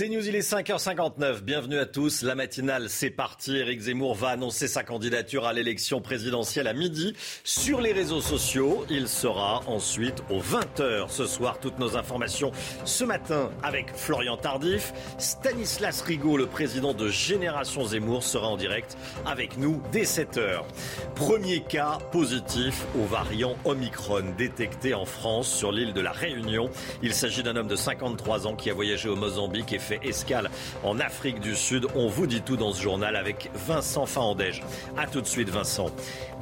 C'est News, il est 5h59. Bienvenue à tous. La matinale, c'est parti. Éric Zemmour va annoncer sa candidature à l'élection présidentielle à midi sur les réseaux sociaux. Il sera ensuite aux 20h ce soir. Toutes nos informations ce matin avec Florian Tardif. Stanislas Rigaud, le président de Génération Zemmour, sera en direct avec nous dès 7h. Premier cas positif au variant Omicron détecté en France sur l'île de la Réunion. Il s'agit d'un homme de 53 ans qui a voyagé au Mozambique et fait escale en Afrique du Sud. On vous dit tout dans ce journal avec Vincent Fahandège. A tout de suite Vincent.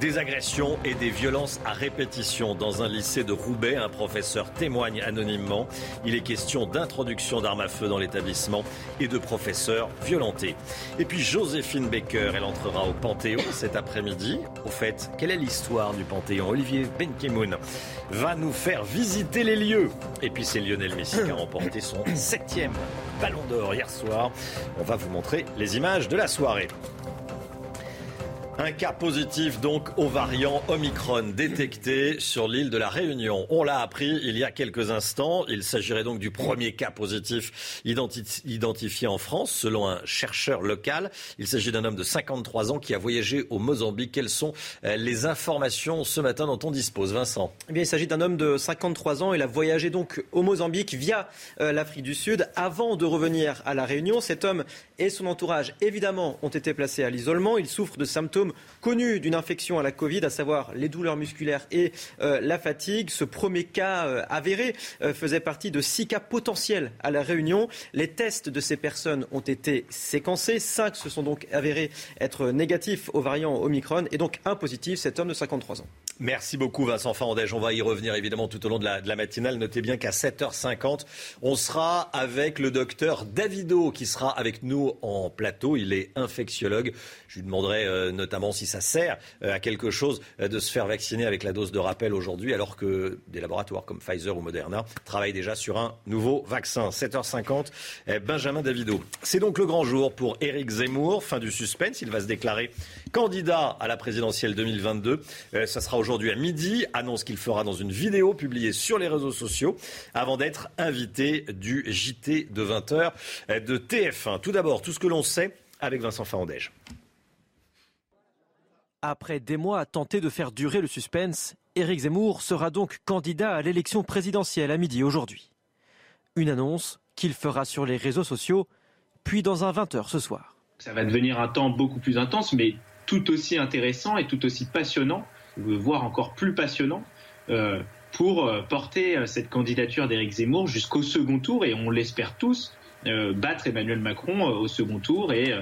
Des agressions et des violences à répétition dans un lycée de Roubaix. Un professeur témoigne anonymement. Il est question d'introduction d'armes à feu dans l'établissement et de professeurs violentés. Et puis Joséphine Baker, elle entrera au Panthéon cet après-midi. Au fait, quelle est l'histoire du Panthéon? Olivier Benkemoun va nous faire visiter les lieux. Et puis c'est Lionel Messi qui a remporté son septième Ballon d'Or hier soir. On va vous montrer les images de la soirée. Un cas positif donc au variant Omicron détecté sur l'île de la Réunion. On l'a appris il y a quelques instants. Il s'agirait donc du premier cas positif identifié en France selon un chercheur local. Il s'agit d'un homme de 53 ans qui a voyagé au Mozambique. Quelles sont euh, les informations ce matin dont on dispose, Vincent? Eh bien, Il s'agit d'un homme de 53 ans. Il a voyagé donc au Mozambique via euh, l'Afrique du Sud avant de revenir à la Réunion. Cet homme et son entourage, évidemment, ont été placés à l'isolement. Il souffre de symptômes connus d'une infection à la Covid, à savoir les douleurs musculaires et euh, la fatigue. Ce premier cas euh, avéré euh, faisait partie de six cas potentiels à la Réunion. Les tests de ces personnes ont été séquencés. Cinq se sont donc avérés être négatifs au variant Omicron et donc un positif, cet homme de 53 ans. Merci beaucoup Vincent Fandège. On va y revenir évidemment tout au long de la, matinale. Notez bien qu'à 7h50, on sera avec le docteur Davido qui sera avec nous en plateau. Il est infectiologue. Je lui demanderai euh, notamment si ça sert euh, à quelque chose euh, de se faire vacciner avec la dose de rappel aujourd'hui, alors que des laboratoires comme Pfizer ou Moderna travaillent déjà sur un nouveau vaccin. 7h50, Benjamin Davido. C'est donc le grand jour pour Éric Zemmour. Fin du suspense. Il va se déclarer candidat à la présidentielle 2022. ça sera aujourd'hui à midi. Annonce qu'il fera dans une vidéo publiée sur les réseaux sociaux avant d'être invité du JT de 20h de TF1. Tout d'abord, tout ce que l'on sait avec Vincent Farandège. Après des mois à tenter de faire durer le suspense, Éric Zemmour sera donc candidat à l'élection présidentielle à midi aujourd'hui. Une annonce qu'il fera sur les réseaux sociaux, puis dans un 20h ce soir. Ça va devenir un temps beaucoup plus intense, mais tout aussi intéressant et tout aussi passionnant, voire encore plus passionnant, euh, pour euh, porter euh, cette candidature d'Éric Zemmour jusqu'au second tour, et on l'espère tous, battre Emmanuel Macron au second tour et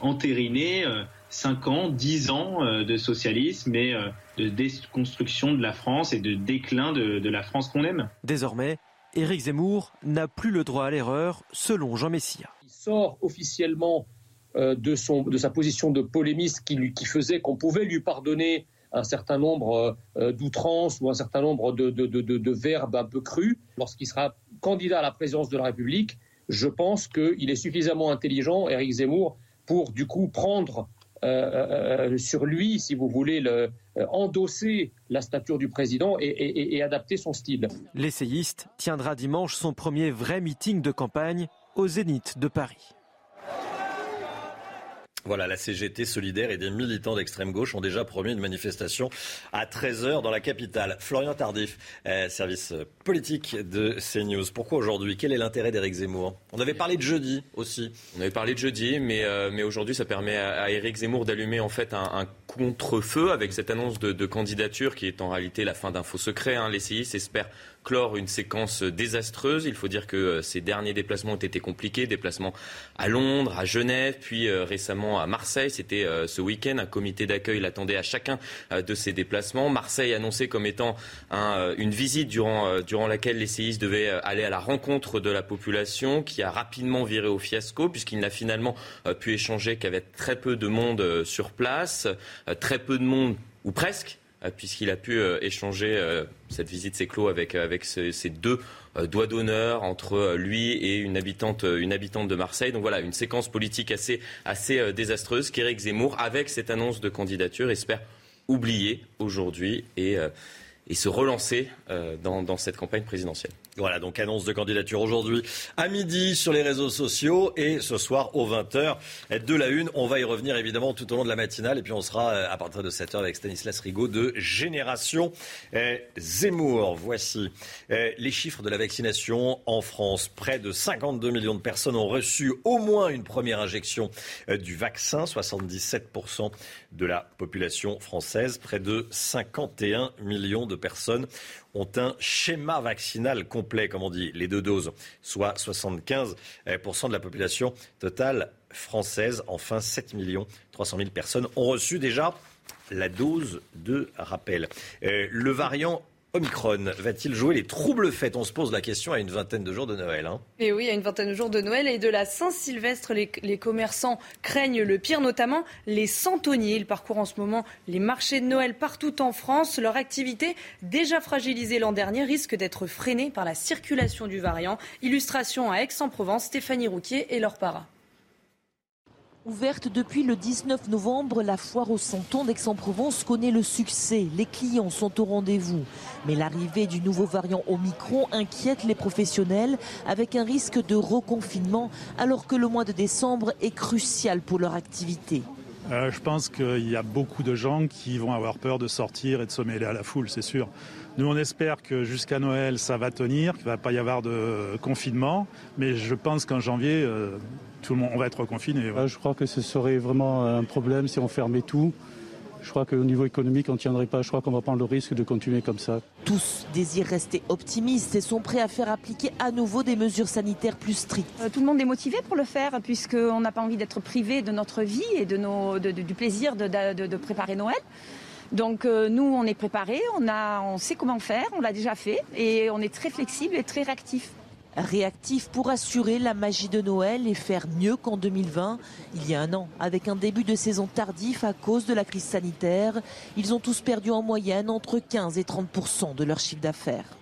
entériner 5 ans, 10 ans euh, de socialisme et euh, de déconstruction de la France et de déclin de, la France qu'on aime. Désormais, Éric Zemmour n'a plus le droit à l'erreur, selon Jean Messia. Il sort officiellement euh, de, son, de sa position de polémiste qui, qui faisait qu'on pouvait lui pardonner un certain nombre d'outrances ou un certain nombre de, verbes un peu crus. Lorsqu'il sera candidat à la présidence de la République, je pense qu'il est suffisamment intelligent, Éric Zemmour, pour du coup prendre euh, euh, euh, sur lui, si vous voulez, le, endosser la stature du président et adapter son style. L'essayiste tiendra dimanche son premier vrai meeting de campagne au Zénith de Paris. Voilà, la CGT solidaire et des militants d'extrême gauche ont déjà promis une manifestation à 13h dans la capitale. Florian Tardif, service politique de CNews. Pourquoi aujourd'hui? Quel est l'intérêt d'Éric Zemmour? On avait parlé de jeudi aussi. On avait parlé de jeudi, mais, euh, aujourd'hui, ça permet à, Éric Zemmour d'allumer en fait un, contre-feu avec cette annonce de, candidature qui est en réalité la fin d'un faux secret. Hein. L'essayiste espère clore une séquence désastreuse. Il faut dire que euh, ces derniers déplacements ont été compliqués, déplacements à Londres, à Genève, puis récemment notamment à Marseille. C'était ce week-end. Un comité d'accueil l'attendait à chacun de ses déplacements. Marseille annoncé comme étant une visite durant, durant laquelle les séistes devaient aller à la rencontre de la population, qui a rapidement viré au fiasco, puisqu'il n'a finalement pu échanger qu'avec très peu de monde sur place, très peu de monde, ou presque, puisqu'il a pu échanger, cette visite s'est clos avec, avec ces deux euh, doigt d'honneur entre euh, lui et une habitante, euh, de Marseille. Donc voilà, une séquence politique assez, assez désastreuse qu'Éric Zemmour, avec cette annonce de candidature, espère oublier aujourd'hui et, et se relancer dans, dans cette campagne présidentielle. Voilà, donc annonce de candidature aujourd'hui à midi sur les réseaux sociaux et ce soir aux 20h de la une. On va y revenir évidemment tout au long de la matinale et puis on sera euh, à partir de 7h avec Stanislas Rigaud de Génération euh, Zemmour. Voici euh, les chiffres de la vaccination en France. Près de 52 millions de personnes ont reçu au moins une première injection du vaccin, 77% de la population française. Près de 51 millions de personnes ont un schéma vaccinal complet, comme on dit, les deux doses, soit 75% de la population totale française. Enfin, 7 300 000 personnes ont reçu déjà la dose de rappel. Euh, le variant Omicron va-t-il jouer les troubles faits On se pose la question à une vingtaine de jours de Noël. Hein. Et oui, à une vingtaine de jours de Noël et de la Saint-Sylvestre, les, les, commerçants craignent le pire, notamment les centonniers. Ils parcourent en ce moment les marchés de Noël partout en France. Leur activité, déjà fragilisée l'an dernier, risque d'être freinée par la circulation du variant. Illustration à Aix-en-Provence, Stéphanie Rouquier et leur para. Ouverte depuis le 19 novembre, la foire au Santon d'Aix-en-Provence connaît le succès. Les clients sont au rendez-vous. Mais l'arrivée du nouveau variant Omicron inquiète les professionnels avec un risque de reconfinement alors que le mois de décembre est crucial pour leur activité. Euh, je pense qu'il y a beaucoup de gens qui vont avoir peur de sortir et de se mêler à la foule, c'est sûr. Nous, on espère que jusqu'à Noël, ça va tenir, qu'il ne va pas y avoir de confinement. Mais je pense qu'en janvier, euh, tout le monde, on va être confiné. Je crois que ce serait vraiment un problème si on fermait tout. Je crois qu'au niveau économique, on ne tiendrait pas. Je crois qu'on va prendre le risque de continuer comme ça. Tous désirent rester optimistes et sont prêts à faire appliquer à nouveau des mesures sanitaires plus strictes. Euh, tout le monde est motivé pour le faire, puisqu'on n'a pas envie d'être privé de notre vie et de nos, du plaisir de, préparer Noël. Donc euh, nous, on est préparés, on, on sait comment faire, on l'a déjà fait et on est très flexible et très réactif réactif pour assurer la magie de Noël et faire mieux qu'en 2020, il y a un an, avec un début de saison tardif à cause de la crise sanitaire. Ils ont tous perdu en moyenne entre 15 et 30% de leur chiffre d'affaires.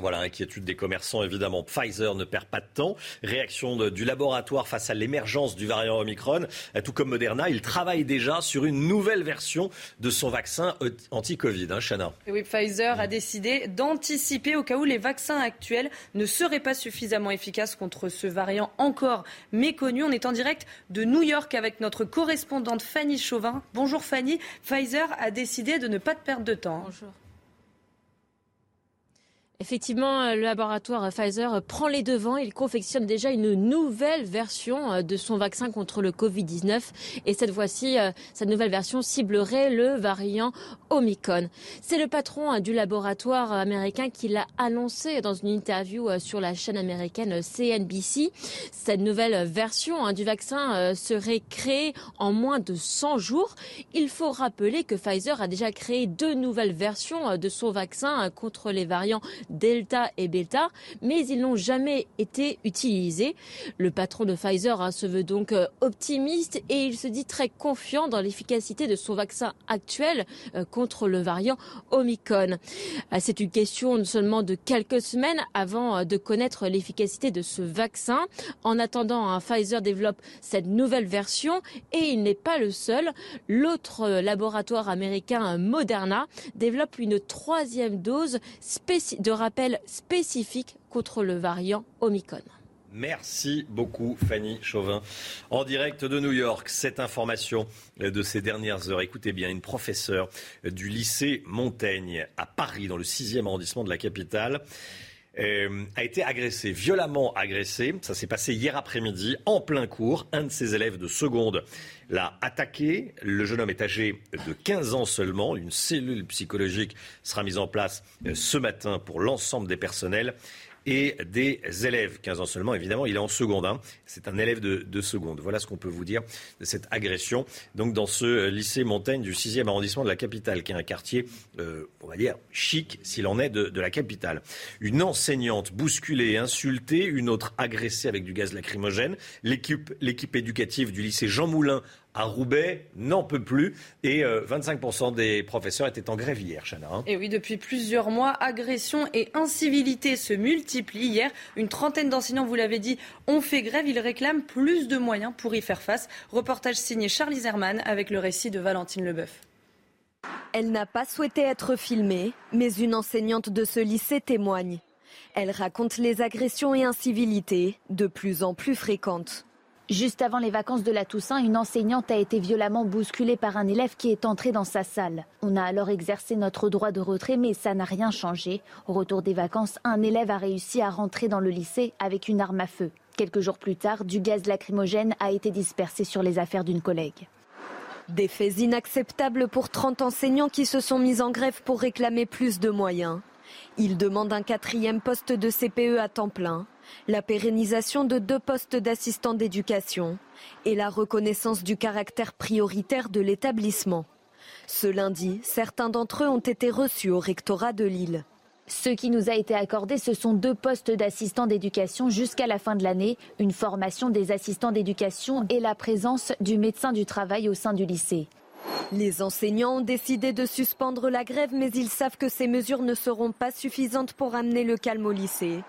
Voilà, inquiétude des commerçants évidemment. Pfizer ne perd pas de temps. Réaction du laboratoire face à l'émergence du variant Omicron. Euh, tout comme Moderna, il travaille déjà sur une nouvelle version de son vaccin anti-Covid. Hein, Chana. oui, Pfizer a décidé d'anticiper au cas où les vaccins actuels ne seraient pas suffisamment efficaces contre ce variant encore méconnu. On est en direct de New York avec notre correspondante Fanny Chauvin. Bonjour Fanny. Pfizer a décidé de ne pas perdre de temps. Bonjour. Effectivement, euh, le laboratoire Pfizer prend les devants. Il confectionne déjà une nouvelle version euh, de son vaccin contre le Covid-19. Et cette fois-ci, euh, cette nouvelle version ciblerait le variant Omicron. C'est le patron du laboratoire américain qui l'a annoncé dans une interview sur la chaîne américaine CNBC. Cette nouvelle version hein, du vaccin serait créée en moins de 100 jours. Il faut rappeler que Pfizer a déjà créé deux nouvelles versions de son vaccin contre les variants Delta et Beta, mais ils n'ont jamais été utilisés. Le patron de Pfizer hein, se veut donc euh, optimiste et il se dit très confiant dans l'efficacité de son vaccin actuel euh, contre le variant Omicron. Euh, c'est une question seulement de quelques semaines avant de connaître l'efficacité de ce vaccin. En attendant, hein, Pfizer développe cette nouvelle version et il n'est pas le seul. L'autre laboratoire américain Moderna développe une troisième dose de rappel spécifique contre le variant Omicron. Merci beaucoup Fanny Chauvin. En direct de New York, cette information de ces dernières heures. Écoutez bien, une professeure du lycée Montaigne à Paris, dans le 6e arrondissement de la capitale, euh, a été agressée, violemment agressée. Ça s'est passé hier après-midi, en plein cours. Un de ses élèves de seconde l'a attaqué. Le jeune homme est âgé de 15 ans seulement. Une cellule psychologique sera mise en place euh, ce matin pour l'ensemble des personnels. Et des élèves. 15 ans seulement, évidemment, il est en seconde. Hein. C'est un élève de, seconde. Voilà ce qu'on peut vous dire de cette agression. Donc dans ce lycée Montaigne du 6e arrondissement de la capitale, qui est un quartier, euh, on va dire, chic s'il en est de, de la capitale. Une enseignante bousculée, insultée, une autre agressée avec du gaz lacrymogène. L'équipe éducative du lycée Jean Moulin à Roubaix n'en peut plus. Et 25% euh, des professeurs étaient en grève hier, Chana. Hein. Et oui, depuis plusieurs mois, agressions et incivilités se multiplient. Hier, une trentaine d'enseignants, vous l'avez dit, ont fait grève. Ils réclament plus de moyens pour y faire face. Reportage signé Charlie Zerman avec le récit de Valentine Leboeuf. Elle n'a pas souhaité être filmée, mais une enseignante de ce lycée témoigne. Elle raconte les agressions et incivilités de plus en plus fréquentes. Juste avant les vacances de la Toussaint, une enseignante a été violemment bousculée par un élève qui est entré dans sa salle. On a alors exercé notre droit de retrait, mais ça n'a rien changé. Au retour des vacances, un élève a réussi à rentrer dans le lycée avec une arme à feu. Quelques jours plus tard, du gaz lacrymogène a été dispersé sur les affaires d'une collègue. Des faits inacceptables pour 30 enseignants qui se sont mis en grève pour réclamer plus de moyens. Ils demandent un quatrième poste de CPE à temps plein, la pérennisation de deux postes d'assistants d'éducation et la reconnaissance du caractère prioritaire de l'établissement. Ce lundi, certains d'entre eux ont été reçus au rectorat de Lille. Ce qui nous a été accordé, ce sont deux postes d'assistants d'éducation jusqu'à la fin de l'année, une formation des assistants d'éducation et la présence du médecin du travail au sein du lycée. Les enseignants ont décidé de suspendre la grève, mais ils savent que ces mesures ne seront pas suffisantes pour amener le calme au lycée.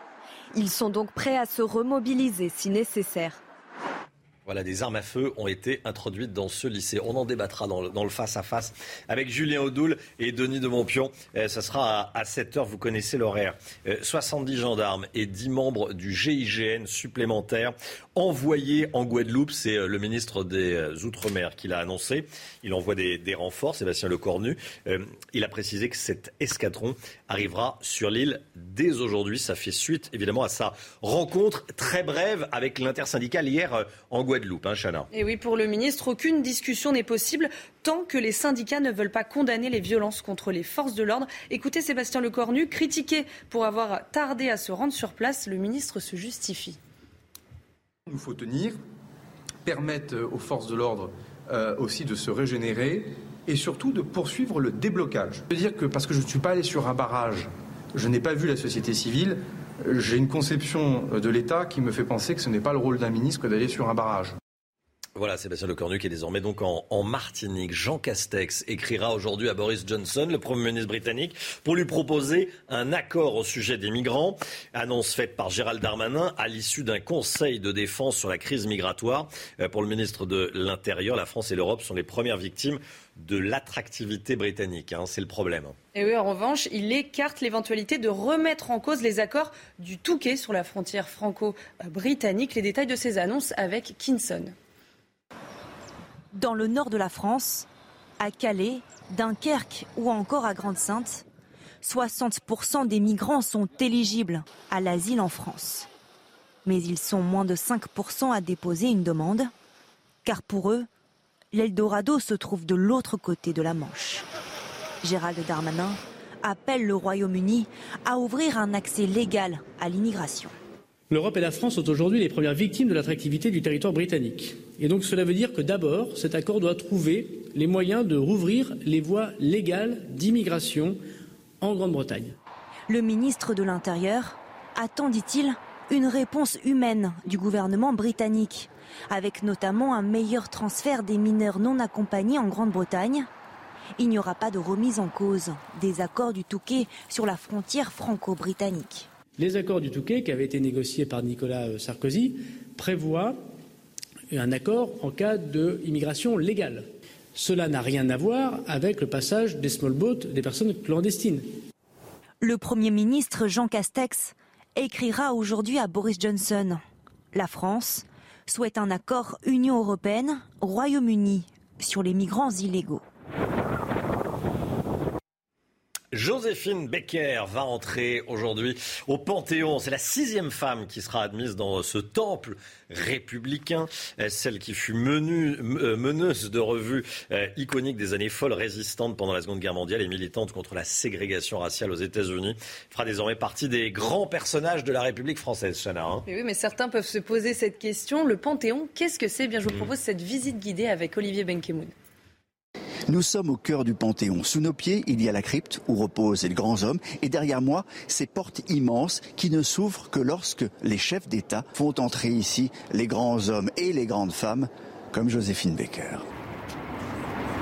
Ils sont donc prêts à se remobiliser si nécessaire. Voilà, des armes à feu ont été introduites dans ce lycée. On en débattra dans le face-à-face avec Julien Audoul et Denis de Montpion. Euh, ça sera à, 7 heures, vous connaissez l'horaire. 70 euh, gendarmes et 10 membres du GIGN supplémentaires envoyés en Guadeloupe. C'est euh, le ministre des Outre-mer qui l'a annoncé. Il envoie des, renforts, Sébastien Lecornu. il a précisé que cet escadron arrivera sur l'île dès aujourd'hui. Ça fait suite évidemment à sa rencontre très brève avec l'intersyndicale hier en Guadeloupe. Guadeloupe, hein, Chana. Et oui, pour le ministre, aucune discussion n'est possible tant que les syndicats ne veulent pas condamner les violences contre les forces de l'ordre. Écoutez Sébastien Lecornu, critiqué pour avoir tardé à se rendre sur place, le ministre se justifie. Il faut tenir, permettre aux forces de l'ordre euh, aussi de se régénérer et surtout de poursuivre le déblocage. Je veux dire que parce que je ne suis pas allé sur un barrage, je n'ai pas vu la société civile, j'ai une conception de l'État qui me fait penser que ce n'est pas le rôle d'un ministre d'aller sur un barrage. Voilà, Sébastien Lecornu qui est désormais donc en, Martinique. Jean Castex écrira aujourd'hui à Boris Johnson, le Premier ministre britannique, pour lui proposer un accord au sujet des migrants. Annonce faite par Gérald Darmanin à l'issue d'un conseil de défense sur la crise migratoire. Euh, pour le ministre de l'Intérieur, la France et l'Europe sont les premières victimes de l'attractivité britannique. Hein, c'est le problème. Et oui, en revanche, il écarte l'éventualité de remettre en cause les accords du Touquet sur la frontière franco-britannique. Les détails de ces annonces avec Kinson. Dans le nord de la France, à Calais, Dunkerque ou encore à Grande-Sainte, 60% des migrants sont éligibles à l'asile en France. Mais ils sont moins de 5% à déposer une demande, car pour eux, l'Eldorado se trouve de l'autre côté de la Manche. Gérald Darmanin appelle le Royaume-Uni à ouvrir un accès légal à l'immigration. L'Europe et la France sont aujourd'hui les premières victimes de l'attractivité du territoire britannique. Et donc cela veut dire que d'abord, cet accord doit trouver les moyens de rouvrir les voies légales d'immigration en Grande-Bretagne. Le ministre de l'Intérieur attend, dit-il, une réponse humaine du gouvernement britannique avec notamment un meilleur transfert des mineurs non accompagnés en Grande-Bretagne. Il n'y aura pas de remise en cause des accords du Touquet sur la frontière franco-britannique. Les accords du Touquet, qui avaient été négociés par Nicolas euh, Sarkozy, prévoient un accord en cas d'immigration légale. Cela n'a rien à voir avec le passage des small boats des personnes clandestines. Le Premier ministre Jean Castex écrira aujourd'hui à Boris Johnson. La France souhaite un accord Union européenne-Royaume-Uni sur les migrants illégaux. Joséphine Becker va entrer aujourd'hui au Panthéon. C'est la sixième femme qui sera admise dans ce temple républicain, celle qui fut euh, meneuse de revue euh, iconique des années folles, résistante pendant la Seconde Guerre mondiale et militante contre la ségrégation raciale aux États-Unis, fera désormais partie des grands personnages de la République française, Chana. Hein. oui, mais certains peuvent se poser cette question. Le Panthéon, qu'est-ce que c'est? Bien, je vous hmm. propose cette visite guidée avec Olivier Benkemoun. Nous sommes au cœur du Panthéon. Sous nos pieds, il y a la crypte où reposent les grands hommes. Et derrière moi, ces portes immenses qui ne s'ouvrent que lorsque les chefs d'État font entrer ici les grands hommes et les grandes femmes, comme Joséphine Baker.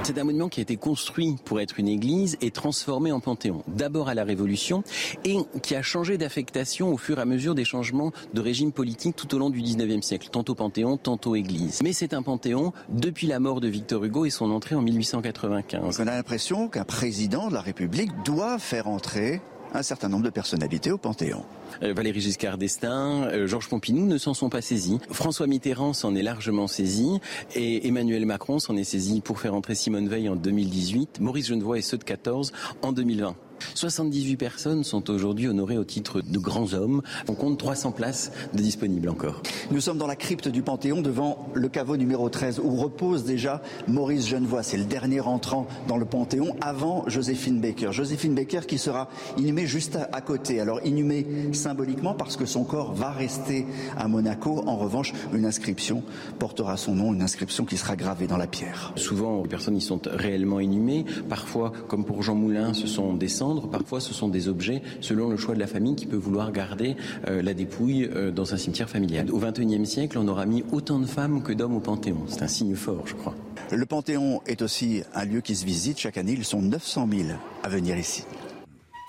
C'est un monument qui a été construit pour être une église et transformé en panthéon. D'abord à la Révolution et qui a changé d'affectation au fur et à mesure des changements de régime politique tout au long du 19e siècle. Tantôt panthéon, tantôt église. Mais c'est un panthéon depuis la mort de Victor Hugo et son entrée en 1895. On a l'impression qu'un président de la République doit faire entrer un certain nombre de personnalités au Panthéon. Euh, Valéry Giscard d'Estaing, euh, Georges Pompidou ne s'en sont pas saisis. François Mitterrand s'en est largement saisi et Emmanuel Macron s'en est saisi pour faire entrer Simone Veil en 2018, Maurice Genevoix et ceux de 14 en 2020. 78 personnes sont aujourd'hui honorées au titre de grands hommes. On compte 300 places de disponibles encore. Nous sommes dans la crypte du Panthéon devant le caveau numéro 13 où repose déjà Maurice Genevoix. C'est le dernier entrant dans le Panthéon avant Joséphine Baker. Joséphine Baker qui sera inhumée juste à côté. Alors inhumée symboliquement parce que son corps va rester à Monaco. En revanche, une inscription portera son nom, une inscription qui sera gravée dans la pierre. Souvent, les personnes y sont réellement inhumées. Parfois, comme pour Jean Moulin, ce sont des Parfois, ce sont des objets selon le choix de la famille qui peut vouloir garder euh, la dépouille euh, dans un cimetière familial. Au XXIe siècle, on aura mis autant de femmes que d'hommes au Panthéon. C'est un signe fort, je crois. Le Panthéon est aussi un lieu qui se visite chaque année. Ils sont 900 000 à venir ici.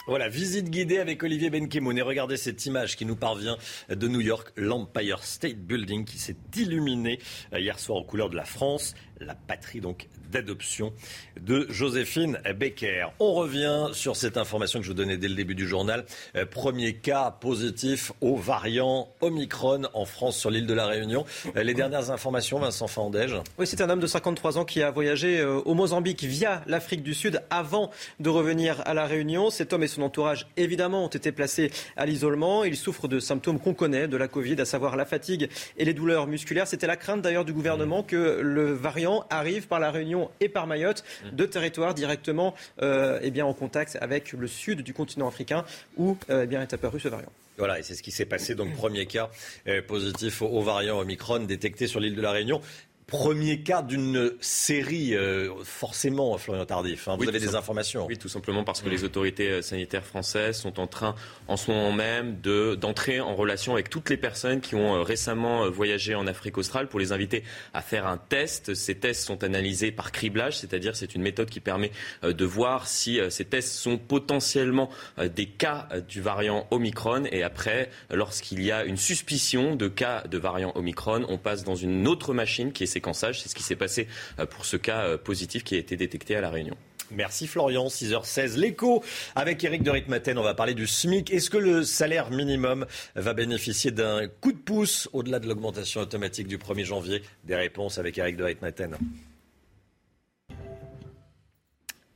Voilà, visite guidée avec Olivier Benkemoun. Et regardez cette image qui nous parvient de New York, l'Empire State Building qui s'est illuminé euh, hier soir aux couleurs de la France, la patrie donc d'adoption de Joséphine Becker. On revient sur cette information que je vous donnais dès le début du journal. Euh, premier cas positif au variant Omicron en France sur l'île de la Réunion. Euh, les dernières informations, Vincent Fandège. Oui, c'est un homme de 53 ans qui a voyagé euh, au Mozambique via l'Afrique du Sud avant de revenir à la Réunion. Cet homme et son entourage, évidemment, ont été placés à l'isolement. Il souffre de symptômes qu'on connaît de la Covid, à savoir la fatigue et les douleurs musculaires. C'était la crainte d'ailleurs du gouvernement que le variant arrive par la Réunion et par Mayotte, deux territoires directement euh, eh bien, en contact avec le sud du continent africain où euh, eh bien, est apparu ce variant. Voilà, et c'est ce qui s'est passé. Donc, premier cas euh, positif au, variant Omicron détecté sur l'île de la Réunion premier cas d'une série, euh, forcément, Florian Tardif. Hein. vous avez des informations. Oui, tout simplement parce que les autorités euh, sanitaires françaises sont en train, en ce moment même, d'entrer en relation avec toutes les personnes qui ont euh, récemment voyagé en Afrique australe pour les inviter à faire un test. Ces tests sont analysés par criblage, c'est-à-dire c'est une méthode qui permet de voir si ces tests sont potentiellement des cas du variant Omicron. Et après, lorsqu'il y a une suspicion de cas de variant Omicron, on passe dans une autre machine qui est c'est ce qui s'est passé euh, pour ce cas euh, positif qui a été détecté à La Réunion. Merci Florian, 6h16. L'écho avec Eric de Ritmaten, on va parler du SMIC. Est-ce que le salaire minimum va bénéficier d'un coup de pouce au-delà de l'augmentation automatique du 1er janvier? Des réponses avec Eric de Ritmaten.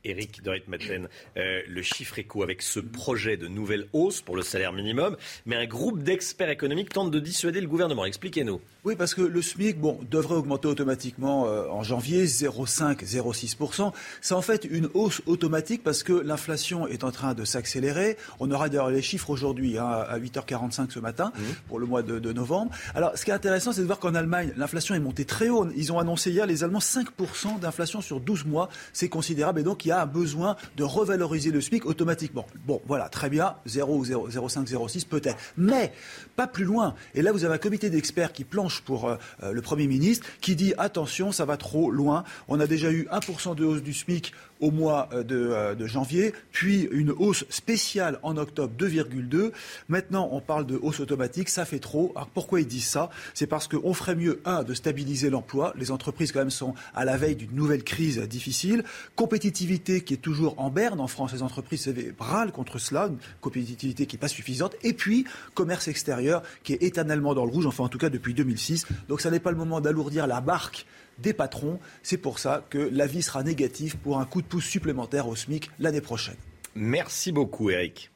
Eric de Ritmaten, euh, le chiffre écho avec ce projet de nouvelle hausse pour le salaire minimum, mais un groupe d'experts économiques tente de dissuader le gouvernement. Expliquez-nous. Oui, parce que le SMIC bon, devrait augmenter automatiquement euh, en janvier 0,5-0,6%. C'est en fait une hausse automatique parce que l'inflation est en train de s'accélérer. On aura d'ailleurs les chiffres aujourd'hui hein, à 8h45 ce matin mmh. pour le mois de, de, novembre. Alors, ce qui est intéressant, c'est de voir qu'en Allemagne, l'inflation est montée très haut. Ils ont annoncé hier, les Allemands, 5% d'inflation sur 12 mois. C'est considérable et donc il y a a besoin de revaloriser le SMIC automatiquement. Bon, voilà, très bien, 0 ou 0,5, 0,6 peut-être. Mais pas plus loin. Et là, vous avez un comité d'experts qui planche pour euh, euh, le Premier ministre, qui dit attention, ça va trop loin. On a déjà eu 1% de hausse du SMIC au mois euh, de, de, janvier, puis une hausse spéciale en octobre 2,2. Maintenant, on parle de hausse automatique, ça fait trop. Pourquoi ils disent ça? C'est parce qu'on ferait mieux, un, de stabiliser l'emploi. Les entreprises, quand même, sont à la veille d'une nouvelle crise difficile. Compétitivité qui est toujours en berne en France. Les entreprises râlent contre cela, une compétitivité qui n'est pas suffisante. Et puis, commerce extérieur qui est éternellement dans le rouge, enfin en tout cas depuis 2006. Donc ça n'est pas le moment d'alourdir la barque des patrons. C'est pour ça que l'avis sera négatif pour un coup de pouce supplémentaire au SMIC l'année prochaine. Merci beaucoup, Eric.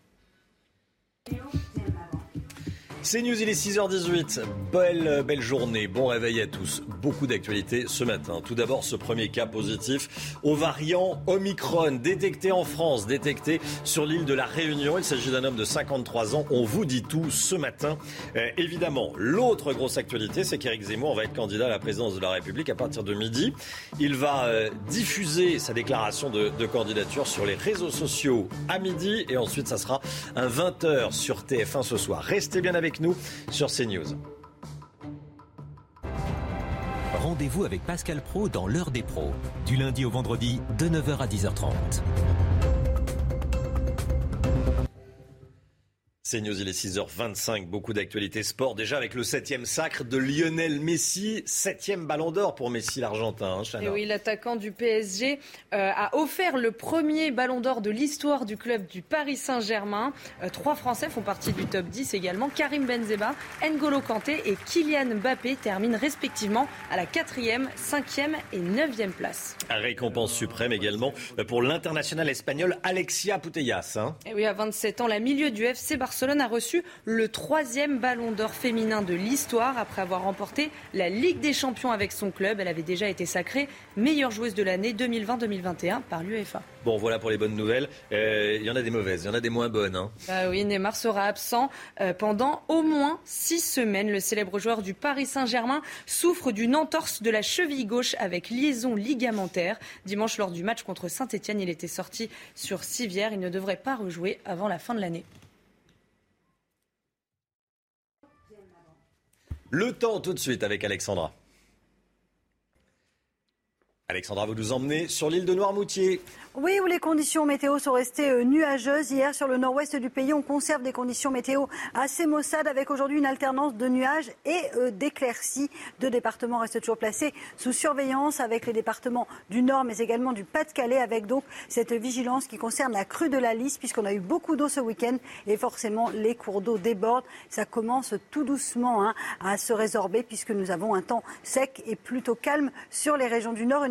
C'est News, il est 6h18. Belle, belle journée, bon réveil à tous. Beaucoup d'actualités ce matin. Tout d'abord, ce premier cas positif au variant Omicron, détecté en France, détecté sur l'île de la Réunion. Il s'agit d'un homme de 53 ans. On vous dit tout ce matin. Euh, évidemment, l'autre grosse actualité, c'est qu'Éric Zemmour va être candidat à la présidence de la République à partir de midi. Il va euh, diffuser sa déclaration de, de candidature sur les réseaux sociaux à midi et ensuite ça sera un 20h sur TF1 ce soir. Restez bien nous sur CNews. Rendez-vous avec Pascal Pro dans l'heure des pros, du lundi au vendredi de 9h à 10h30. C'est News, il est 6h25, beaucoup d'actualités sport. Déjà avec le septième sacre de Lionel Messi, septième ballon d'or pour Messi l'Argentin. Hein, Et oui, l'attaquant du PSG euh, a offert le premier ballon d'or de l'histoire du club du Paris Saint-Germain. Euh, trois Français font partie du top 10 également. Karim Benzema, N'Golo Kanté et Kylian Mbappé terminent respectivement à la quatrième, cinquième et neuvième place. Récompense suprême également pour l'international espagnol Alexia Putellas. Hein. Et oui, à 27 ans, la milieu du FC Barcelone Barcelone a reçu le troisième ballon d'or féminin de l'histoire après avoir remporté la Ligue des Champions avec son club. Elle avait déjà été sacrée meilleure joueuse de l'année 2020-2021 par l'UEFA. Bon, voilà pour les bonnes nouvelles. Euh, il y en a des mauvaises, il y en a des moins bonnes. Hein. Bah oui, Neymar sera absent euh, pendant au moins six semaines. Le célèbre joueur du Paris Saint-Germain souffre d'une entorse de la cheville gauche avec liaison ligamentaire. Dimanche, lors du match contre Saint-Etienne, il était sorti sur civière. Il ne devrait pas rejouer avant la fin de l'année. Le temps tout de suite avec Alexandra. Alexandra, vous nous emmenez sur l'île de Noirmoutier. Oui, où les conditions météo sont restées euh, nuageuses. Hier, sur le nord-ouest du pays, on conserve des conditions météo assez maussades avec aujourd'hui une alternance de nuages et euh, d'éclaircies. Deux départements restent toujours placés sous surveillance avec les départements du nord mais également du Pas-de-Calais avec donc cette vigilance qui concerne la crue de la Lys puisqu'on a eu beaucoup d'eau ce week-end et forcément les cours d'eau débordent. Ça commence tout doucement hein, à se résorber puisque nous avons un temps sec et plutôt calme sur les régions du nord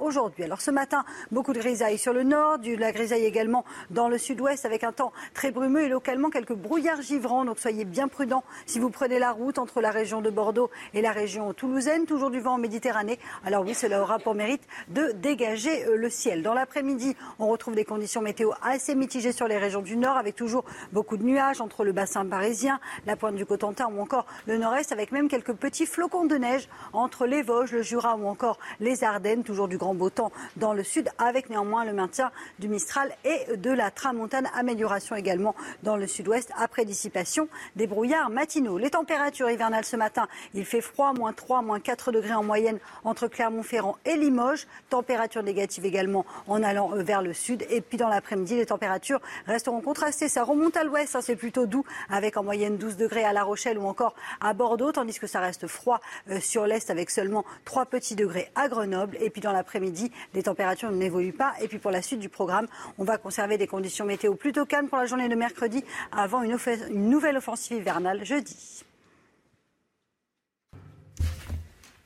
aujourd'hui. Alors ce matin, beaucoup de grisailles sur le nord, de la grisaille également dans le sud-ouest avec un temps très brumeux et localement quelques brouillards givrants. Donc soyez bien prudents si vous prenez la route entre la région de Bordeaux et la région toulousaine. Toujours du vent en Méditerranée. Alors oui, cela aura pour mérite de dégager euh, le ciel. Dans l'après-midi, on retrouve des conditions météo assez mitigées sur les régions du nord avec toujours beaucoup de nuages entre le bassin parisien, la pointe du Cotentin ou encore le nord-est avec même quelques petits flocons de neige entre les Vosges, le Jura ou encore les Ardennes. Toujours du grand beau temps dans le sud avec néanmoins le maintien du Mistral et de la Tramontane. Amélioration également dans le sud-ouest après dissipation des brouillards matinaux. Les températures hivernales ce matin, il fait froid, moins 3, moins 4 degrés en moyenne entre Clermont-Ferrand et Limoges. Température négative également en allant euh, vers le sud. Et puis dans l'après-midi, les températures resteront contrastées. Ça remonte à l'ouest, hein, c'est plutôt doux avec en moyenne 12 degrés à La Rochelle ou encore à Bordeaux, tandis que ça reste froid euh, sur l'est avec seulement 3 petits degrés à Grenoble. Et puis dans l'après-midi, les températures n'évoluent pas. Et puis pour la suite du programme, on va conserver des conditions météo plutôt calmes pour la journée de mercredi avant une, nouvelle offensive hivernale jeudi.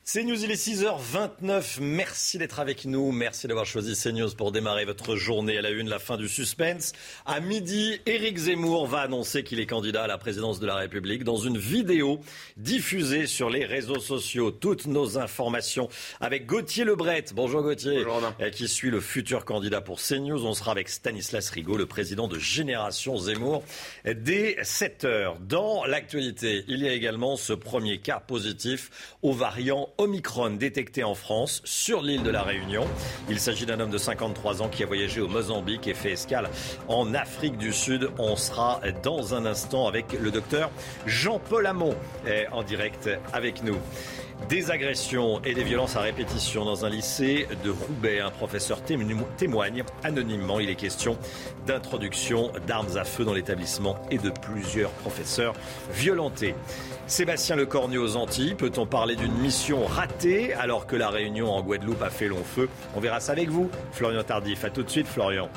CNews, il est 6h29. Merci d'être avec nous. Merci d'avoir choisi CNews pour démarrer votre journée à la une, la fin du suspense. À midi, Éric Zemmour va annoncer qu'il est candidat à la présidence de la République dans une vidéo diffusée sur les réseaux sociaux. Toutes nos informations avec Gauthier Lebret. Bonjour Gauthier. Bonjour Qui suit le futur candidat pour CNews. On sera avec Stanislas Rigaud, le président de Génération Zemmour, dès 7h. Dans l'actualité, il y a également ce premier cas positif au variant Omicron détecté en France sur l'île de la Réunion. Il s'agit d'un homme de 53 ans qui a voyagé au Mozambique et fait escale en Afrique du Sud. On sera dans un instant avec le docteur Jean-Paul Hamon en direct avec nous. Des agressions et des violences à répétition dans un lycée de Roubaix. Un professeur témoigne anonymement. Il est question d'introduction d'armes à feu dans l'établissement et de plusieurs professeurs violentés. Sébastien Lecornu aux Antilles, peut-on parler d'une mission ratée alors que la réunion en Guadeloupe a fait long feu? On verra ça avec vous, Florian Tardif. A tout de suite, Florian.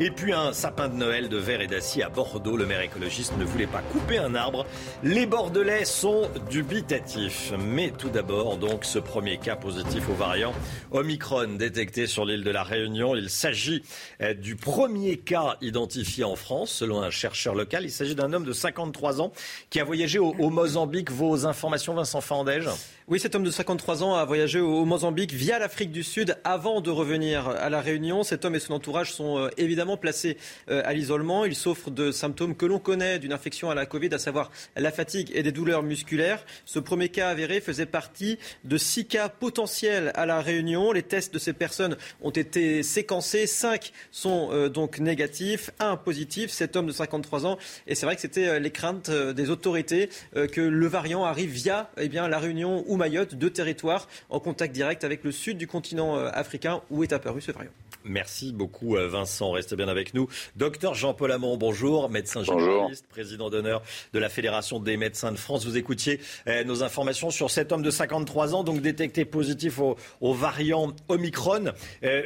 Et puis un sapin de Noël de verre et d'acier à Bordeaux. Le maire écologiste ne voulait pas couper un arbre. Les Bordelais sont dubitatifs. Mais tout d'abord, donc, ce premier cas positif au variant Omicron détecté sur l'île de la Réunion. Il s'agit euh, du premier cas identifié en France, selon un chercheur local. Il s'agit d'un homme de 53 ans qui a voyagé au, Mozambique. Vos informations, Vincent Fandège? Oui, cet homme de 53 ans a voyagé au Mozambique via l'Afrique du Sud avant de revenir à La Réunion. Cet homme et son entourage sont euh, évidemment placés euh, à l'isolement. Il souffre de symptômes que l'on connaît d'une infection à la Covid, à savoir la fatigue et des douleurs musculaires. Ce premier cas avéré faisait partie de six cas potentiels à La Réunion. Les tests de ces personnes ont été séquencés. Cinq sont euh, donc négatifs, un positif. Cet homme de 53 ans. Et c'est vrai que c'était les craintes des autorités que le variant arrive via eh bien, La Réunion ou Mayotte, deux territoires en contact direct avec le sud du continent euh, africain où est apparu ce variant. Merci beaucoup euh, Vincent, restez bien avec nous. Docteur Jean-Paul Hamon, bonjour, médecin généraliste, président d'honneur de la Fédération des médecins de France. Vous écoutiez euh, nos informations sur cet homme de 53 ans, donc détecté positif au, variant Omicron.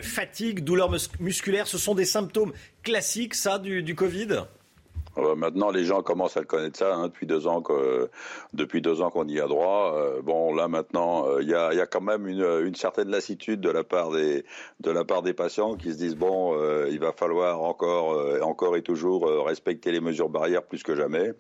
fatigue, douleur musculaire, ce sont des symptômes classiques, ça, du, du Covid? Euh, maintenant, les gens commencent à le connaître ça hein, depuis deux ans depuis deux ans qu'on y a droit. Euh, bon, là maintenant, euh, il y, a, quand même une, certaine lassitude de la part des patients qui se disent bon, il va falloir encore et toujours respecter les mesures barrières plus que jamais.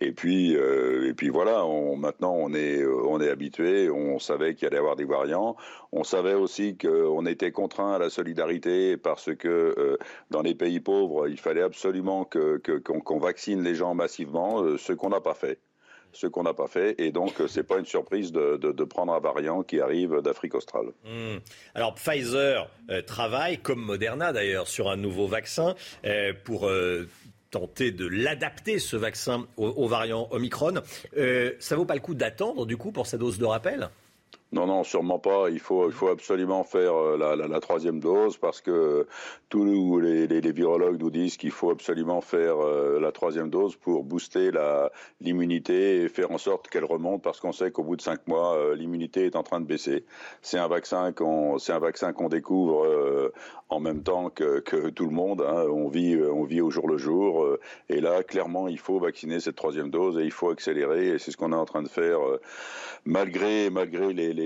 Et puis et puis voilà, maintenant on est on habitué. On savait qu'il allait y avoir des variants. On savait aussi qu'on était contraint à la solidarité parce que dans les pays pauvres, il fallait absolument qu'on vaccine les gens massivement, euh, ce qu'on n'a pas fait ce qu'on n'a pas fait. Et donc, euh, c'est pas une surprise de, prendre un variant qui arrive d'Afrique australe. Hmm. Alors, Pfizer euh, travaille, comme Moderna d'ailleurs, sur un nouveau vaccin pour tenter de l'adapter, ce vaccin, au, variant Omicron. ça vaut pas le coup d'attendre, du coup, pour sa dose de rappel? Non, non, sûrement pas. Il faut, il faut absolument faire euh, la, troisième dose parce que tous les, virologues nous disent qu'il faut absolument faire euh, la troisième dose pour booster l'immunité et faire en sorte qu'elle remonte parce qu'on sait qu'au bout de cinq mois, euh, l'immunité est en train de baisser. C'est un vaccin qu'on, c'est un vaccin qu'on découvre en même temps que, tout le monde. Hein. On vit, on vit au jour le jour. et là, clairement, il faut vacciner cette troisième dose et il faut accélérer. Et c'est ce qu'on est en train de faire malgré, malgré les,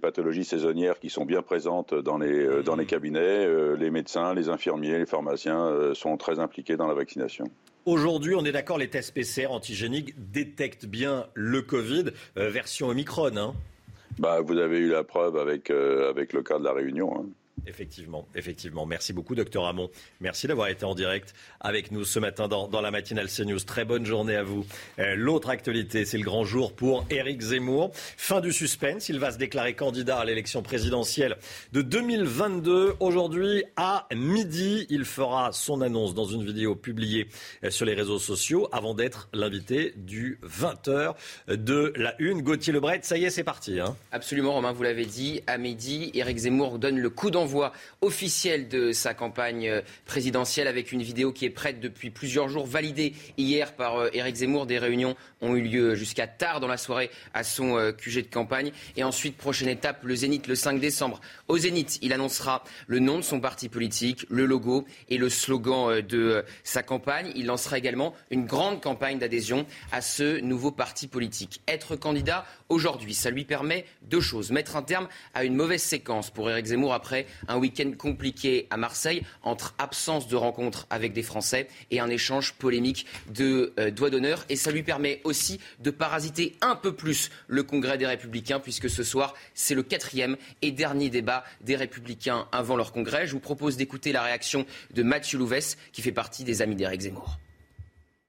pathologies saisonnières qui sont bien présentes dans les, euh, dans les cabinets, euh, les médecins, les infirmiers, les pharmaciens euh, sont très impliqués dans la vaccination. Aujourd'hui, on est d'accord, les tests PCR antigéniques détectent bien le Covid, version Omicron. Hein. bah, vous avez eu la preuve avec, avec le cas de la Réunion. Hein. Effectivement, effectivement. Merci beaucoup, docteur Hamon. Merci d'avoir été en direct avec nous ce matin dans, la matinale CNews. Très bonne journée à vous. Euh, l'autre actualité, c'est le grand jour pour Éric Zemmour. Fin du suspense. Il va se déclarer candidat à l'élection présidentielle de 2022. Aujourd'hui, à midi, il fera son annonce dans une vidéo publiée euh, sur les réseaux sociaux avant d'être l'invité du 20h de la Une. Gauthier Lebret, ça y est, c'est parti. Hein. Absolument, Romain, vous l'avez dit. À midi, Éric Zemmour donne le coup d'envoi voix officielle de sa campagne euh, présidentielle avec une vidéo qui est prête depuis plusieurs jours, validée hier par euh, Éric Zemmour. Des réunions ont eu lieu jusqu'à tard dans la soirée à son euh, QG de campagne. Et ensuite, prochaine étape, le Zénith le 5 décembre. Au Zénith, il annoncera le nom de son parti politique, le logo et le slogan de sa campagne. Il lancera également une grande campagne d'adhésion à ce nouveau parti politique. Être candidat aujourd'hui, ça lui permet deux choses. Mettre un terme à une mauvaise séquence pour Éric Zemmour après un week-end compliqué à Marseille entre absence de rencontres avec des Français et un échange polémique de euh, doigts d'honneur. Et ça lui permet aussi de parasiter un peu plus le Congrès des Républicains, puisque ce soir, c'est le quatrième et dernier débat des Républicains avant leur Congrès. Je vous propose d'écouter la réaction de Mathieu Louvès, qui fait partie des amis d'Éric Zemmour.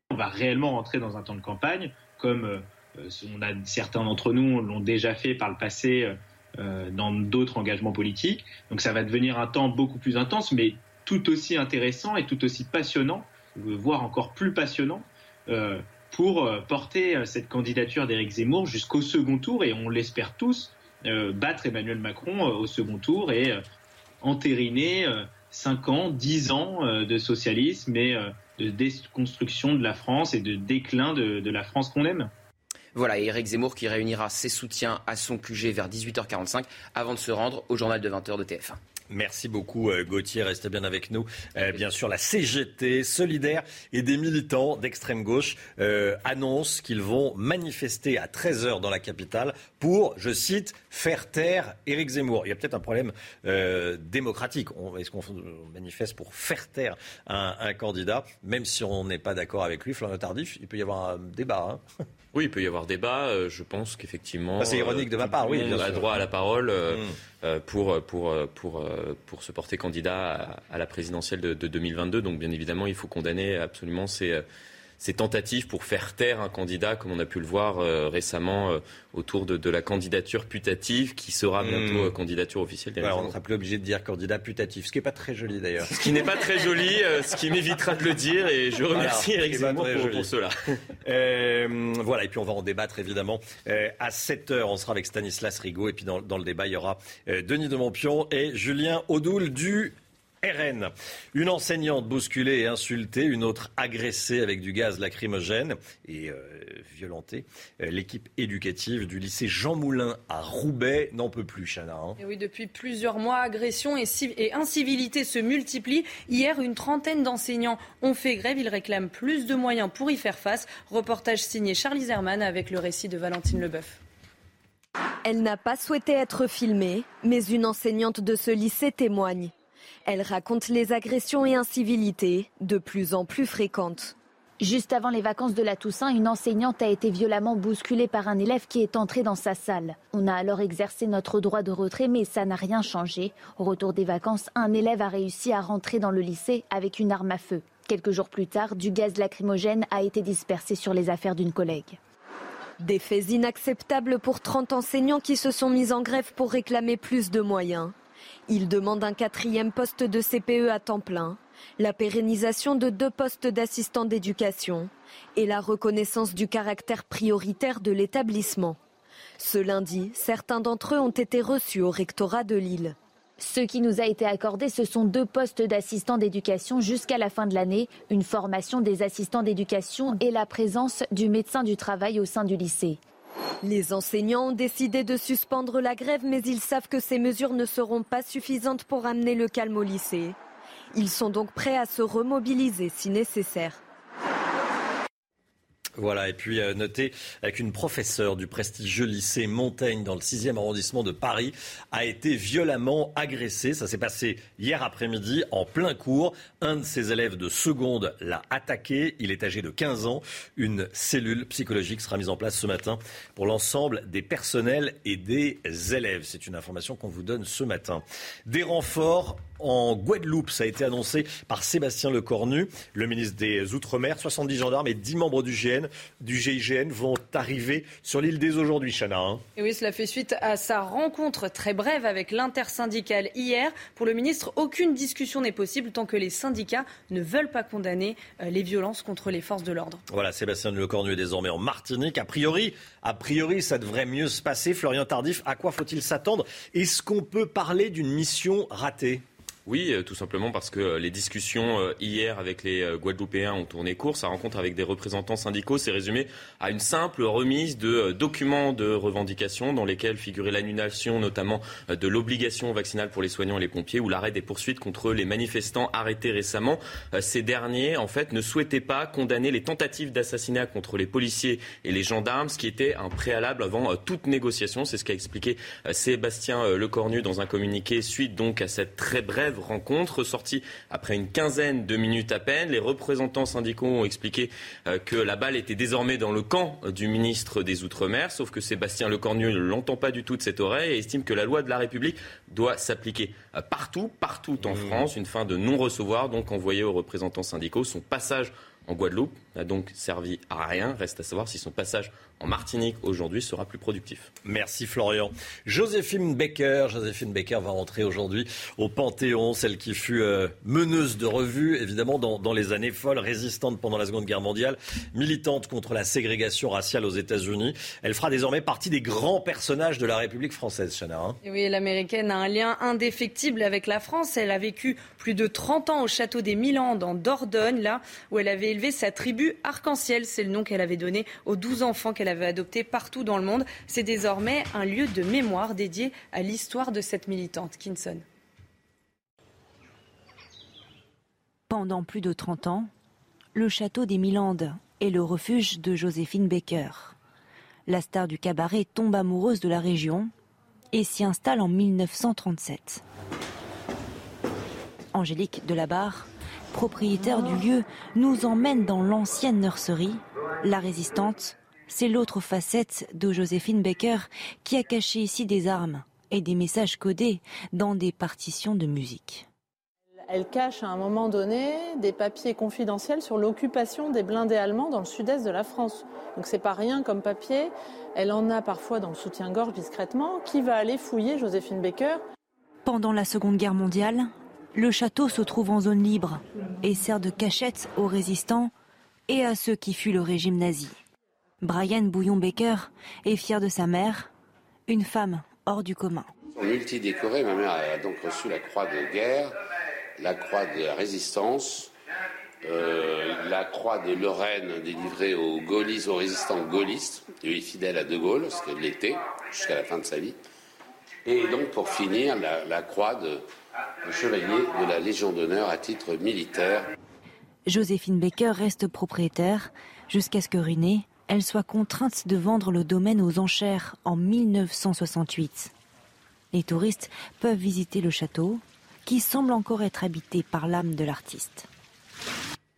On va réellement rentrer dans un temps de campagne, comme euh, on a, certains d'entre nous l'ont déjà fait par le passé euh, euh, dans d'autres engagements politiques. Donc ça va devenir un temps beaucoup plus intense, mais tout aussi intéressant et tout aussi passionnant, voire encore plus passionnant, euh, pour euh, porter cette candidature d'Éric Zemmour jusqu'au second tour, et on l'espère tous, battre Emmanuel Macron au second tour et entériner 5 ans, 10 ans de socialisme et de déconstruction de la France et de déclin de la France qu'on aime. Voilà, Éric Zemmour qui réunira ses soutiens à son QG vers 18h45 avant de se rendre au journal de 20h de TF1. Merci beaucoup euh, Gauthier, restez bien avec nous. Euh, bien sûr, la CGT solidaire et des militants d'extrême gauche euh, annoncent qu'ils vont manifester à 13h dans la capitale pour, je cite, faire taire Éric Zemmour. Il y a peut-être un problème démocratique. Est-ce qu'on manifeste pour faire taire un, candidat, même si on n'est pas d'accord avec lui, Florian Tardif Il peut y avoir un débat. Hein oui, il peut y avoir débat. je pense qu'effectivement. c'est ironique de ma part, oui. On a droit à la parole. Mm. Euh, pour, pour, pour, euh, pour se porter candidat à, la présidentielle de, de, 2022. Donc bien évidemment, il faut condamner absolument ces, ces tentatives pour faire taire un candidat, comme on a pu le voir euh, récemment euh, autour de, la candidature putative, qui sera bientôt hmm. euh, candidature officielle. on ne sera plus obligé de dire candidat putatif, ce qui n'est pas très joli d'ailleurs. Ce qui n'est pas très joli, ce qui m'évitera de le dire, et je remercie Eric Zemmour pour, cela. voilà, et puis on va en débattre évidemment. à 7h, on sera avec Stanislas Rigaud, et puis dans, dans le débat, il y aura Denis de Montpion et Julien Audoul du RN. Une enseignante bousculée et insultée, une autre agressée avec du gaz lacrymogène et euh, violentée. Euh, l'équipe éducative du lycée Jean Moulin à Roubaix n'en peut plus, Chana. Hein. Et oui, depuis plusieurs mois, agressions et, et incivilités se multiplient. Hier, une trentaine d'enseignants ont fait grève. Ils réclament plus de moyens pour y faire face. Reportage signé Charlie Zerman avec le récit de Valentine Leboeuf. Elle n'a pas souhaité être filmée, mais une enseignante de ce lycée témoigne. Elle raconte les agressions et incivilités de plus en plus fréquentes. Juste avant les vacances de la Toussaint, une enseignante a été violemment bousculée par un élève qui est entré dans sa salle. On a alors exercé notre droit de retrait, mais ça n'a rien changé. Au retour des vacances, un élève a réussi à rentrer dans le lycée avec une arme à feu. Quelques jours plus tard, du gaz lacrymogène a été dispersé sur les affaires d'une collègue. Des faits inacceptables pour 30 enseignants qui se sont mis en grève pour réclamer plus de moyens. Il demande un quatrième poste de CPE à temps plein, la pérennisation de deux postes d'assistant d'éducation et la reconnaissance du caractère prioritaire de l'établissement. Ce lundi, certains d'entre eux ont été reçus au rectorat de Lille. Ce qui nous a été accordé, ce sont deux postes d'assistant d'éducation jusqu'à la fin de l'année, une formation des assistants d'éducation et la présence du médecin du travail au sein du lycée. Les enseignants ont décidé de suspendre la grève, mais ils savent que ces mesures ne seront pas suffisantes pour amener le calme au lycée. Ils sont donc prêts à se remobiliser si nécessaire. Voilà, et puis euh, notez qu'une professeure du prestigieux lycée Montaigne dans le 6e arrondissement de Paris a été violemment agressée. Ça s'est passé hier après-midi en plein cours. Un de ses élèves de seconde l'a attaqué. Il est âgé de 15 ans. Une cellule psychologique sera mise en place ce matin pour l'ensemble des personnels et des élèves. C'est une information qu'on vous donne ce matin. Des renforts en Guadeloupe. Ça a été annoncé par Sébastien Lecornu, le ministre des Outre-mer. 70 gendarmes et 10 membres du, GN, du GIGN vont arriver sur l'île des aujourd'hui, Chana. Hein. Et oui, cela fait suite à sa rencontre très brève avec l'intersyndicale hier. Pour le ministre, aucune discussion n'est possible tant que les syndicats ne veulent pas condamner euh, les violences contre les forces de l'ordre. Voilà, Sébastien Lecornu est désormais en Martinique. A priori, a priori, ça devrait mieux se passer. Florian Tardif, à quoi faut-il s'attendre? Est-ce qu'on peut parler d'une mission ratée? Oui, euh, tout simplement parce que euh, les discussions euh, hier avec les Guadeloupéens ont tourné court. Sa rencontre avec des représentants syndicaux s'est résumée à une simple remise de documents de revendication dans lesquels figurait l'annulation notamment de l'obligation vaccinale pour les soignants et les pompiers ou l'arrêt des poursuites contre les manifestants arrêtés récemment. Ces derniers, en fait, ne souhaitaient pas condamner les tentatives d'assassinat contre les policiers et les gendarmes, ce qui était un préalable avant toute négociation. C'est ce qu'a expliqué Sébastien Lecornu dans un communiqué suite donc à cette très brève rencontre sortie après une quinzaine de minutes à peine. Les représentants syndicaux ont expliqué euh, que la balle était désormais dans le camp du ministre des Outre-mer, sauf que Sébastien Lecornu ne l'entend pas du tout de cette oreille et estime que la loi de la République doit s'appliquer euh, partout, partout en mmh. France. Une fin de non-recevoir donc envoyée aux représentants syndicaux. Son passage en Guadeloupe n'a donc servi à rien. Reste à savoir si son passage en Martinique aujourd'hui sera plus productif. Merci Florian. Joséphine Baker, Joséphine Baker va rentrer aujourd'hui au Panthéon, celle qui fut euh, meneuse de revue, évidemment dans, dans, les années folles, résistante pendant la Seconde Guerre mondiale, militante contre la ségrégation raciale aux États-Unis. Elle fera désormais partie des grands personnages de la République française, Chana. Hein. oui, l'américaine a un lien indéfectible avec la France. Elle a vécu plus de 30 ans au château des Milan, dans Dordogne, là où elle avait élever sa tribu arc-en-ciel. C'est le nom qu'elle avait donné aux 12 enfants qu'elle avait adoptés partout dans le monde. C'est désormais un lieu de mémoire dédié à l'histoire de cette militante. Kinson. Pendant plus de 30 ans, le château des Milandes est le refuge de Joséphine Baker. La star du cabaret tombe amoureuse de la région et s'y installe en 1937. Angélique Delabarre, propriétaire du lieu, nous emmène dans l'ancienne nurserie. La résistante, c'est l'autre facette de Joséphine Baker qui a caché ici des armes et des messages codés dans des partitions de musique. Elle cache à un moment donné des papiers confidentiels sur l'occupation des blindés allemands dans le sud-est de la France. Donc c'est pas rien comme papier. Elle en a parfois dans le soutien-gorge discrètement. Qui va aller fouiller Joséphine Baker? Pendant la Seconde Guerre mondiale, le château se trouve en zone libre et sert de cachette aux résistants et à ceux qui fuient le régime nazi. Brian Bouillon-Baker est fier de sa mère, une femme hors du commun. Multidécorée, ma mère a donc reçu la croix de guerre, la croix de la résistance, euh, la croix de Lorraine délivrée aux gaullistes, aux résistants gaullistes, lui fidèle à De Gaulle, ce qu'elle l'était jusqu'à la fin de sa vie. Et donc pour finir, la, la croix de, de chevalier de la Légion d'honneur à titre militaire. Joséphine Baker reste propriétaire jusqu'à ce que ruinée, elle soit contrainte de vendre le domaine aux enchères en 1968. Les touristes peuvent visiter le château, qui semble encore être habité par l'âme de l'artiste.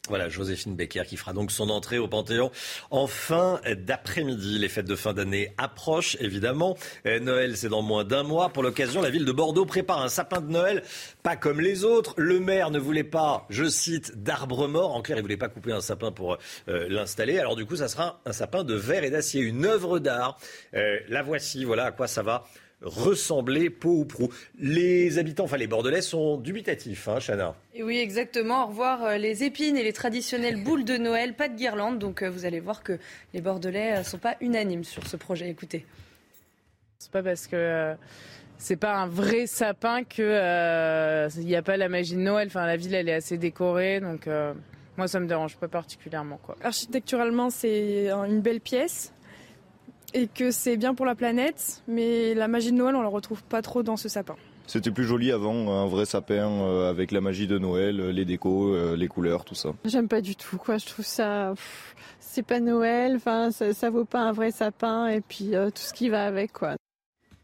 Voilà, Joséphine Becker qui fera donc son entrée au Panthéon en fin d'après-midi. Les fêtes de fin d'année approchent, évidemment. Euh, Noël, c'est dans moins d'un mois. Pour l'occasion, la ville de Bordeaux prépare un sapin de Noël, pas comme les autres. Le maire ne voulait pas, je cite, d'arbres morts. En clair, il voulait pas couper un sapin pour euh, l'installer. Alors du coup, ça sera un sapin de verre et d'acier, une œuvre d'art. Euh, la voici, voilà à quoi ça va ressembler peau ou prou. Les habitants, enfin les Bordelais, sont dubitatifs, hein, Chana. Et oui, exactement. Au revoir euh, les épines et les traditionnelles boules de Noël, pas de guirlande. Donc euh, vous allez voir que les Bordelais ne euh, sont pas unanimes sur ce projet. Écoutez. C'est pas parce que c'est pas un vrai sapin que il n'y a pas la magie de Noël. Enfin, la ville elle est assez décorée, donc moi ça me dérange pas particulièrement quoi. Architecturalement, c'est une belle pièce et que c'est bien pour la planète, mais la magie de Noël, on la retrouve pas trop dans ce sapin. C'était plus joli avant, un vrai sapin euh, avec la magie de Noël, les décos, euh, les couleurs, tout ça. J'aime pas du tout, quoi. Je trouve ça, c'est pas Noël. Enfin, ça, ça, vaut pas un vrai sapin et puis euh, tout ce qui va avec, quoi.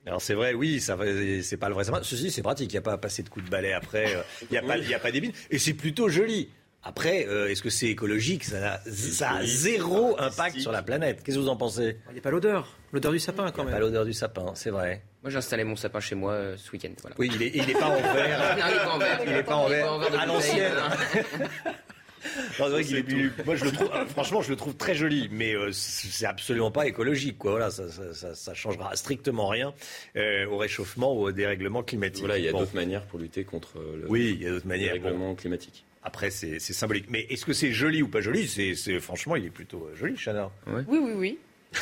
Alors c'est vrai, oui, ça c'est pas le vrai sapin. Ceci, c'est pratique. Il n'y a pas à passer de coups de balai après. Il n'y a, pas, il a pas d'ébine. Et c'est plutôt joli. Après, euh, est-ce que c'est écologique? Ça, ça, a zéro impact sur la planète. Qu'est-ce que vous en pensez? Il n'y a pas l'odeur. L'odeur du sapin, quand même. Pas l'odeur du sapin, c'est vrai. Moi, j'ai installé mon sapin chez moi euh, ce week-end. Voilà. Oui, il n'est il est pas en verre. non, il n'est pas en verre. Il n'est pas en verre. À l'ancienne. vrai qu'il est Moi, je le trouve, franchement, je le trouve très joli, mais euh, c'est absolument pas écologique. Quoi. Voilà, ça, ça, ça changera strictement rien euh, au réchauffement ou au dérèglement climatique. Voilà, il y a d'autres manières pour lutter contre le oui, il y a d'autres manières. dérèglement climatique. Après, c'est symbolique. Mais est-ce que c'est joli ou pas joli c'est, Franchement, il est plutôt euh, joli, Chana. Oui, oui, oui.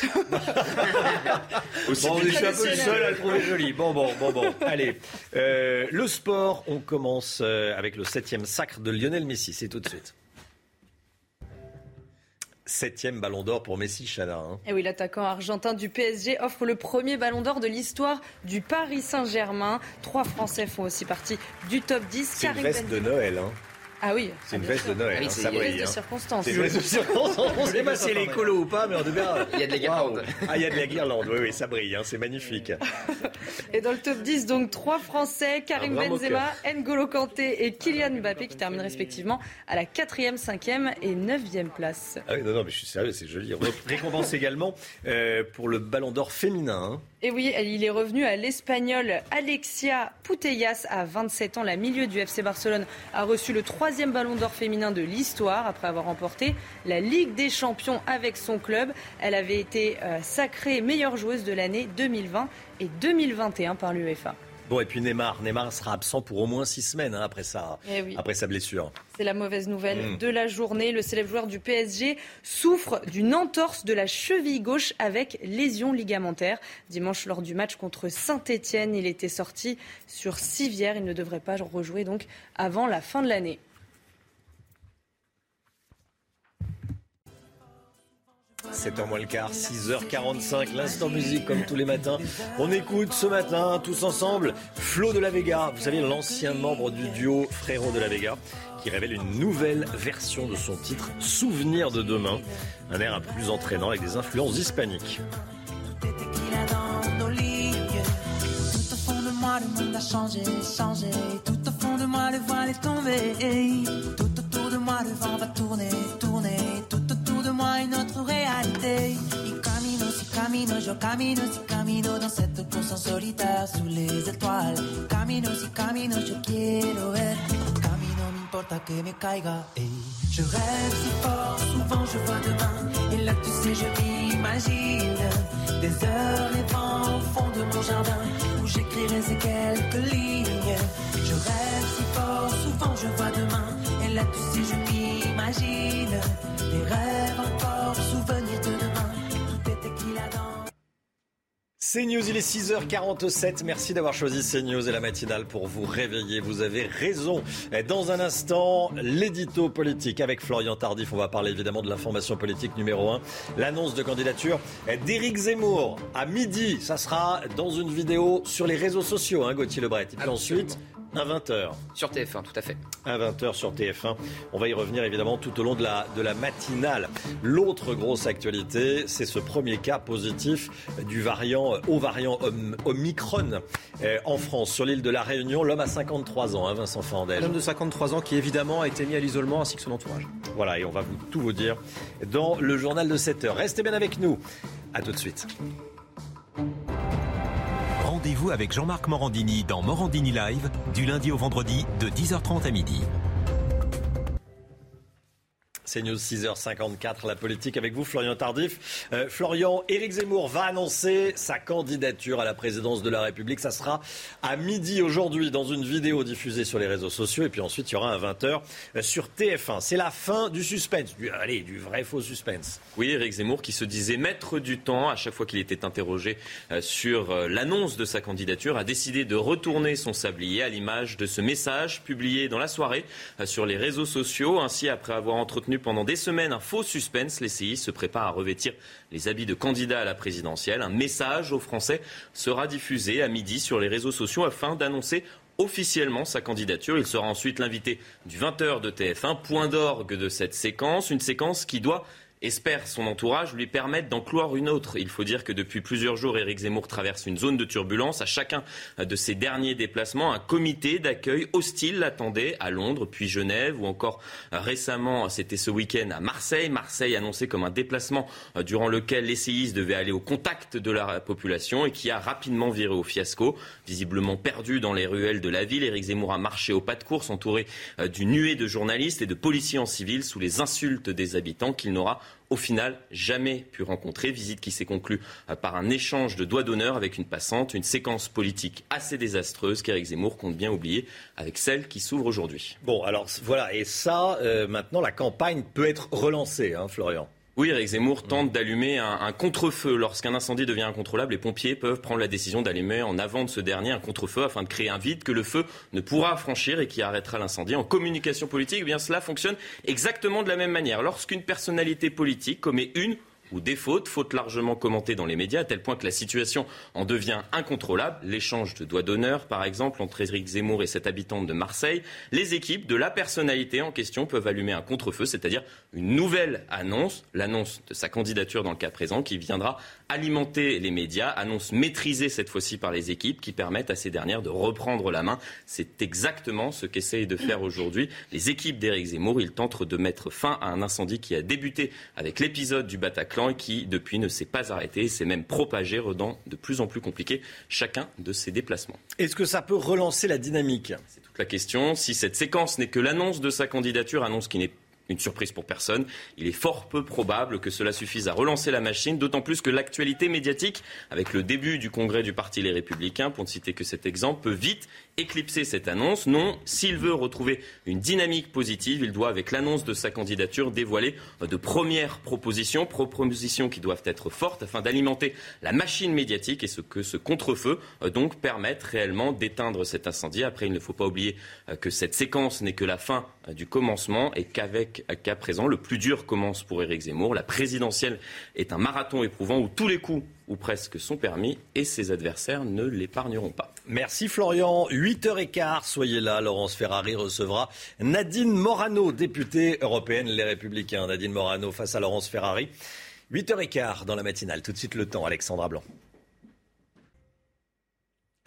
Aussi bon, je suis un peu le seul à le trouver joli. Bon, bon, bon, bon. Allez. Euh, le sport, on commence euh, avec le septième sacre de Lionel Messi. C'est tout de suite. Septième ballon d'or pour Messi, Chana. Hein. Et oui, l'attaquant argentin du PSG offre le premier ballon d'or de l'histoire du Paris Saint-Germain. Trois Français font aussi partie du top 10. C'est une veste de Noël. Hein. Ah oui. C'est une veste de Noël. Ah hein, c'est ça une de hein. circonstance. C'est une veste de circonstance. On ne sait pas si elle est écolo ou pas, mais en tout cas. Il y a de la guirlande. Ah, il y a de la guirlande. Oui, oui, ça brille. Hein, c'est magnifique. Et dans le top 10, donc trois Français Karim Benzema, N'Golo Kanté et Kylian Mbappé qui terminent respectivement à la 4e, 5e et 9e place. Ah oui, non, non, mais je suis sérieux, c'est joli. On récompense également euh, pour le ballon d'or féminin. hein. Et oui, il est revenu à l'Espagnol Alexia Putellas à 27 ans. La milieu du FC Barcelone a reçu le troisième ballon d'or féminin de l'histoire après avoir remporté la Ligue des Champions avec son club. Elle avait été euh, sacrée meilleure joueuse de l'année 2020 et 2021 par l'UEFA. Bon, et puis Neymar. Neymar sera absent pour au moins six semaines hein, après, sa, Eh oui. après sa blessure. C'est la mauvaise nouvelle Mm. de la journée. Le célèbre joueur du PSG souffre d'une entorse de la cheville gauche avec lésion ligamentaire. Dimanche, lors du match contre Saint-Etienne, il était sorti sur civière. Il ne devrait pas rejouer donc avant la fin de l'année. 7h moins le quart, 6h45, l'instant musique comme tous les matins. On écoute ce matin, tous ensemble, Flo de la Vega, vous savez, l'ancien membre du duo Frérot de la Vega, qui révèle une nouvelle version de son titre Souvenir de demain, un air un peu plus entraînant avec des influences hispaniques. Tout au fond de moi, le monde a changé, changé. Tout au fond de moi, le est tombé. Tout autour de moi, le vent va tourner, tourner. Moi, une autre réalité. Y camino, si camino, yo camino, si camino dans cette course solitaire sous les étoiles. Camino, si camino, yo quiero ver. Camino, me importa que me caiga. ey. Je rêve si fort, souvent je vois demain. Et là, tu sais, je m'imagine des heures et vents au fond de mon jardin où j'écrirai ces quelques lignes. Je rêve si fort, souvent je vois demain. Et là, tu sais, je m'imagine des rêves encore, souvenirs de demain. Tout est tequila dans. CNews, il est 6h47. Merci d'avoir choisi CNews et la matinale pour vous réveiller. Vous avez raison. Dans un instant, l'édito politique avec Florian Tardif. On va parler évidemment de l'information politique numéro 1. L'annonce de candidature d'Éric Zemmour à midi. Ça sera dans une vidéo sur les réseaux sociaux, hein, Gauthier Lebret. Et puis ensuite, à 20h. Sur TF1, tout à fait. À 20h sur TF1. On va y revenir évidemment tout au long de la, de la matinale. L'autre grosse actualité, c'est ce premier cas positif du variant, au variant Om- Omicron euh, en France. Sur l'île de la Réunion, l'homme a 53 ans, hein, Vincent Fandel. L'homme de 53 ans qui évidemment a été mis à l'isolement ainsi que son entourage. Voilà, et on va vous, tout vous dire dans le journal de 7 heures. Restez bien avec nous. À tout de suite. Rendez-vous avec Jean-Marc Morandini dans Morandini Live du lundi au vendredi de 10h30 à midi. C'est News 6h54, la politique avec vous, Florian Tardif. Euh, Florian, Éric Zemmour va annoncer sa candidature à la présidence de la République. Ça sera à midi aujourd'hui dans une vidéo diffusée sur les réseaux sociaux. Et puis ensuite, il y aura un 20h sur TF1. C'est la fin du suspense. Du, allez, du vrai faux suspense. Oui, Éric Zemmour qui se disait maître du temps à chaque fois qu'il était interrogé euh, sur euh, l'annonce de sa candidature a décidé de retourner son sablier à l'image de ce message publié dans la soirée euh, sur les réseaux sociaux. Ainsi, après avoir entretenu pendant des semaines un faux suspense, l'ECI se prépare à revêtir les habits de candidat à la présidentielle. Un message aux Français sera diffusé à midi sur les réseaux sociaux afin d'annoncer officiellement sa candidature. Il sera ensuite l'invité du 20h de TF1, point d'orgue de cette séquence, une séquence qui doit espère son entourage lui permettre d'en clore une autre. Il faut dire que depuis plusieurs jours, Éric Zemmour traverse une zone de turbulence. À chacun de ses derniers déplacements, un comité d'accueil hostile l'attendait à Londres, puis Genève, ou encore récemment, c'était ce week-end à Marseille. Marseille annoncé comme un déplacement euh, durant lequel l'essayiste devait aller au contact de la population et qui a rapidement viré au fiasco. Visiblement perdu dans les ruelles de la ville, Éric Zemmour a marché au pas de course entouré euh, d'une nuée de journalistes et de policiers en civil sous les insultes des habitants qu'il n'aura au final jamais pu rencontrer. Visite qui s'est conclue euh, par un échange de doigts d'honneur avec une passante, une séquence politique assez désastreuse qu'Éric Zemmour compte bien oublier avec celle qui s'ouvre aujourd'hui. Bon, alors voilà, et ça, euh, maintenant, la campagne peut être relancée, hein, Florian. Oui, Eric Zemmour tente d'allumer un, un contre-feu. Lorsqu'un incendie devient incontrôlable, les pompiers peuvent prendre la décision d'allumer en avant de ce dernier un contre-feu afin de créer un vide que le feu ne pourra franchir et qui arrêtera l'incendie. En communication politique, eh bien cela fonctionne exactement de la même manière. Lorsqu'une personnalité politique commet une ou des fautes, fautes largement commentées dans les médias, à tel point que la situation en devient incontrôlable. L'échange de doigts d'honneur, par exemple, entre Éric Zemmour et cette habitante de Marseille. Les équipes de la personnalité en question peuvent allumer un contre-feu, c'est-à-dire une nouvelle annonce, l'annonce de sa candidature dans le cas présent, qui viendra alimenter les médias, annonce maîtrisée cette fois-ci par les équipes, qui permettent à ces dernières de reprendre la main. C'est exactement ce qu'essayent de faire aujourd'hui les équipes d'Éric Zemmour. Ils tentent de mettre fin à un incendie qui a débuté avec l'épisode du Bataclan et qui, depuis, ne s'est pas arrêté et s'est même propagé, rendant de plus en plus compliqué chacun de ses déplacements. Est-ce que ça peut relancer la dynamique? C'est toute la question. Si cette séquence n'est que l'annonce de sa candidature, annonce qui n'est une surprise pour personne. Il est fort peu probable que cela suffise à relancer la machine, d'autant plus que l'actualité médiatique, avec le début du congrès du Parti Les Républicains, pour ne citer que cet exemple, peut vite éclipser cette annonce. Non, s'il veut retrouver une dynamique positive, il doit, avec l'annonce de sa candidature, dévoiler de premières propositions, propositions qui doivent être fortes afin d'alimenter la machine médiatique et ce que ce contre-feu euh, donc permette réellement d'éteindre cet incendie. Après, il ne faut pas oublier euh, que cette séquence n'est que la fin euh, du commencement et qu'avec qu'à présent. Le plus dur commence pour Éric Zemmour. La présidentielle est un marathon éprouvant où tous les coups ou presque sont permis et ses adversaires ne l'épargneront pas. Merci Florian. 8h15, soyez là. Laurence Ferrari recevra Nadine Morano, députée européenne Les Républicains. Nadine Morano face à Laurence Ferrari. 8h15 dans la matinale. Tout de suite le temps, Alexandra Blanc.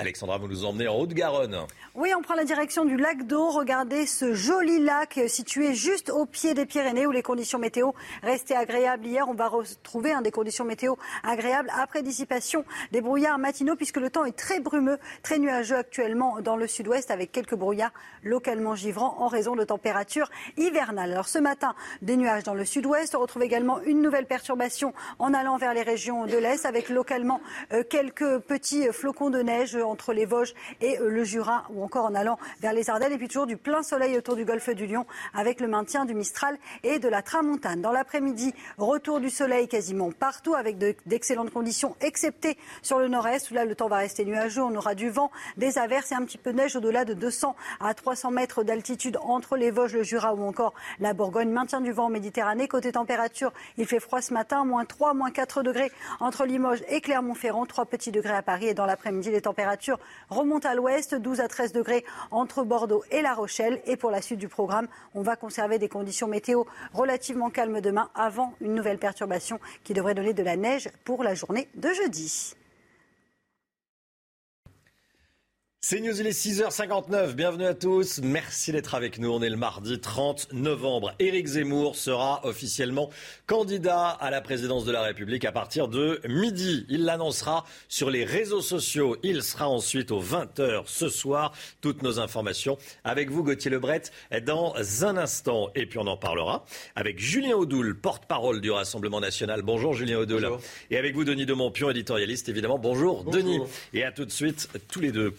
Alexandra, vous nous emmenez en Haute-Garonne. Oui, on prend la direction du lac d'eau. Regardez ce joli lac situé juste au pied des Pyrénées où les conditions météo restaient agréables hier. On va retrouver des conditions météo agréables après dissipation des brouillards matinaux puisque le temps est très brumeux, très nuageux actuellement dans le sud-ouest avec quelques brouillards localement givrants en raison de températures hivernales. Alors ce matin, des nuages dans le sud-ouest. On retrouve également une nouvelle perturbation en allant vers les régions de l'Est avec localement euh, quelques petits flocons de neige entre les Vosges et euh, le Jura ou encore en allant vers les Ardennes. Et puis toujours du plein soleil autour du golfe du Lion avec le maintien du Mistral et de la Tramontane. Dans l'après-midi, retour du soleil quasiment partout avec d'excellentes conditions, excepté sur le nord-est où là le temps va rester nuageux. On aura du vent, des averses et un petit peu de neige au-delà de 200 à 300 mètres d'altitude entre les Vosges, le Jura ou encore la Bourgogne. Maintien du vent en Méditerranée. Côté température, il fait froid ce matin, moins 3, moins 4 degrés entre Limoges et Clermont-Ferrand, 3 petits degrés à Paris et dans l'après-midi, les températures remonte à l'ouest, 12 à 13 degrés entre Bordeaux et La Rochelle. Et pour la suite du programme, on va conserver des conditions météo relativement calmes demain avant une nouvelle perturbation qui devrait donner de la neige pour la journée de jeudi. C'est News, il est 6h59. Bienvenue à tous. Merci d'être avec nous. On est le mardi 30 novembre. Éric Zemmour sera officiellement candidat à la présidence de la République à partir de midi. Il l'annoncera sur les réseaux sociaux. Il sera ensuite aux 20h ce soir. Toutes nos informations avec vous, Gauthier Lebret, dans un instant. Et puis on en parlera avec Julien Audoul, porte-parole du Rassemblement national. Bonjour Julien Audoul. Et avec vous, Denis de Montpion, éditorialiste, évidemment. Bonjour, Bonjour. Denis. Et à tout de suite, tous les deux.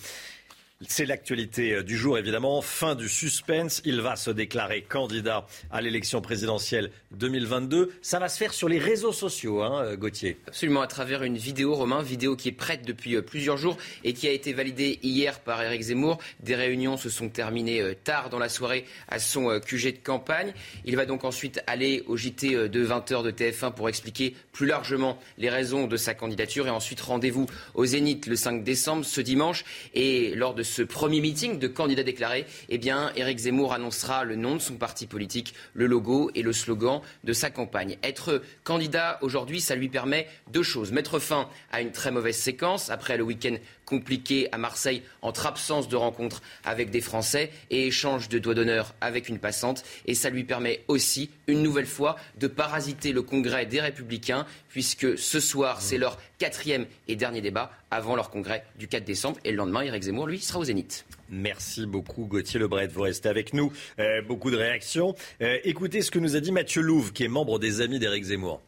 C'est l'actualité euh, du jour, évidemment. Fin du suspense. Il va se déclarer candidat à l'élection présidentielle 2022. Ça va se faire sur les réseaux sociaux, hein, euh, Gauthier. Absolument, à travers une vidéo, Romain, vidéo qui est prête depuis euh, plusieurs jours et qui a été validée hier par Éric Zemmour. Des réunions se sont terminées tard dans la soirée à son QG de campagne. Il va donc ensuite aller au JT de 20h de TF1 pour expliquer plus largement les raisons de sa candidature et ensuite rendez-vous au Zénith le 5 décembre, ce dimanche. Et lors de premier meeting de candidats déclarés, eh bien, Éric Zemmour annoncera le nom de son parti politique, le logo et le slogan de sa campagne. Être candidat aujourd'hui, ça lui permet deux choses. Mettre fin à une très mauvaise séquence après le week-end compliqué à Marseille entre absence de rencontres avec des Français et échange de doigts d'honneur avec une passante. Et ça lui permet aussi, une nouvelle fois, de parasiter le congrès des Républicains, puisque ce soir, c'est leur quatrième et dernier débat avant leur congrès du 4 décembre. Et le lendemain, Éric Zemmour, lui, sera au Zénith. Merci beaucoup Gauthier Lebret, vous restez avec nous. Euh, beaucoup de réactions. Euh, écoutez ce que nous a dit Mathieu Louve, qui est membre des Amis d'Éric Zemmour.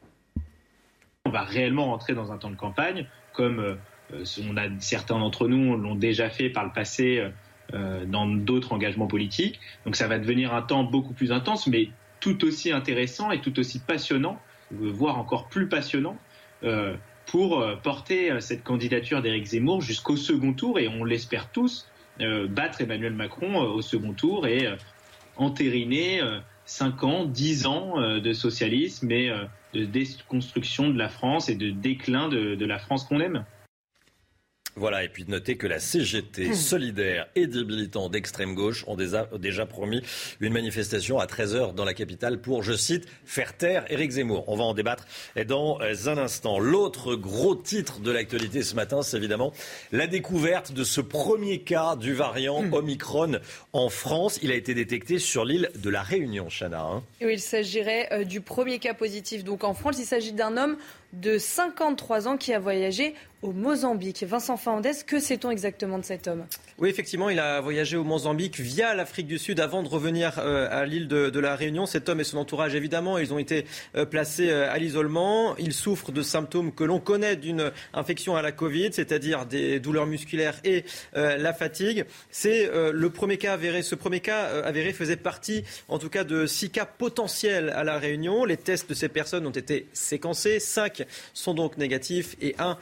On va réellement rentrer dans un temps de campagne, comme euh, on a, certains d'entre nous l'ont déjà fait par le passé euh, dans d'autres engagements politiques. Donc ça va devenir un temps beaucoup plus intense, mais tout aussi intéressant et tout aussi passionnant, voire encore plus passionnant, euh, pour porter cette candidature d'Éric Zemmour jusqu'au second tour, et on l'espère tous, battre Emmanuel Macron au second tour et entériner 5 ans, 10 ans de socialisme et de déconstruction de la France et de déclin de la France qu'on aime. Voilà, et puis de noter que la CGT hmm. solidaire et des militants d'extrême gauche ont déjà, promis une manifestation à 13h dans la capitale pour, je cite, faire taire Éric Zemmour. On va en débattre dans un instant. L'autre gros titre de l'actualité ce matin, c'est évidemment la découverte de ce premier cas du variant hmm. Omicron en France. Il a été détecté sur l'île de la Réunion, Chana. Hein. il s'agirait euh, du premier cas positif donc en France. Il s'agit d'un homme de 53 ans qui a voyagé au Mozambique. Vincent Fernandez, que sait-on exactement de cet homme? Oui, effectivement, il a voyagé au Mozambique via l'Afrique du Sud avant de revenir euh, à l'île de, la Réunion. Cet homme et son entourage, évidemment, ils ont été euh, placés euh, à l'isolement. Il souffre de symptômes que l'on connaît d'une infection à la Covid, c'est-à-dire des douleurs musculaires et la fatigue. C'est le premier cas avéré. Ce premier cas avéré faisait partie, en tout cas, de six cas potentiels à la Réunion. Les tests de ces personnes ont été séquencés. Cinq sont donc négatifs et un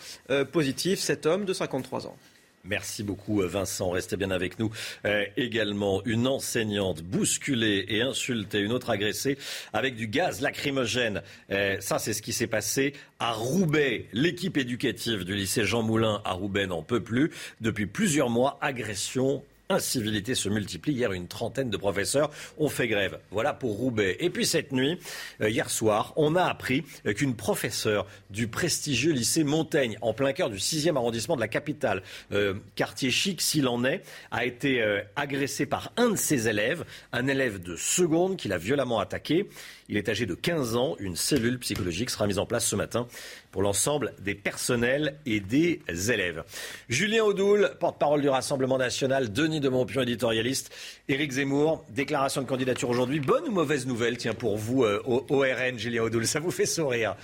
positif, cet homme de 53 ans. Merci beaucoup Vincent, restez bien avec nous. Euh, également une enseignante bousculée et insultée, une autre agressée avec du gaz lacrymogène. Euh, ça c'est ce qui s'est passé à Roubaix. L'équipe éducative du lycée Jean Moulin à Roubaix n'en peut plus. Depuis plusieurs mois, agression, incivilités se multiplient. Hier, une trentaine de professeurs ont fait grève. Voilà pour Roubaix. Et puis cette nuit, euh, hier soir, on a appris euh, qu'une professeure du prestigieux lycée Montaigne, en plein cœur du 6e arrondissement de la capitale, euh, quartier chic s'il en est, a été agressée par un de ses élèves, un élève de seconde qui l'a violemment attaqué. Il est âgé de 15 ans. Une cellule psychologique sera mise en place ce matin pour l'ensemble des personnels et des élèves. Julien Audoul, porte-parole du Rassemblement national, Denis de Montpion, éditorialiste, Éric Zemmour, déclaration de candidature aujourd'hui. Bonne ou mauvaise nouvelle, tiens, pour vous, euh, au, Julien Audoul, ça vous fait sourire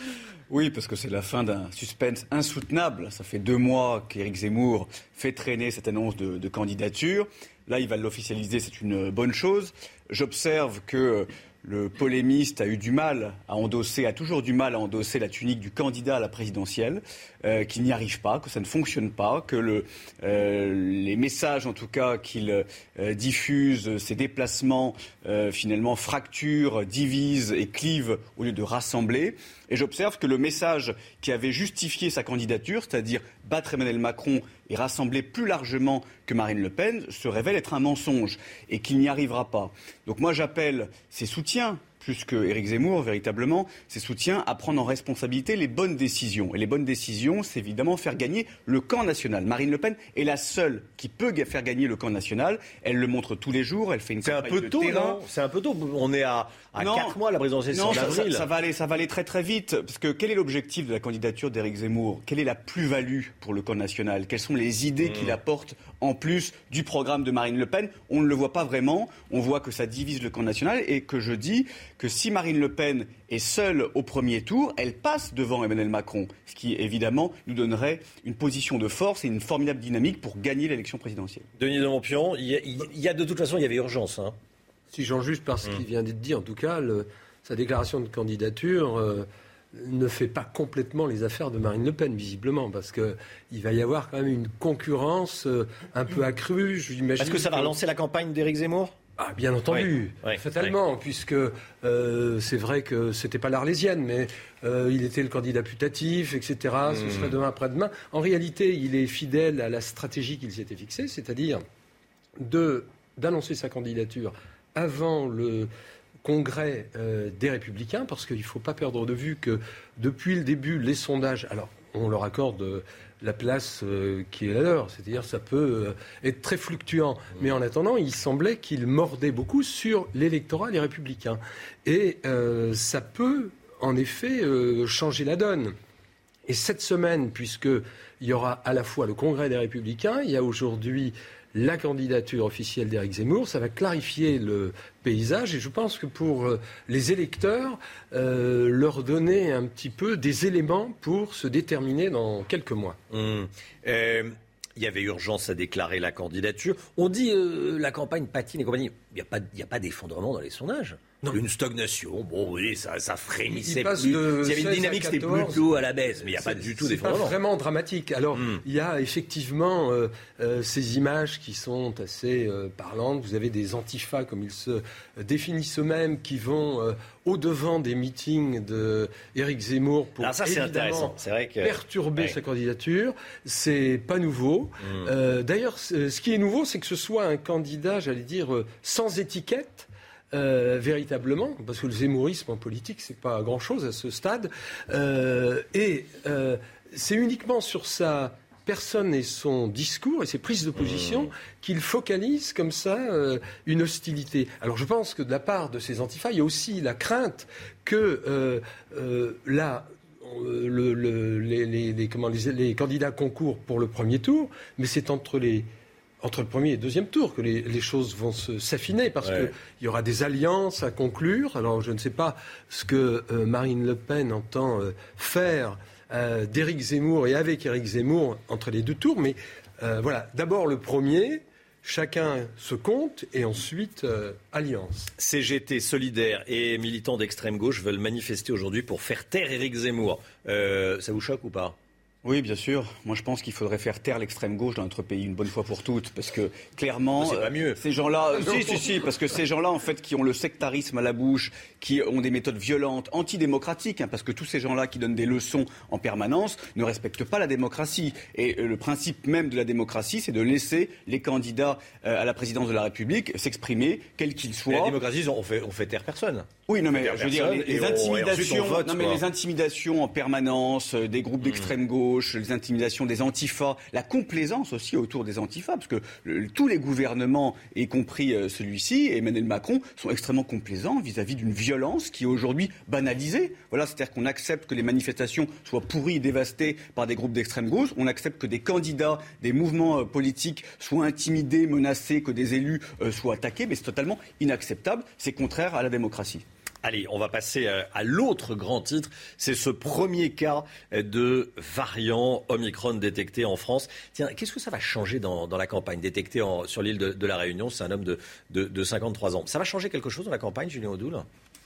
oui, parce que c'est la fin d'un suspense insoutenable. Ça fait deux mois qu'Éric Zemmour fait traîner cette annonce de candidature. Là, il va l'officialiser, c'est une bonne chose. J'observe que le polémiste a eu du mal à endosser, a toujours du mal à endosser la tunique du candidat à la présidentielle, euh, qu'il n'y arrive pas, que ça ne fonctionne pas, que euh, les messages, en tout cas, qu'il euh, diffuse, ses déplacements, finalement, fracturent, divisent et clivent au lieu de rassembler. Et j'observe que le message qui avait justifié sa candidature, c'est-à-dire battre Emmanuel Macron et rassembler plus largement que Marine Le Pen, se révèle être un mensonge et qu'il n'y arrivera pas. Donc moi j'appelle ses soutiens plus que Éric Zemmour, véritablement, ses soutiens à prendre en responsabilité les bonnes décisions. Et les bonnes décisions, c'est évidemment faire gagner le camp national. Marine Le Pen est la seule qui peut faire gagner le camp national. Elle le montre tous les jours. Elle fait une campagne un peu tôt, terrain. C'est un peu tôt. On est à, à 4 mois la présidentielle non, ça, ça, ça, va aller, ça va aller très très vite. Parce que quel est l'objectif de la candidature d'Éric Zemmour? Quelle est la plus-value pour le camp national? Quelles sont les idées qu'il hmm. apporte en plus du programme de Marine Le Pen? On ne le voit pas vraiment. On voit que ça divise le camp national et que je dis que si Marine Le Pen est seule au premier tour, elle passe devant Emmanuel Macron, ce qui évidemment nous donnerait une position de force et une formidable dynamique pour gagner l'élection présidentielle. Denis de Montpion, il y, a, de toute façon, il y avait urgence. Hein. Si j'en juge par ce qui vient d'être dit, en tout cas, sa déclaration de candidature. Euh, ne fait pas complètement les affaires de Marine Le Pen, visiblement, parce qu'il va y avoir quand même une concurrence euh, un peu accrue. Est-ce que ça va relancer la campagne d'Éric Zemmour? Ah, bien entendu, fatalement, puisque euh, c'est vrai que c'était pas l'Arlésienne, mais euh, il était le candidat putatif, etc. Ce hmm. serait demain après-demain. En réalité, il est fidèle à la stratégie qu'il s'était fixée, c'est-à-dire de d'annoncer sa candidature avant le congrès euh, des Républicains, parce qu'il ne faut pas perdre de vue que depuis le début, les sondages, alors on leur accorde la place euh, qui est la leur. C'est-à-dire ça peut euh, être très fluctuant. Mais en attendant, il semblait qu'il mordait beaucoup sur l'électorat des républicains. Et euh, ça peut en effet changer la donne. Et cette semaine, puisqu'il y aura à la fois le Congrès des républicains, il y a aujourd'hui la candidature officielle d'Éric Zemmour. Ça va clarifier le paysage et je pense que pour euh, les électeurs, euh, leur donner un petit peu des éléments pour se déterminer dans quelques mois. Mmh. Euh, il y avait urgence à déclarer la candidature. On dit la campagne patine et compagnie. Il n'y a pas d'effondrement dans les sondages. Non. Une stagnation, bon oui, ça, ça frémissait plus. S'il y avait une dynamique, c'était plutôt à la baisse, mais il n'y a pas du tout d'effondrement. C'est vraiment dramatique. Alors, hmm. il y a effectivement euh, euh, ces images qui sont assez euh, parlantes. Vous avez des antifas, comme ils se définissent eux-mêmes, qui vont au-devant des meetings d'Éric Zemmour pour ça, évidemment vrai que... perturber sa candidature. C'est pas nouveau. Hmm. D'ailleurs, ce qui est nouveau, c'est que ce soit un candidat, j'allais dire, sans étiquette, euh, véritablement, parce que le zémourisme en politique, c'est pas grand-chose à ce stade, euh, et euh, c'est uniquement sur sa personne et son discours et ses prises de position mmh. qu'il focalise comme ça une hostilité. Alors je pense que de la part de ces antifas, il y a aussi la crainte que là, les, comment, les, candidats concourent pour le premier tour, mais c'est entre les entre le premier et le deuxième tour que les, choses vont s'affiner parce qu'il y aura des alliances à conclure. Alors je ne sais pas ce que euh, Marine Le Pen entend euh, faire euh, d'Éric Zemmour et avec Éric Zemmour entre les deux tours, mais voilà, d'abord le premier. Chacun se compte et ensuite alliance. CGT, Solidaire et militants d'extrême gauche veulent manifester aujourd'hui pour faire taire Éric Zemmour. ça vous choque ou pas? Oui, bien sûr. Moi, je pense qu'il faudrait faire taire l'extrême gauche dans notre pays une bonne fois pour toutes, parce que clairement, c'est pas mieux. ces gens-là, si, si, si, parce que ces gens-là, en fait, qui ont le sectarisme à la bouche, qui ont des méthodes violentes, antidémocratiques, hein, parce que tous ces gens-là qui donnent des leçons en permanence ne respectent pas la démocratie. Et euh, le principe même de la démocratie, c'est de laisser les candidats euh, à la présidence de la République s'exprimer, quels qu'ils soient. la démocratie, on fait, on fait taire personne. Oui, non, mais je veux dire, les, intimidations, non, mais les intimidations en permanence euh, des groupes d'extrême gauche, les intimidations des antifas, la complaisance aussi autour des antifas, parce que tous les gouvernements, y compris euh, celui-ci, Emmanuel Macron, sont extrêmement complaisants vis-à-vis d'une violence qui est aujourd'hui banalisée. Voilà, c'est-à-dire qu'on accepte que les manifestations soient pourries et dévastées par des groupes d'extrême gauche, on accepte que des candidats, des mouvements euh, politiques soient intimidés, menacés, que des élus soient attaqués, mais c'est totalement inacceptable, c'est contraire à la démocratie. Allez, on va passer euh, à l'autre grand titre. C'est ce premier cas de variant Omicron détecté en France. Tiens, qu'est-ce que ça va changer dans, la campagne détecté sur l'île de, la Réunion? C'est un homme de, 53 ans. Ça va changer quelque chose dans la campagne, Julien Audoul?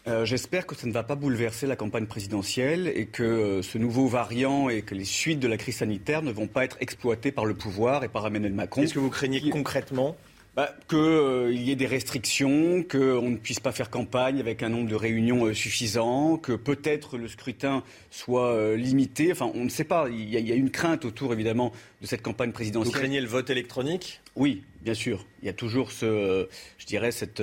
Euh, J'espère que ça ne va pas bouleverser la campagne présidentielle et que euh, ce nouveau variant et que les suites de la crise sanitaire ne vont pas être exploitées par le pouvoir et par Emmanuel Macron. Qu'est-ce que vous craignez concrètement? Bah, Qu'il euh, y ait des restrictions, qu'on ne puisse pas faire campagne avec un nombre de réunions euh, suffisant, que peut-être le scrutin soit euh, limité. Enfin, on ne sait pas. Il y, a une crainte autour, évidemment, de cette campagne présidentielle. Vous craignez le vote électronique? Oui, bien sûr. Il y a toujours ce, je dirais, cette,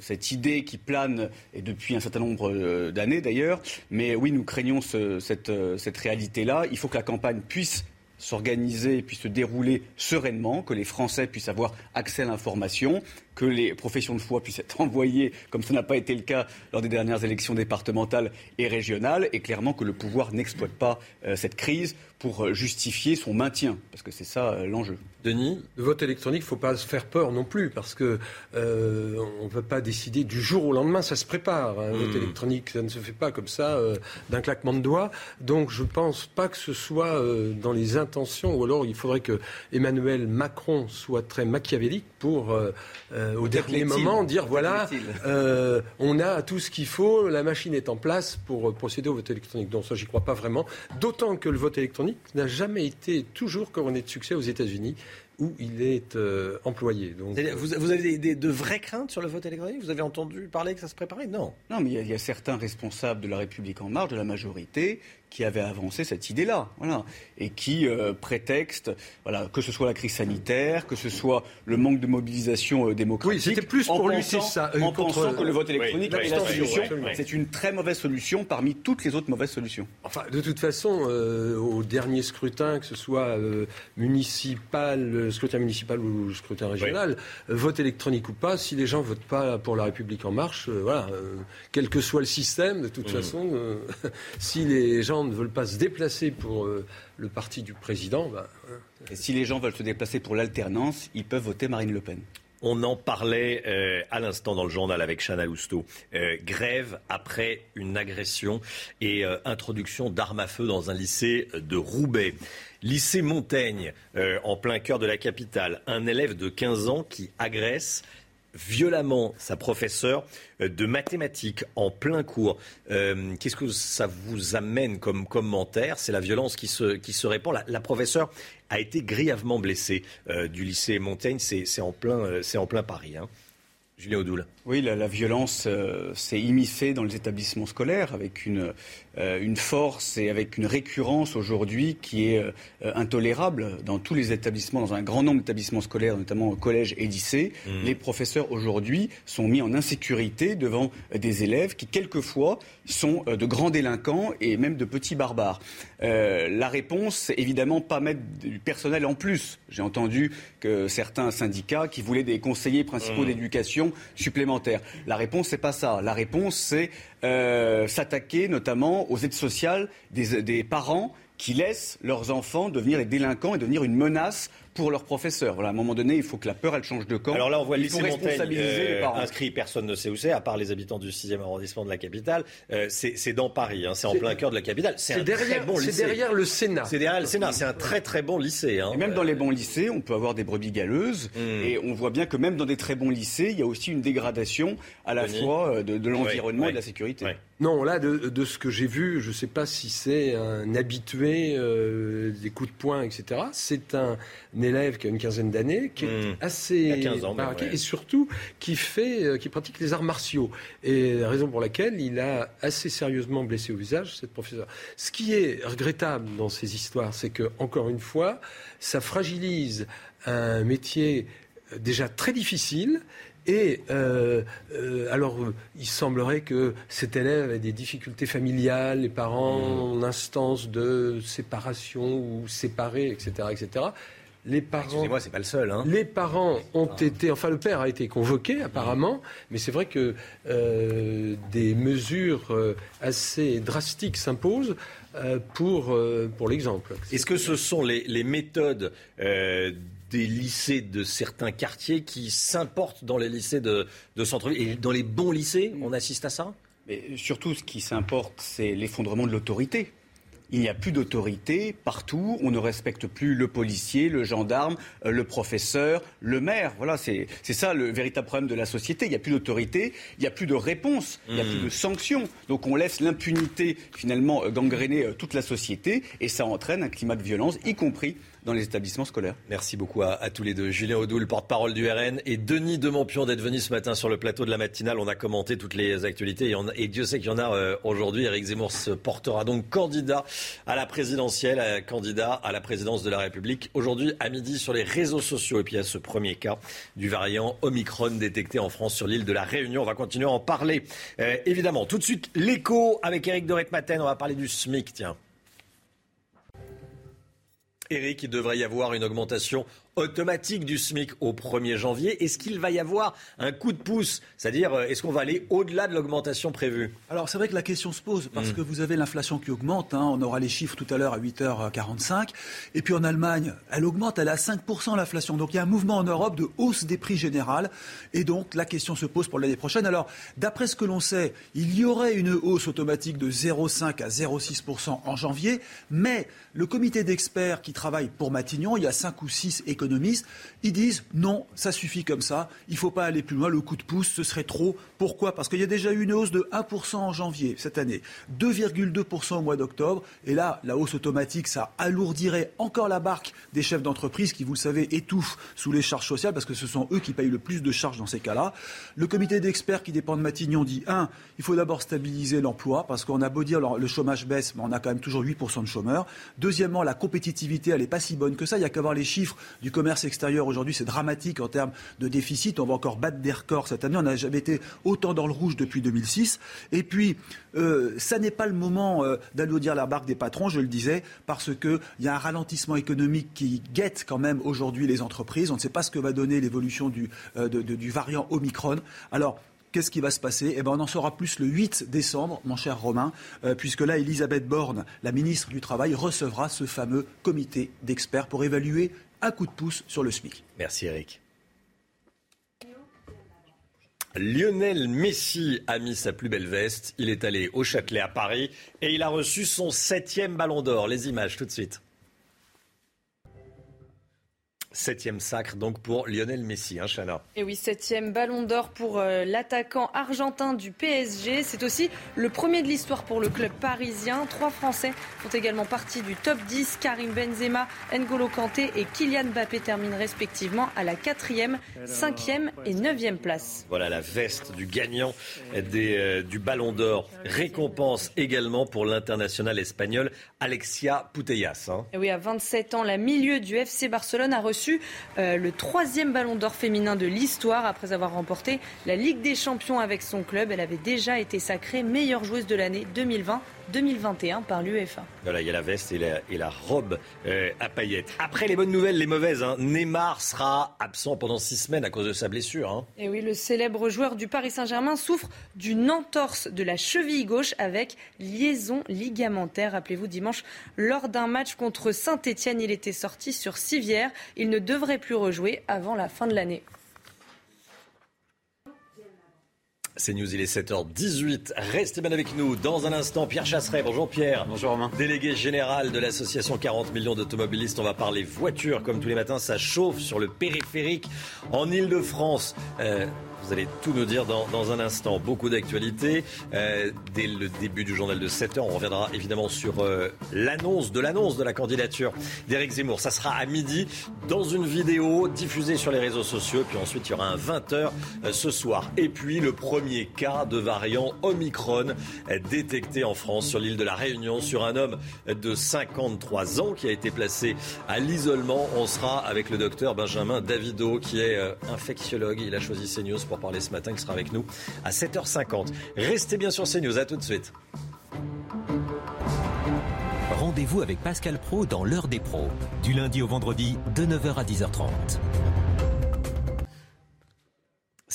cette idée qui plane, et depuis un certain nombre d'années d'ailleurs. Mais oui, nous craignons ce, cette, cette réalité-là. Il faut que la campagne puisse s'organiser et puis se dérouler sereinement, que les Français puissent avoir accès à l'information, que les professions de foi puissent être envoyées, comme ça n'a pas été le cas lors des dernières élections départementales et régionales, et clairement que le pouvoir n'exploite pas euh, cette crise pour euh, justifier son maintien, parce que c'est ça euh, l'enjeu. Denis? Le vote électronique, il ne faut pas se faire peur non plus, parce qu'on ne peut pas décider du jour au lendemain, ça se prépare. Un vote hmm. électronique, ça ne se fait pas comme ça, d'un claquement de doigts. Donc je ne pense pas que ce soit dans les intentions, ou alors il faudrait que Emmanuel Macron soit très machiavélique pour euh, au dernier moment dire voilà, euh, on a tout ce qu'il faut, la machine est en place pour euh, procéder au vote électronique. Donc ça, j'y crois pas vraiment. D'autant que le vote électronique n'a jamais été toujours couronné de succès aux États-Unis où il est employé. Donc, vous, avez de vraies craintes sur le vote électronique? Vous avez entendu parler que ça se préparait? Non. Non, mais il y, a, certains responsables de la République en marche, de la majorité, qui avait avancé cette idée-là, voilà, et qui euh, prétexte, voilà, que ce soit la crise sanitaire, que ce soit le manque de mobilisation euh, démocratique. Oui, c'était plus pour lutter ça. Euh, en pensant que le vote électronique est la solution. C'est une très mauvaise solution parmi toutes les autres mauvaises solutions. Enfin, de toute façon, au dernier scrutin, que ce soit municipal, scrutin municipal ou scrutin régional, vote électronique ou pas, si les gens votent pas pour la République en marche, voilà, quel que soit le système, de toute mmh. façon, si les gens ne veulent pas se déplacer pour euh, le parti du président, bah, hein. Et si les gens veulent se déplacer pour l'alternance, ils peuvent voter Marine Le Pen. On en parlait euh, à l'instant dans le journal avec Chana Lousteau. Euh, grève après une agression et introduction d'armes à feu dans un lycée de Roubaix. Lycée Montaigne, en plein cœur de la capitale. Un élève de 15 ans qui agresse violemment sa professeure euh, de mathématiques en plein cours. Euh, qu'est-ce que ça vous amène comme commentaire? C'est la violence qui se, qui se répand. La, professeure a été grièvement blessée euh, du lycée Montaigne. C'est en, plein, en plein Paris. Hein. Julien Audoul. Oui, la, violence s'est immiscée dans les établissements scolaires avec une, euh, une force et avec une récurrence aujourd'hui qui est euh, intolérable dans tous les établissements, dans un grand nombre d'établissements scolaires, notamment au collège et lycée. Mmh. Les professeurs aujourd'hui sont mis en insécurité devant des élèves qui, quelquefois, sont euh, de grands délinquants et même de petits barbares. la réponse, évidemment pas mettre du personnel en plus. J'ai entendu que certains syndicats qui voulaient des conseillers principaux mmh. d'éducation supplémentaires. La réponse, c'est pas ça. La réponse, c'est euh, s'attaquer notamment aux aides sociales des, des parents qui laissent leurs enfants devenir des délinquants et devenir une menace pour leurs professeurs. Voilà, à un moment donné, il faut que la peur, elle change de camp. Alors là, on voit le lycée Montaigne euh, inscrit, personne ne sait où c'est, à part les habitants du 6e arrondissement de la capitale. Euh, c'est dans Paris, hein, c'est en plein cœur de la capitale. C'est derrière- très bon c'est lycée. derrière le Sénat. C'est derrière le Sénat, c'est un très très bon lycée. hein. Et même dans les bons lycées, on peut avoir des brebis galeuses. Hmm. Et on voit bien que même dans des très bons lycées, il y a aussi une dégradation à la Denis fois euh, de, de l'environnement et de la sécurité. Non, là, de, de ce que j'ai vu, je ne sais pas si c'est un habitué euh, des coups de poing, etc. C'est un, un élève qui a une quinzaine d'années, qui est Hmm. assez Il a 15 ans, baraqué, ouais. et surtout qui fait, euh, qui pratique les arts martiaux. Et la raison pour laquelle il a assez sérieusement blessé au visage cette professeure. Ce qui est regrettable dans ces histoires, c'est que encore une fois, ça fragilise un métier euh, déjà très difficile. Et euh, euh, alors, euh, il semblerait que cet élève ait des difficultés familiales, les parents en instance de séparation ou séparés, etc., etc. Les parents, Excusez-moi, c'est pas le seul. Hein. les parents ont été, enfin le père a été convoqué apparemment, mais c'est vrai que euh, des mesures euh, assez drastiques s'imposent euh, pour, euh, pour l'exemple. Est-ce que ce sont les, les méthodes euh, des lycées de certains quartiers qui s'importent dans les lycées de, de centre-ville Et dans les bons lycées, on assiste à ça? Mais surtout, ce qui s'importe, c'est l'effondrement de l'autorité. Il n'y a plus d'autorité partout. On ne respecte plus le policier, le gendarme, euh, le professeur, le maire. Voilà, c'est ça le véritable problème de la société. Il n'y a plus d'autorité, il n'y a plus de réponse, il n'y a plus de sanctions. Donc on laisse l'impunité finalement euh, gangréner euh, toute la société et ça entraîne un climat de violence, y compris dans les établissements scolaires. Merci beaucoup à, tous les deux. Julien Audoul, porte-parole du RN, et Denis Demampion d'être venu ce matin sur le plateau de la matinale. On a commenté toutes les actualités et, Dieu sait qu'il y en a euh, aujourd'hui. Éric Zemmour se portera donc candidat à la présidentielle, euh, candidat à la présidence de la République. Aujourd'hui à midi sur les réseaux sociaux. Et puis il y a ce premier cas du variant Omicron détecté en France sur l'île de la Réunion. On va continuer à en parler. Euh, évidemment, tout de suite l'écho avec Éric de Maten. On va parler du SMIC, tiens. Eric, il devrait y avoir une augmentation automatique du SMIC au 1er janvier. Est-ce qu'il va y avoir un coup de pouce? C'est-à-dire, euh, est-ce qu'on va aller au-delà de l'augmentation prévue? Alors c'est vrai que la question se pose parce Mm. que vous avez l'inflation qui augmente, hein, on aura les chiffres tout à l'heure à 8h45, et puis en Allemagne, elle augmente, elle est à 5% l'inflation. Donc il y a un mouvement en Europe de hausse des prix générales, et donc la question se pose pour l'année prochaine. Alors d'après ce que l'on sait, il y aurait une hausse automatique de 0,5 à 0,6% en janvier, mais le comité d'experts qui travaille pour Matignon, il y a 5 ou 6 économistes, ils disent non, ça suffit comme ça, il ne faut pas aller plus loin, le coup de pouce, ce serait trop. Pourquoi? Parce qu'il y a déjà eu une hausse de 1% en janvier cette année, 2,2% au mois d'octobre, et là, la hausse automatique, ça alourdirait encore la barque des chefs d'entreprise qui, vous le savez, étouffent sous les charges sociales, parce que ce sont eux qui payent le plus de charges dans ces cas-là. Le comité d'experts qui dépend de Matignon dit, un, il faut d'abord stabiliser l'emploi, parce qu'on a beau dire le chômage baisse, mais on a quand même toujours 8% de chômeurs. Deuxièmement, la compétitivité, elle n'est pas si bonne que ça. Il y a qu'à voir les chiffres du commerce extérieur aujourd'hui, c'est dramatique en termes de déficit. On va encore battre des records cette année. On n'a jamais été autant dans le rouge depuis 2006. Et puis, euh, ça n'est pas le moment euh, la barque des patrons, je le disais, parce qu'il y a un ralentissement économique qui guette quand même aujourd'hui les entreprises. On ne sait pas ce que va donner l'évolution du, euh, variant Omicron. Alors, Qu'est-ce qui va se passer? Eh ben, on en saura plus le 8 décembre, mon cher Romain, euh, puisque là, Elisabeth Borne, la ministre du Travail, recevra ce fameux comité d'experts pour évaluer un coup de pouce sur le SMIC. Merci Eric. Lionel Messi a mis sa plus belle veste. Il est allé au Châtelet à Paris et il a reçu son septième ballon d'or. Les images tout de suite. Septième sacre donc pour Lionel Messi, hein, Chana. Et oui, septième ballon d'or pour euh, l'attaquant argentin du PSG. C'est aussi le premier de l'histoire pour le club parisien. Trois Français font également partie du top 10. Karim Benzema, N'Golo Kanté et Kylian Mbappé terminent respectivement à la quatrième, cinquième et neuvième place. Voilà la veste du gagnant des, euh, du Ballon d'Or. Récompense également pour l'international espagnol Alexia Putellas. hein. Et oui, à 27 ans, la milieu du FC Barcelone a reçu euh, le troisième ballon d'or féminin de l'histoire après avoir remporté la Ligue des Champions avec son club. Elle avait déjà été sacrée meilleure joueuse de l'année 2020-2021 par l'UEFA. Voilà, il y a la veste et la, et la robe euh, à paillettes. Après les bonnes nouvelles, les mauvaises. hein. Neymar sera absent pendant six semaines à cause de sa blessure. hein. Et oui, le célèbre joueur du Paris Saint-Germain souffre d'une entorse de la cheville gauche avec liaison ligamentaire. Rappelez-vous, dimanche, lors d'un match contre Saint-Etienne, il était sorti sur civière. Il ne ne devrait plus rejouer avant la fin de l'année. C'est News, il est 7h18. Restez bien avec nous. Dans un instant, Pierre Chasseret. Bonjour Pierre. Bonjour Romain. Délégué général de l'association 40 millions d'automobilistes. On va parler voiture. Comme tous les matins, ça chauffe sur le périphérique en Ile-de-France. Euh, vous allez tout nous dire dans, un instant. Beaucoup d'actualités. Euh, dès le début du journal de 7 h on reviendra évidemment sur euh, l'annonce de l'annonce de la candidature d'Éric Zemmour. Ça sera à midi dans une vidéo diffusée sur les réseaux sociaux. Puis ensuite, il y aura un 20h euh, ce soir. Et puis, le premier cas de variant Omicron détecté en France sur l'île de la Réunion sur un homme de 53 ans qui a été placé à l'isolement. On sera avec le docteur Benjamin Davido qui est infectiologue. Il a choisi CNews pour parler ce matin, qui sera avec nous à 7h50. Restez bien sur CNews, à tout de suite. Rendez-vous avec Pascal Pro dans l'heure des pros, du lundi au vendredi de 9h à 10h30.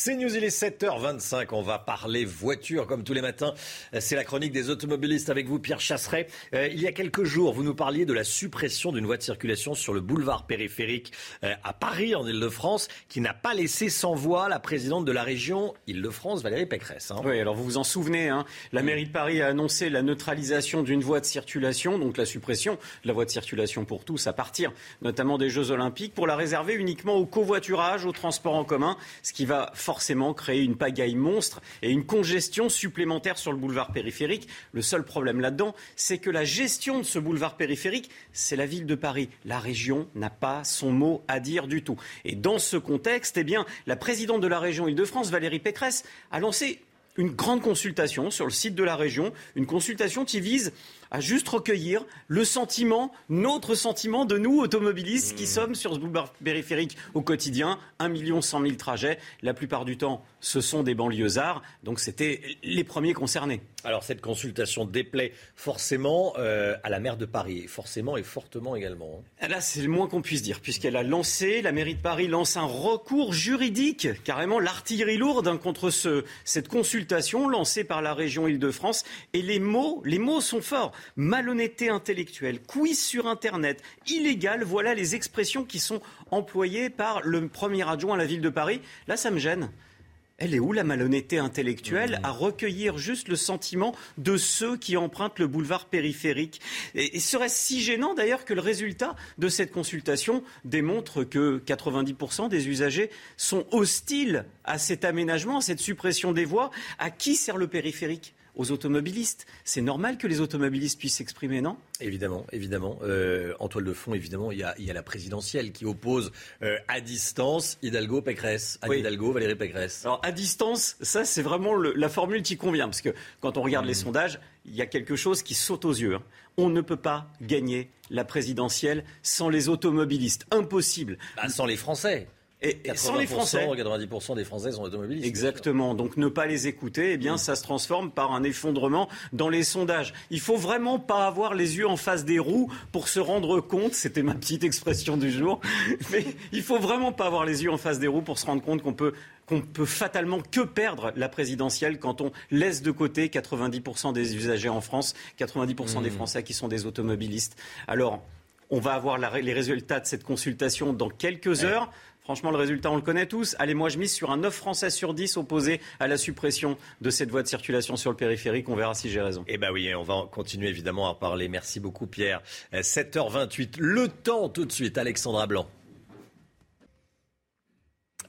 C'est News, il est 7h25. On va parler voiture comme tous les matins. C'est la chronique des automobilistes avec vous, Pierre Chasseret. Euh, il y a quelques jours, vous nous parliez de la suppression d'une voie de circulation sur le boulevard périphérique euh, à Paris, en Ile-de-France, qui n'a pas laissé sans voix la présidente de la région Ile-de-France, Valérie Pécresse. Hein. Oui, alors vous vous en souvenez, hein, la mairie de Paris a annoncé la neutralisation d'une voie de circulation, donc la suppression de la voie de circulation pour tous à partir notamment des Jeux Olympiques, pour la réserver uniquement au covoiturage, au transport en commun, ce qui va forcément créer une pagaille monstre et une congestion supplémentaire sur le boulevard périphérique. Le seul problème là-dedans, c'est que la gestion de ce boulevard périphérique, c'est la ville de Paris. La région n'a pas son mot à dire du tout. Et dans ce contexte, eh bien, la présidente de la région Île-de-France, Valérie Pécresse, a lancé une grande consultation sur le site de la région, une consultation qui vise à juste recueillir le sentiment, notre sentiment de nous, automobilistes, qui sommes sur ce boulevard périphérique au quotidien. 1 million 100 000 trajets. La plupart du temps, ce sont des banlieusards. Donc, c'était les premiers concernés. Alors, cette consultation déplaît forcément euh, à la maire de Paris, forcément et fortement également. Là, c'est le moins qu'on puisse dire, puisqu'elle a lancé, la mairie de Paris lance un recours juridique, carrément l'artillerie lourde hein, contre ce, cette consultation lancée par la région Île-de-France. Et les mots, les mots sont forts malhonnêteté intellectuelle, quiz sur Internet, illégal, voilà les expressions qui sont employées par le premier adjoint à la ville de Paris. Là, ça me gêne. Elle est où la malhonnêteté intellectuelle à recueillir juste le sentiment de ceux qui empruntent le boulevard périphérique? Et, serait-ce si gênant d'ailleurs que le résultat de cette consultation démontre que 90% des usagers sont hostiles à cet aménagement, à cette suppression des voies? À qui sert le périphérique? Aux automobilistes. C'est normal que les automobilistes puissent s'exprimer, non? Évidemment, évidemment. Euh, en toile de fond, évidemment, il y a, la présidentielle qui oppose euh, à distance Hidalgo, Pécresse. Anne Hidalgo, Valérie Pécresse. Alors, à distance, ça, c'est vraiment la formule qui convient. Parce que quand on regarde les mmh. sondages, il y a quelque chose qui saute aux yeux. Hein. On ne peut pas gagner la présidentielle sans les automobilistes. Impossible. Bah, sans les Français. Et, sans les Français. 90% des Français sont automobilistes. Exactement. Donc ne pas les écouter, eh bien, ça se transforme par un effondrement dans les sondages. Il faut vraiment pas avoir les yeux en face des roues pour se rendre compte, c'était ma petite expression du jour, mais il faut vraiment pas avoir les yeux en face des roues pour se rendre compte qu'on peut qu'on peut fatalement que perdre la présidentielle quand on laisse de côté 90% des usagers en France, 90% des mmh. Français qui sont des automobilistes. Alors, on va avoir les résultats de cette consultation dans quelques heures. Franchement, le résultat, on le connaît tous. Allez, moi, je mise sur un 9 Français sur 10 opposés à la suppression de cette voie de circulation sur le périphérique. On verra si j'ai raison. Eh bien oui, on va continuer évidemment à parler. Merci beaucoup, Pierre. 7h28, euh, le temps tout de suite, Alexandra Blanc.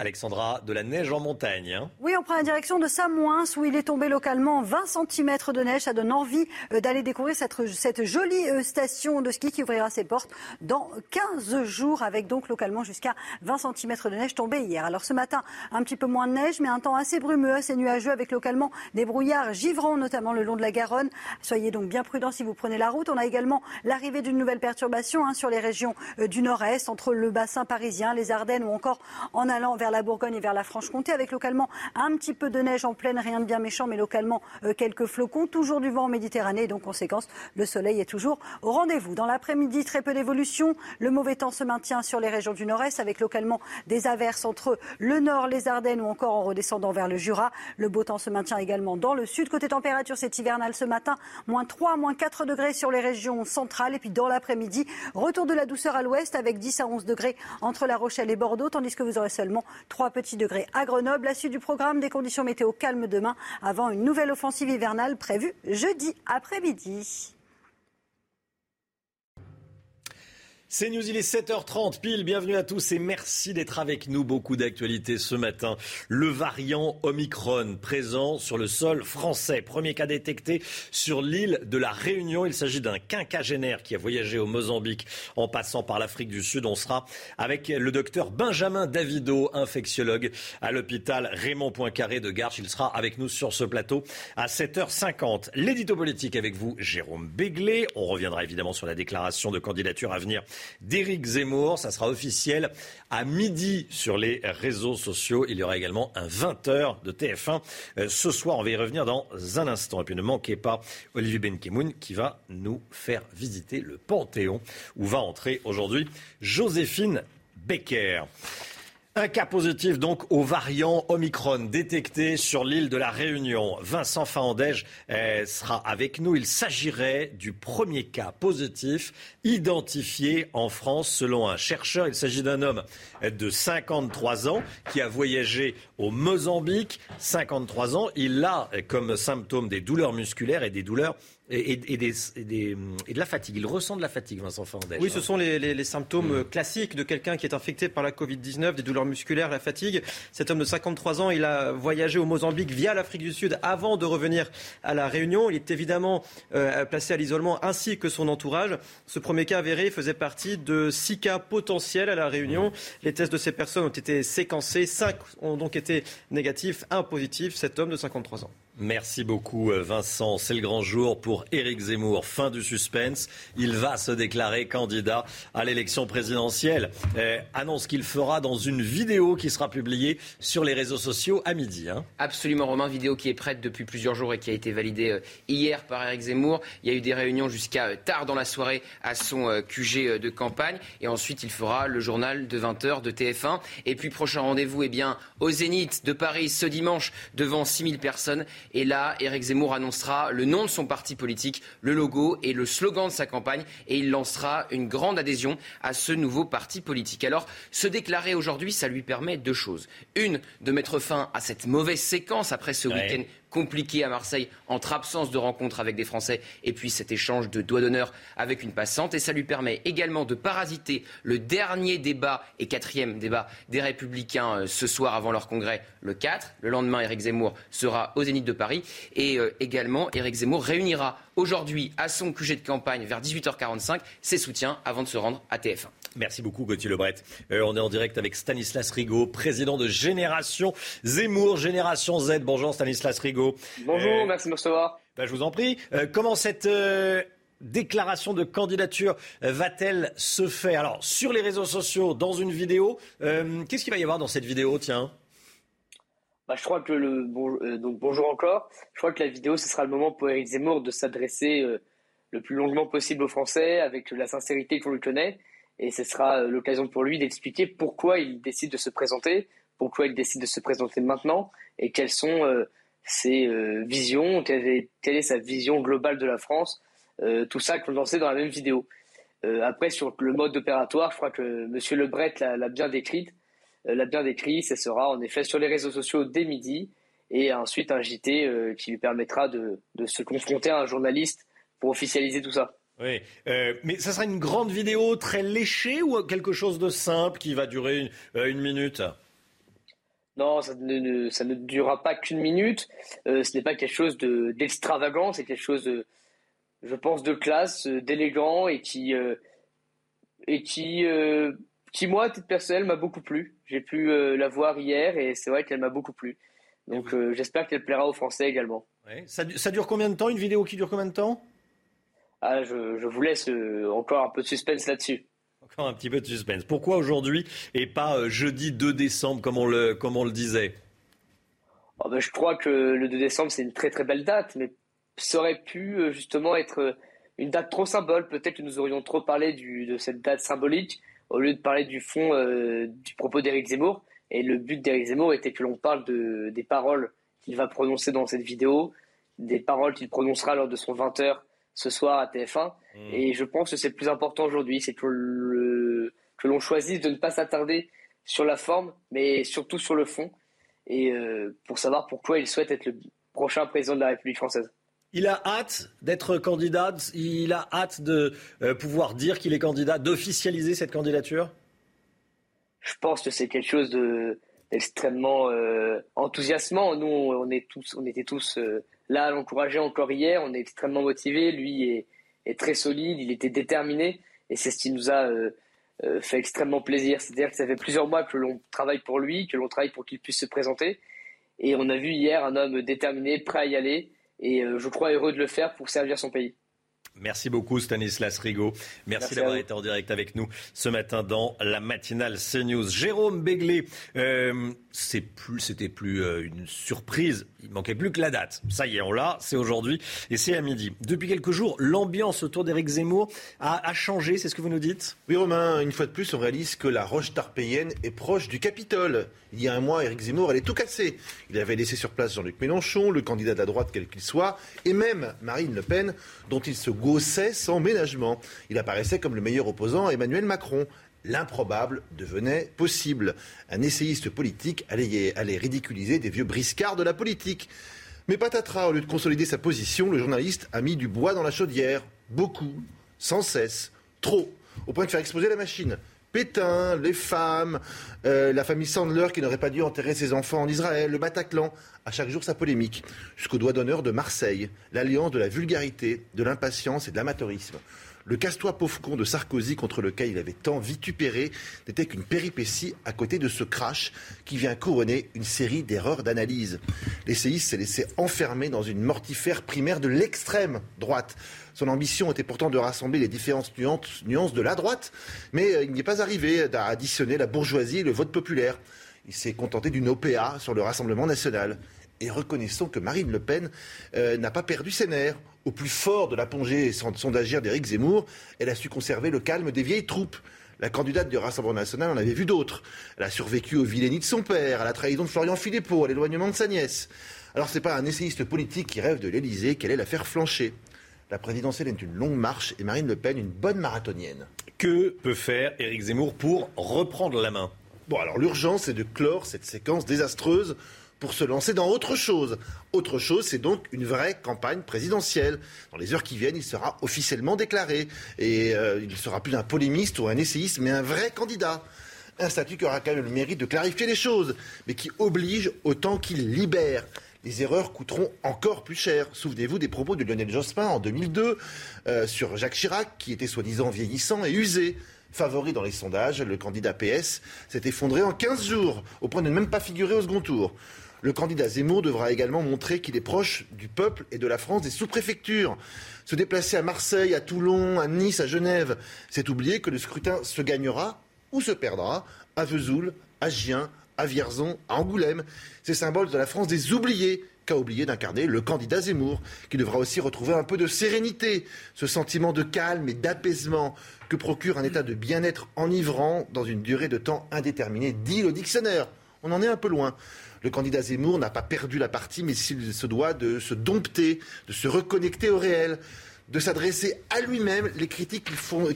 Alexandra, de la neige en montagne. Hein. oui, on prend la direction de Samoins où il est tombé localement 20 cm de neige. Ça donne envie euh, d'aller découvrir cette, jolie euh, station de ski qui ouvrira ses portes dans 15 jours avec donc localement jusqu'à 20 cm de neige tombée hier. Alors ce matin, un petit peu moins de neige, mais un temps assez brumeux, assez nuageux avec localement des brouillards givrants, notamment le long de la Garonne. Soyez donc bien prudents si vous prenez la route. On a également l'arrivée d'une nouvelle perturbation hein, sur les régions euh, du nord-est, entre le bassin parisien, les Ardennes ou encore en allant vers vers la Bourgogne et vers la Franche-Comté, avec localement un petit peu de neige en pleine, rien de bien méchant, mais localement euh, quelques flocons. Toujours du vent en Méditerranée, et donc conséquence, le soleil est toujours au rendez-vous. Dans l'après-midi, très peu d'évolution. Le mauvais temps se maintient sur les régions du nord-est, avec localement des averses entre le nord, les Ardennes ou encore en redescendant vers le Jura. Le beau temps se maintient également dans le sud. Côté température, c'est hivernal ce matin, moins 3, moins 4 degrés sur les régions centrales. Et puis dans l'après-midi, retour de la douceur à l'ouest avec 10 à 11 degrés entre La Rochelle et Bordeaux, tandis que vous aurez seulement 3 petits degrés à Grenoble. La suite du programme, des conditions météo calmes demain avant une nouvelle offensive hivernale prévue jeudi après-midi. C'est News, il est 7h30 pile. Bienvenue à tous et merci d'être avec nous. Beaucoup d'actualités ce matin. Le variant Omicron présent sur le sol français. Premier cas détecté sur l'île de la Réunion. Il s'agit d'un quinquagénaire qui a voyagé au Mozambique en passant par l'Afrique du Sud. On sera avec le docteur Benjamin Davido, infectiologue à l'hôpital Raymond Poincaré de Garches. Il sera avec nous sur ce plateau à 7h50. L'édito politique avec vous, Jérôme Béglé. On reviendra évidemment sur la déclaration de candidature à venir d'Éric Zemmour. Ça sera officiel à midi sur les réseaux sociaux. Il y aura également un 20h de TF1 euh, ce soir. On va y revenir dans un instant. Et puis ne manquez pas Olivier Benkemoun qui va nous faire visiter le Panthéon où va entrer aujourd'hui Joséphine Becker. Un cas positif donc au variant Omicron détecté sur l'île de la Réunion. Vincent Fahandège eh, sera avec nous. Il s'agirait du premier cas positif identifié en France selon un chercheur. Il s'agit d'un homme de 53 ans qui a voyagé au Mozambique. 53 ans. Il a comme symptôme des douleurs musculaires et des douleurs et, des, et, de la fatigue. Il ressent de la fatigue, Vincent Fandel. Oui, ce sont les, symptômes mm. classiques de quelqu'un qui est infecté par la Covid-19, des douleurs musculaires, la fatigue. Cet homme de 53 ans, il a voyagé au Mozambique via l'Afrique du Sud avant de revenir à la Réunion. Il est évidemment euh, placé à l'isolement ainsi que son entourage. Ce premier cas avéré faisait partie de six cas potentiels à la Réunion. Mm. Les tests de ces personnes ont été séquencés. Cinq ont donc été négatifs, un positif. Cet homme de 53 ans. Merci beaucoup euh, Vincent. C'est le grand jour pour Éric Zemmour. Fin du suspense. Il va se déclarer candidat à l'élection présidentielle. Euh, annonce qu'il fera dans une vidéo qui sera publiée sur les réseaux sociaux à midi. Hein. Absolument Romain, vidéo qui est prête depuis plusieurs jours et qui a été validée euh, hier par Éric Zemmour. Il y a eu des réunions jusqu'à tard dans la soirée à son QG de campagne et ensuite il fera le journal de 20h de TF1. Et puis prochain rendez-vous eh bien, au Zénith de Paris ce dimanche devant 6000 personnes et là, Éric Zemmour annoncera le nom de son parti politique, le logo et le slogan de sa campagne. Et il lancera une grande adhésion à ce nouveau parti politique. Alors, se déclarer aujourd'hui, ça lui permet deux choses. Une, de mettre fin à cette mauvaise séquence après ce week-end compliqué à Marseille entre absence de rencontres avec des Français et puis cet échange de doigts d'honneur avec une passante. Et ça lui permet également de parasiter le dernier débat et quatrième débat des Républicains euh, ce soir avant leur congrès le 4. Le lendemain, Éric Zemmour sera au Zénith de Paris et euh, également Éric Zemmour réunira aujourd'hui à son QG de campagne vers 18h45 ses soutiens avant de se rendre à TF1. Merci beaucoup Gauthier Lebret. Euh, on est en direct avec Stanislas Rigaud, président de Génération Zemmour, Génération Z. Bonjour Stanislas Rigaud. Bonjour, euh, merci de me recevoir. Ben, je vous en prie. Euh, comment cette déclaration de candidature va-t-elle se faire? Alors, sur les réseaux sociaux, dans une vidéo, qu'est-ce qu'il va y avoir dans cette vidéo Tiens? Bah, je crois que le donc bonjour encore. Je crois que la vidéo ce sera le moment pour Éric Zemmour de s'adresser le plus longuement possible aux Français avec la sincérité qu'on lui connaît et ce sera euh, l'occasion pour lui d'expliquer pourquoi il décide de se présenter, pourquoi il décide de se présenter maintenant et quelles sont euh, ses euh, visions, quelle est, sa vision globale de la France, tout ça condensé dans la même vidéo. après, sur le mode opératoire, je crois que M. Lebret l'a bien décrit. L'a bien décrit, ce sera en effet sur les réseaux sociaux dès midi et ensuite un JT qui lui permettra de, de se confronter à un journaliste pour officialiser tout ça. Oui, euh, mais ça sera une grande vidéo très léchée ou quelque chose de simple qui va durer une, euh, minute? Non, ça ne, ça ne durera pas qu'une minute. Euh, ce n'est pas quelque chose d'extravagant, c'est quelque chose, de, je pense, de classe, d'élégant et qui, et qui, qui, moi, à titre personnel, m'a beaucoup plu. J'ai pu la voir hier et c'est vrai qu'elle m'a beaucoup plu. Donc j'espère qu'elle plaira aux Français également. Ça, ça dure combien de temps Une vidéo qui dure combien de temps? Ah, je, vous laisse euh, encore un peu de suspense là-dessus. Encore un petit peu de suspense. Pourquoi aujourd'hui et pas euh, jeudi 2 décembre comme on le, comme on le disait? Oh ben, Je crois que le 2 décembre, c'est une très très belle date, mais ça aurait pu euh, justement être euh, une date trop symbole. Peut-être que nous aurions trop parlé du, de cette date symbolique au lieu de parler du fond du propos d'Éric Zemmour. Et le but d'Éric Zemmour était que l'on parle de, des paroles qu'il va prononcer dans cette vidéo, des paroles qu'il prononcera lors de son 20h ce soir à TF1. Mmh. Et je pense que c'est le plus important aujourd'hui, c'est que, que l'on choisisse de ne pas s'attarder sur la forme, mais surtout sur le fond, et euh, pour savoir pourquoi il souhaite être le prochain président de la République française. Il a hâte d'être candidat, il a hâte de euh, pouvoir dire qu'il est candidat, d'officialiser cette candidature? Je pense que c'est quelque chose d'extrêmement euh, enthousiasmant. Nous, on, est tous, on était tous là à l'encourager encore hier. On est extrêmement motivé. Lui est, très solide, il était déterminé, et c'est ce qui nous a euh, fait extrêmement plaisir. C'est-à-dire que ça fait plusieurs mois que l'on travaille pour lui, que l'on travaille pour qu'il puisse se présenter. Et on a vu hier un homme déterminé, prêt à y aller, et euh, je crois heureux de le faire pour servir son pays. Merci beaucoup Stanislas Rigaud. Merci, d'avoir été en direct avec nous ce matin dans la matinale CNews. Jérôme Béglé, euh, c'est plus, c'était plus euh, une surprise. Il manquait plus que la date. Ça y est, on l'a. C'est aujourd'hui et c'est à midi. Depuis quelques jours, l'ambiance autour d'Éric Zemmour a, changé. C'est ce que vous nous dites? Oui, Romain. Une fois de plus, on réalise que la roche tarpéienne est proche du Capitole. Il y a un mois, Éric Zemmour allait tout casser. Il avait laissé sur place Jean-Luc Mélenchon, le candidat de la droite quel qu'il soit, et même Marine Le Pen, dont il se gaussait sans ménagement. Il apparaissait comme le meilleur opposant à Emmanuel Macron l'improbable devenait possible. Un essayiste politique allait, ridiculiser des vieux briscards de la politique. Mais patatras, au lieu de consolider sa position, le journaliste a mis du bois dans la chaudière. Beaucoup, sans cesse, trop, au point de faire exploser la machine. Pétain, les femmes, euh, la famille Sandler qui n'aurait pas dû enterrer ses enfants en Israël, le Bataclan, à chaque jour sa polémique, jusqu'au doigt d'honneur de Marseille, l'alliance de la vulgarité, de l'impatience et de l'amateurisme. Le casse-toi pauvre con de Sarkozy contre lequel il avait tant vitupéré n'était qu'une péripétie à côté de ce crash qui vient couronner une série d'erreurs d'analyse. L'essayiste s'est laissé enfermer dans une mortifère primaire de l'extrême droite. Son ambition était pourtant de rassembler les différentes nuances de la droite, mais euh, il n'y est pas arrivé à additionner la bourgeoisie et le vote populaire. Il s'est contenté d'une OPA sur le Rassemblement national. Et reconnaissons que Marine Le Pen euh, n'a pas perdu ses nerfs au plus fort de la plongée sondagère d'Éric Zemmour, elle a su conserver le calme des vieilles troupes. La candidate du Rassemblement national en avait vu d'autres. Elle a survécu aux vilainies de son père, à la trahison de Florian Philippot, à l'éloignement de sa nièce. Alors ce n'est pas un essayiste politique qui rêve de l'Élysée qu'elle est la faire flancher. La présidentielle est une longue marche et Marine Le Pen une bonne marathonienne. Que peut faire Éric Zemmour pour reprendre la main? Bon, alors l'urgence est de clore cette séquence désastreuse pour se lancer dans autre chose. Autre chose, c'est donc une vraie campagne présidentielle. Dans les heures qui viennent, il sera officiellement déclaré. Et euh, il ne sera plus un polémiste ou un essayiste, mais un vrai candidat. Un statut qui aura quand même le mérite de clarifier les choses, mais qui oblige autant qu'il libère. Les erreurs coûteront encore plus cher. Souvenez-vous des propos de Lionel Jospin en 2002 euh, sur Jacques Chirac, qui était soi-disant vieillissant et usé. Favori dans les sondages, le candidat PS s'est effondré en 15 jours, au point de ne même pas figurer au second tour. Le candidat Zemmour devra également montrer qu'il est proche du peuple et de la France des sous-préfectures. Se déplacer à Marseille, à Toulon, à Nice, à Genève, c'est oublier que le scrutin se gagnera ou se perdra à Vesoul, à Gien, à Vierzon, à Angoulême. C'est symbole de la France des oubliés qu'a oublié d'incarner le candidat Zemmour, qui devra aussi retrouver un peu de sérénité, ce sentiment de calme et d'apaisement que procure un état de bien-être enivrant dans une durée de temps indéterminée, dit le dictionnaire. On en est un peu loin. Le candidat Zemmour n'a pas perdu la partie, mais il se doit de se dompter, de se reconnecter au réel, de s'adresser à lui-même les critiques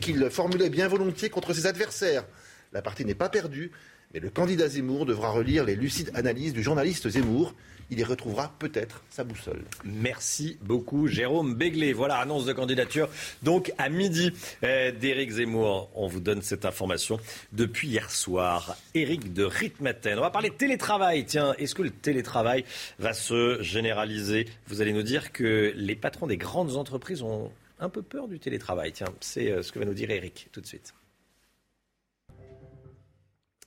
qu'il formulait bien volontiers contre ses adversaires. La partie n'est pas perdue, mais le candidat Zemmour devra relire les lucides analyses du journaliste Zemmour il y retrouvera peut-être sa boussole. Merci beaucoup, Jérôme Béglé. Voilà, annonce de candidature. Donc, à midi, euh, d'Éric Zemmour. On vous donne cette information depuis hier soir. Éric de Ritmaten. On va parler télétravail. Tiens, est-ce que le télétravail va se généraliser? Vous allez nous dire que les patrons des grandes entreprises ont un peu peur du télétravail. Tiens, c'est euh, ce que va nous dire Éric tout de suite.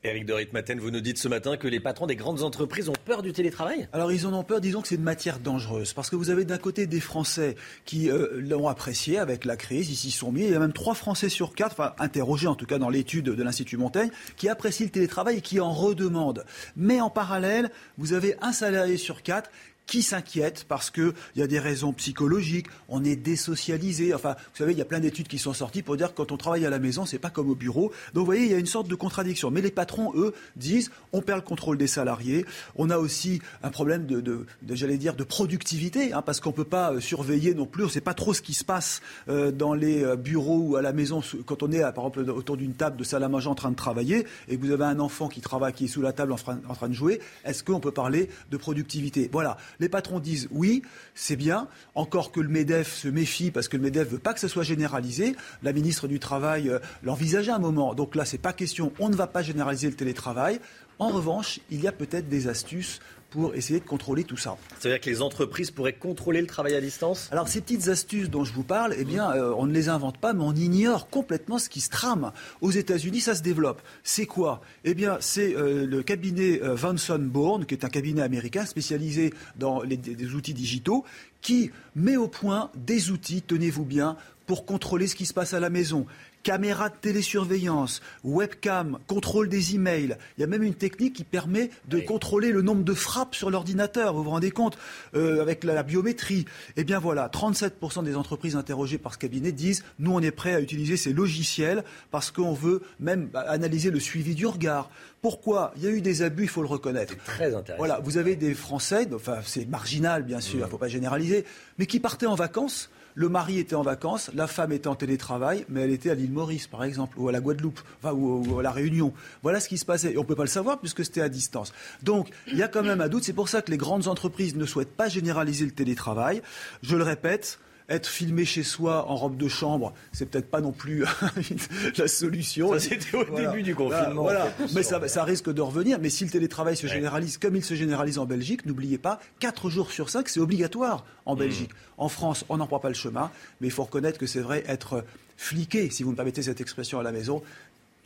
Éric de Ritmaten, vous nous dites ce matin que les patrons des grandes entreprises ont peur du télétravail? Alors ils en ont peur, disons que c'est une matière dangereuse, parce que vous avez d'un côté des Français qui euh, l'ont apprécié avec la crise, ils s'y sont mis, il y a même trois Français sur quatre, enfin interrogés en tout cas dans l'étude de l'Institut Montaigne, qui apprécient le télétravail et qui en redemandent. Mais en parallèle, vous avez un salarié sur quatre qui s'inquiète parce qu'il y a des raisons psychologiques, on est désocialisé. Enfin, vous savez, il y a plein d'études qui sont sorties pour dire que quand on travaille à la maison, c'est pas comme au bureau. Donc, vous voyez, il y a une sorte de contradiction. Mais les patrons, eux, disent on perd le contrôle des salariés. On a aussi un problème de, de, j'allais dire, de productivité, hein, parce qu'on peut pas euh, surveiller non plus. On sait pas trop ce qui se passe euh, dans les euh, bureaux ou à la maison quand on est, par exemple, autour d'une table de salle à manger en train de travailler et que vous avez un enfant qui travaille, qui est sous la table en train de jouer. Est-ce qu'on peut parler de productivité? Voilà. Les patrons disent oui, c'est bien, encore que le MEDEF se méfie parce que le MEDEF veut pas que ce soit généralisé. La ministre du Travail euh, l'envisageait un moment. Donc là, c'est pas question, on ne va pas généraliser le télétravail. En revanche, il y a peut-être des astuces pour essayer de contrôler tout ça. C'est-à-dire que les entreprises pourraient contrôler le travail à distance? Alors ces petites astuces dont je vous parle, eh bien, euh, on ne les invente pas, mais on ignore complètement ce qui se trame. Aux États-Unis, ça se développe. C'est quoi? Eh bien, c'est euh, le cabinet euh, Vanson Bourne, qui est un cabinet américain spécialisé dans les, des outils digitaux, qui met au point des outils, tenez-vous bien, pour contrôler ce qui se passe à la maison caméra de télésurveillance, webcam, contrôle des emails. Il y a même une technique qui permet de contrôler le nombre de frappes sur l'ordinateur. Vous vous rendez compte euh, Avec la, biométrie? Eh bien voilà, 37% des entreprises interrogées par ce cabinet disent nous on est prêt à utiliser ces logiciels parce qu'on veut même analyser le suivi du regard. Pourquoi? Il y a eu des abus, il faut le reconnaître. Très intéressant. Voilà, vous avez des Français, enfin c'est marginal bien sûr, il ne faut pas généraliser, mais qui partaient en vacances le mari était en vacances, la femme était en télétravail, mais elle était à l'île Maurice, par exemple, ou à la Guadeloupe, ou, à la Réunion. Voilà ce qui se passait. Et on ne peut pas le savoir puisque c'était à distance. Donc, il y a quand même un doute. C'est pour ça que les grandes entreprises ne souhaitent pas généraliser le télétravail. Je le répète, être filmé chez soi en robe de chambre, c'est peut-être pas non plus la solution. Ça, c'était au début du confinement. Voilà, mais ça, risque de revenir. Mais si le télétravail se généralise comme il se généralise en Belgique, n'oubliez pas, 4 jours sur 5, c'est obligatoire en hmm. Belgique. En France, on n'en prend pas le chemin, mais il faut reconnaître que c'est vrai, être fliqué, si vous me permettez cette expression à la maison,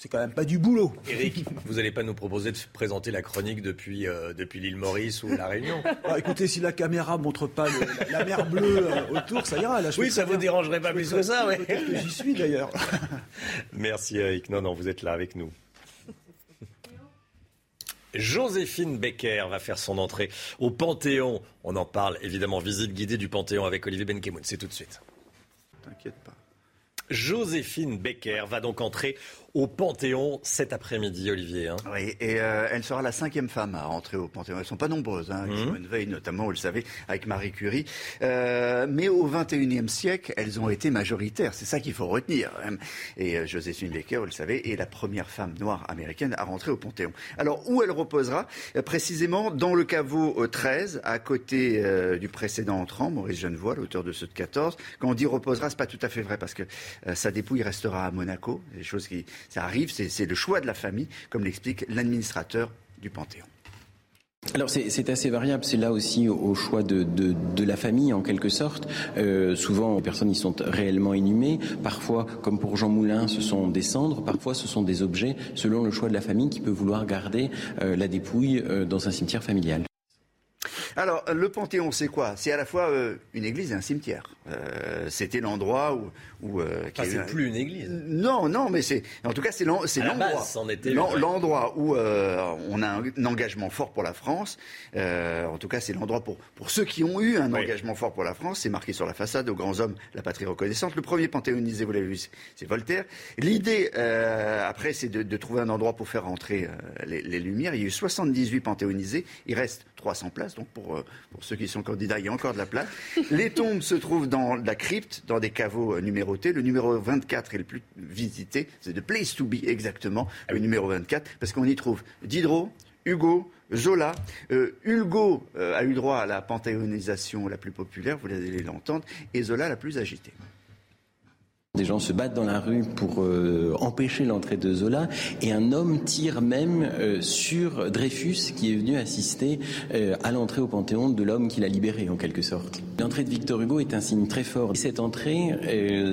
c'est quand même pas du boulot. Eric, vous n'allez pas nous proposer de présenter la chronique depuis, euh, depuis l'île Maurice ou la Réunion? Ah, Écoutez, si la caméra montre pas la, mer bleue euh, autour, ça ira. oui, ça vous dérangerait pas plus que ça. Ouais. J'y suis d'ailleurs. Merci Eric. Non, non, vous êtes là avec nous. Joséphine Becker va faire son entrée au Panthéon. On en parle évidemment, visite guidée du Panthéon avec Olivier Benkemoun. C'est tout de suite. T'inquiète pas. Joséphine Becker va donc entrer au Panthéon cet après-midi, Olivier. Hein. Oui, et euh, elle sera la cinquième femme à rentrer au Panthéon. Elles ne sont pas nombreuses, hein, mmh. Veil notamment, vous le savez, avec Marie Curie. Euh, mais au XXIe siècle, elles ont été majoritaires. C'est ça qu'il faut retenir. Et euh, Joséphine Baker, vous le savez, est la première femme noire américaine à rentrer au Panthéon. Alors, où elle reposera? Précisément dans le caveau 13, à côté du précédent entrant, Maurice Genevoix, l'auteur de ceux de 14. Quand on dit reposera, c'est pas tout à fait vrai, parce que sa dépouille restera à Monaco. Des choses qui ça arrive, c'est le choix de la famille, comme l'explique l'administrateur du Panthéon. Alors c'est assez variable, c'est là aussi au, choix de, la famille en quelque sorte. Euh, souvent les personnes y sont réellement inhumées, parfois comme pour Jean Moulin ce sont des cendres, parfois ce sont des objets selon le choix de la famille qui peut vouloir garder euh, la dépouille euh, dans un cimetière familial. Alors, le Panthéon, c'est quoi? C'est à la fois une église et un cimetière. C'était l'endroit où, euh, c'est plus une église. Non, non, mais c'est en tout cas c'est l'endroit. L'endroit où euh, on a un, engagement fort pour la France. Euh, en tout cas, c'est l'endroit pour pour ceux qui ont eu un engagement fort pour la France. C'est marqué sur la façade aux grands hommes, la patrie reconnaissante. Le premier panthéonisé, vous l'avez vu, c'est Voltaire. L'idée après, c'est de, trouver un endroit pour faire rentrer les, les, lumières. Il y a eu 78 panthéonisés. Il reste 300 places. Donc pour pour ceux qui sont candidats, il y a encore de la place. les tombes se trouvent dans la crypte, dans des caveaux numéro le numéro 24 est le plus visité. C'est The Place to Be exactement, le numéro 24, parce qu'on y trouve Diderot, Hugo, Zola. Euh, Hugo euh, a eu droit à la panthéonisation la plus populaire, vous allez l'entendre, et Zola la plus agitée. Des gens se battent dans la rue pour euh, empêcher l'entrée de Zola et un homme tire même euh, sur Dreyfus qui est venu assister euh, à l'entrée au Panthéon de l'homme qu'il a libéré en quelque sorte. L'entrée de Victor Hugo est un signe très fort. Cette entrée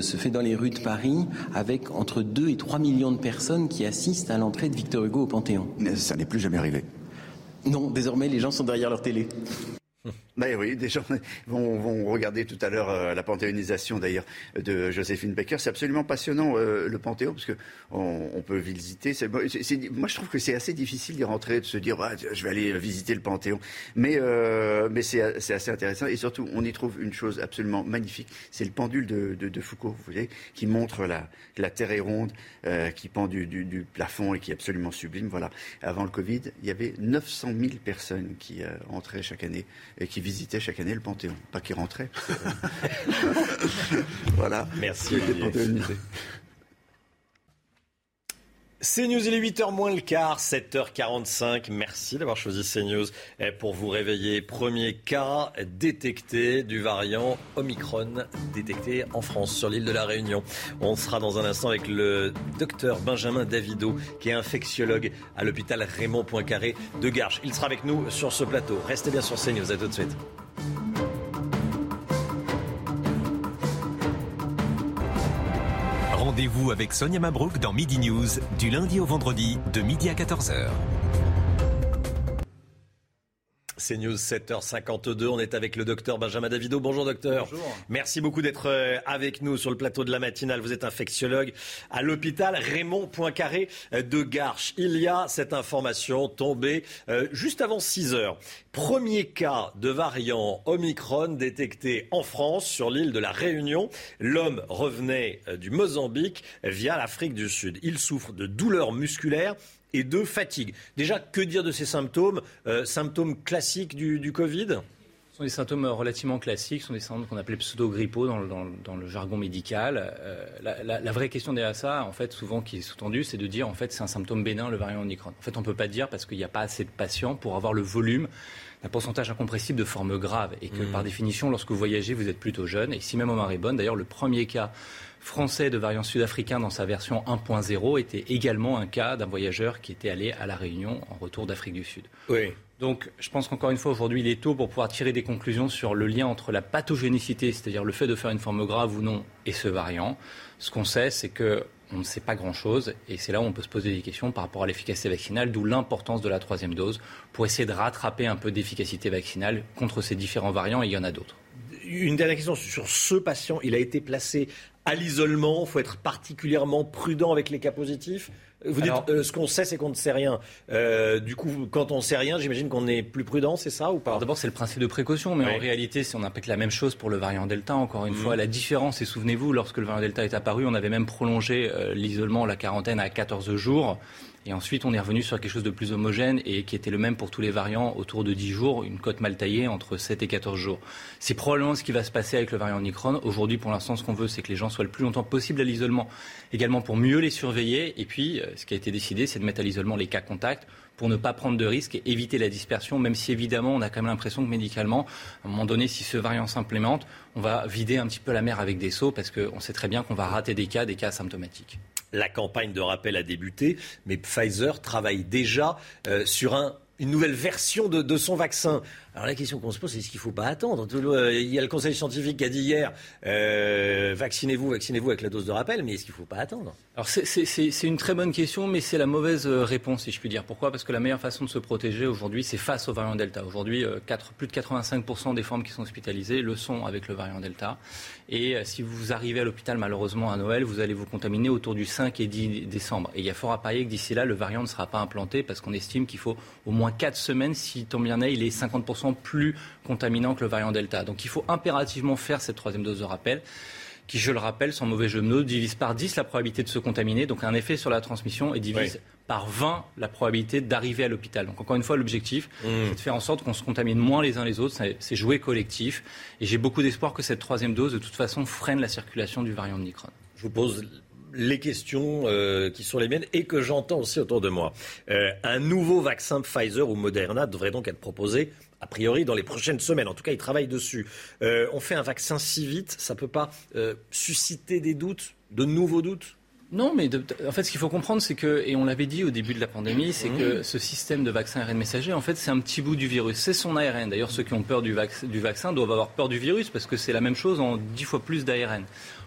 se fait dans les rues de Paris avec entre 2 et 3 millions de personnes qui assistent à l'entrée de Victor Hugo au Panthéon. Ça n'est plus jamais arrivé. Non, désormais les gens sont derrière leur télé. Ben oui, des gens vont, regarder tout à l'heure euh, la panthéonisation d'ailleurs de Joséphine Baker. C'est absolument passionnant euh, le Panthéon parce que on, peut visiter. moi, je trouve que c'est assez difficile d'y rentrer, de se dire ah, je vais aller visiter le Panthéon. Mais, euh, c'est assez intéressant et surtout on y trouve une chose absolument magnifique. C'est le pendule de, Foucault, vous voyez, qui montre la, la Terre est ronde, qui pend du, du, du, plafond et qui est absolument sublime. Voilà. Avant le Covid, il y avait 900 000 personnes qui entraient chaque année et qui visitaient chaque année le Panthéon. Pas qui rentraient. voilà. Merci. CNews, il est 8h moins le quart, 7h45. Merci d'avoir choisi CNews pour vous réveiller. Premier cas détecté du variant Omicron détecté en France sur l'île de la Réunion. On sera dans un instant avec le docteur Benjamin Davido qui est infectiologue à l'hôpital Raymond Poincaré de Garches. Il sera avec nous sur ce plateau. Restez bien sur CNews. À tout de suite. Rendez-vous avec Sonia Mabrouk dans Midi News, du lundi au vendredi, de midi à 14h. C'est News 7h52. On est avec le docteur Benjamin Davido. Bonjour docteur. Bonjour. Merci beaucoup d'être euh, avec nous sur le plateau de la matinale. Vous êtes infectiologue à l'hôpital Raymond Poincaré euh, de Garches. Il y a cette information tombée euh, juste avant 6 heures. Premier cas de variant Omicron détecté en France sur l'île de la Réunion. L'homme revenait du Mozambique via l'Afrique du Sud. Il souffre de douleurs musculaires et de fatigue. Déjà, que dire de ces symptômes euh, Symptômes classiques du, Covid? Ce sont des symptômes relativement classiques, ce sont des symptômes qu'on appelait pseudo-grippaux dans, le jargon médical. Euh, la, vraie question derrière ça, en fait, souvent qui est sous-tendue, c'est de dire en fait c'est un symptôme bénin, le variant Omicron. En fait, on ne peut pas dire parce qu'il n'y a pas assez de patients pour avoir le volume un pourcentage incompressible de formes graves et que mmh. par définition, lorsque vous voyagez, vous êtes plutôt jeune. Et si même Omar est bonne, d'ailleurs, le premier cas français de variant sud-africain dans sa version 1.0 était également un cas d'un voyageur qui était allé à La Réunion en retour d'Afrique du Sud. Oui. Donc, je pense qu'encore une fois, aujourd'hui, il est tôt pour pouvoir tirer des conclusions sur le lien entre la pathogénicité, c'est-à-dire le fait de faire une forme grave ou non, et ce variant. Ce qu'on sait, c'est que on ne sait pas grand-chose et c'est là où on peut se poser des questions par rapport à l'efficacité vaccinale, d'où l'importance de la troisième dose pour essayer de rattraper un peu d'efficacité vaccinale contre ces différents variants et il y en a d'autres. Une dernière question sur ce patient. Il a été placé à l'isolement. Il faut être particulièrement prudent avec les cas positifs. Vous dites, euh, ce qu'on sait, c'est qu'on ne sait rien. Euh, du coup, quand on ne sait rien, j'imagine qu'on est plus prudent, c'est ça ou pas D'abord, c'est le principe de précaution, mais en réalité, si on applique la même chose pour le variant Delta, encore une mhm. fois, la différence, et souvenez-vous, lorsque le variant Delta est apparu, on avait même prolongé euh, l'isolement, la quarantaine à 14 jours. Et ensuite, on est revenu sur quelque chose de plus homogène et qui était le même pour tous les variants autour de 10 jours, une cote mal taillée entre 7 et 14 jours. C'est probablement ce qui va se passer avec le variant Omicron. Aujourd'hui, pour l'instant, ce qu'on veut, c'est que les gens soient le plus longtemps possible à l'isolement, également pour mieux les surveiller. Et puis, euh, ce qui a été décidé, c'est de mettre à l'isolement les cas contacts pour ne pas prendre de risques et éviter la dispersion, même si évidemment on a quand même l'impression que médicalement, à un moment donné, si ce variant s'implémente, on va vider un petit peu la mer avec des seaux parce qu'on sait très bien qu'on va rater des cas, des cas asymptomatiques. La campagne de rappel a débuté, mais Pfizer travaille déjà euh, sur une nouvelle version de, son vaccin. Alors la question qu'on se pose, c'est est-ce qu'il ne faut pas attendre Il y a le conseil scientifique qui a dit hier, euh, vaccinez-vous, vaccinez-vous avec la dose de rappel, mais est-ce qu'il ne faut pas attendre? Alors c'est une très bonne question, mais c'est la mauvaise euh, réponse, si je puis dire. Pourquoi? Parce que la meilleure façon de se protéger aujourd'hui, c'est face au variant Delta. Aujourd'hui, euh, plus de 85% des formes qui sont hospitalisées le sont avec le variant Delta. Et si vous arrivez à l'hôpital, malheureusement, à Noël, vous allez vous contaminer autour du 5 et 10 décembre. Et il y a fort à parier que d'ici là, le variant ne sera pas implanté parce qu'on estime qu'il faut au moins 4 semaines, si tant bien est, il est 50% plus contaminant que le variant Delta. Donc il faut impérativement faire cette troisième dose de rappel qui, je le rappelle, sans mauvais jeu de mots, divise par 10 la probabilité de se contaminer, donc un effet sur la transmission, et divise par 20 la probabilité d'arriver à l'hôpital. Donc encore une fois, l'objectif, mmh. c'est de faire en sorte qu'on se contamine moins les uns les autres, c'est jouer collectif. Et j'ai beaucoup d'espoir que cette troisième dose, de toute façon, freine la circulation du variant de Micron. Je vous pose les questions euh, qui sont les miennes et que j'entends aussi autour de moi. Euh, un nouveau vaccin Pfizer ou Moderna devrait donc être proposé a priori dans les prochaines semaines. En tout cas, ils travaillent dessus. Euh, on fait un vaccin si vite, ça ne peut pas susciter des doutes de nouveaux doutes? Non, mais en fait, ce qu'il faut comprendre, c'est que, et on l'avait dit au début de la pandémie, c'est que ce système de vaccin ARN messager, en fait, c'est un petit bout du virus. C'est son ARN. D'ailleurs, ceux qui ont peur du, du, vaccin doivent avoir peur du virus parce que c'est la même chose en dix fois plus d'ARN.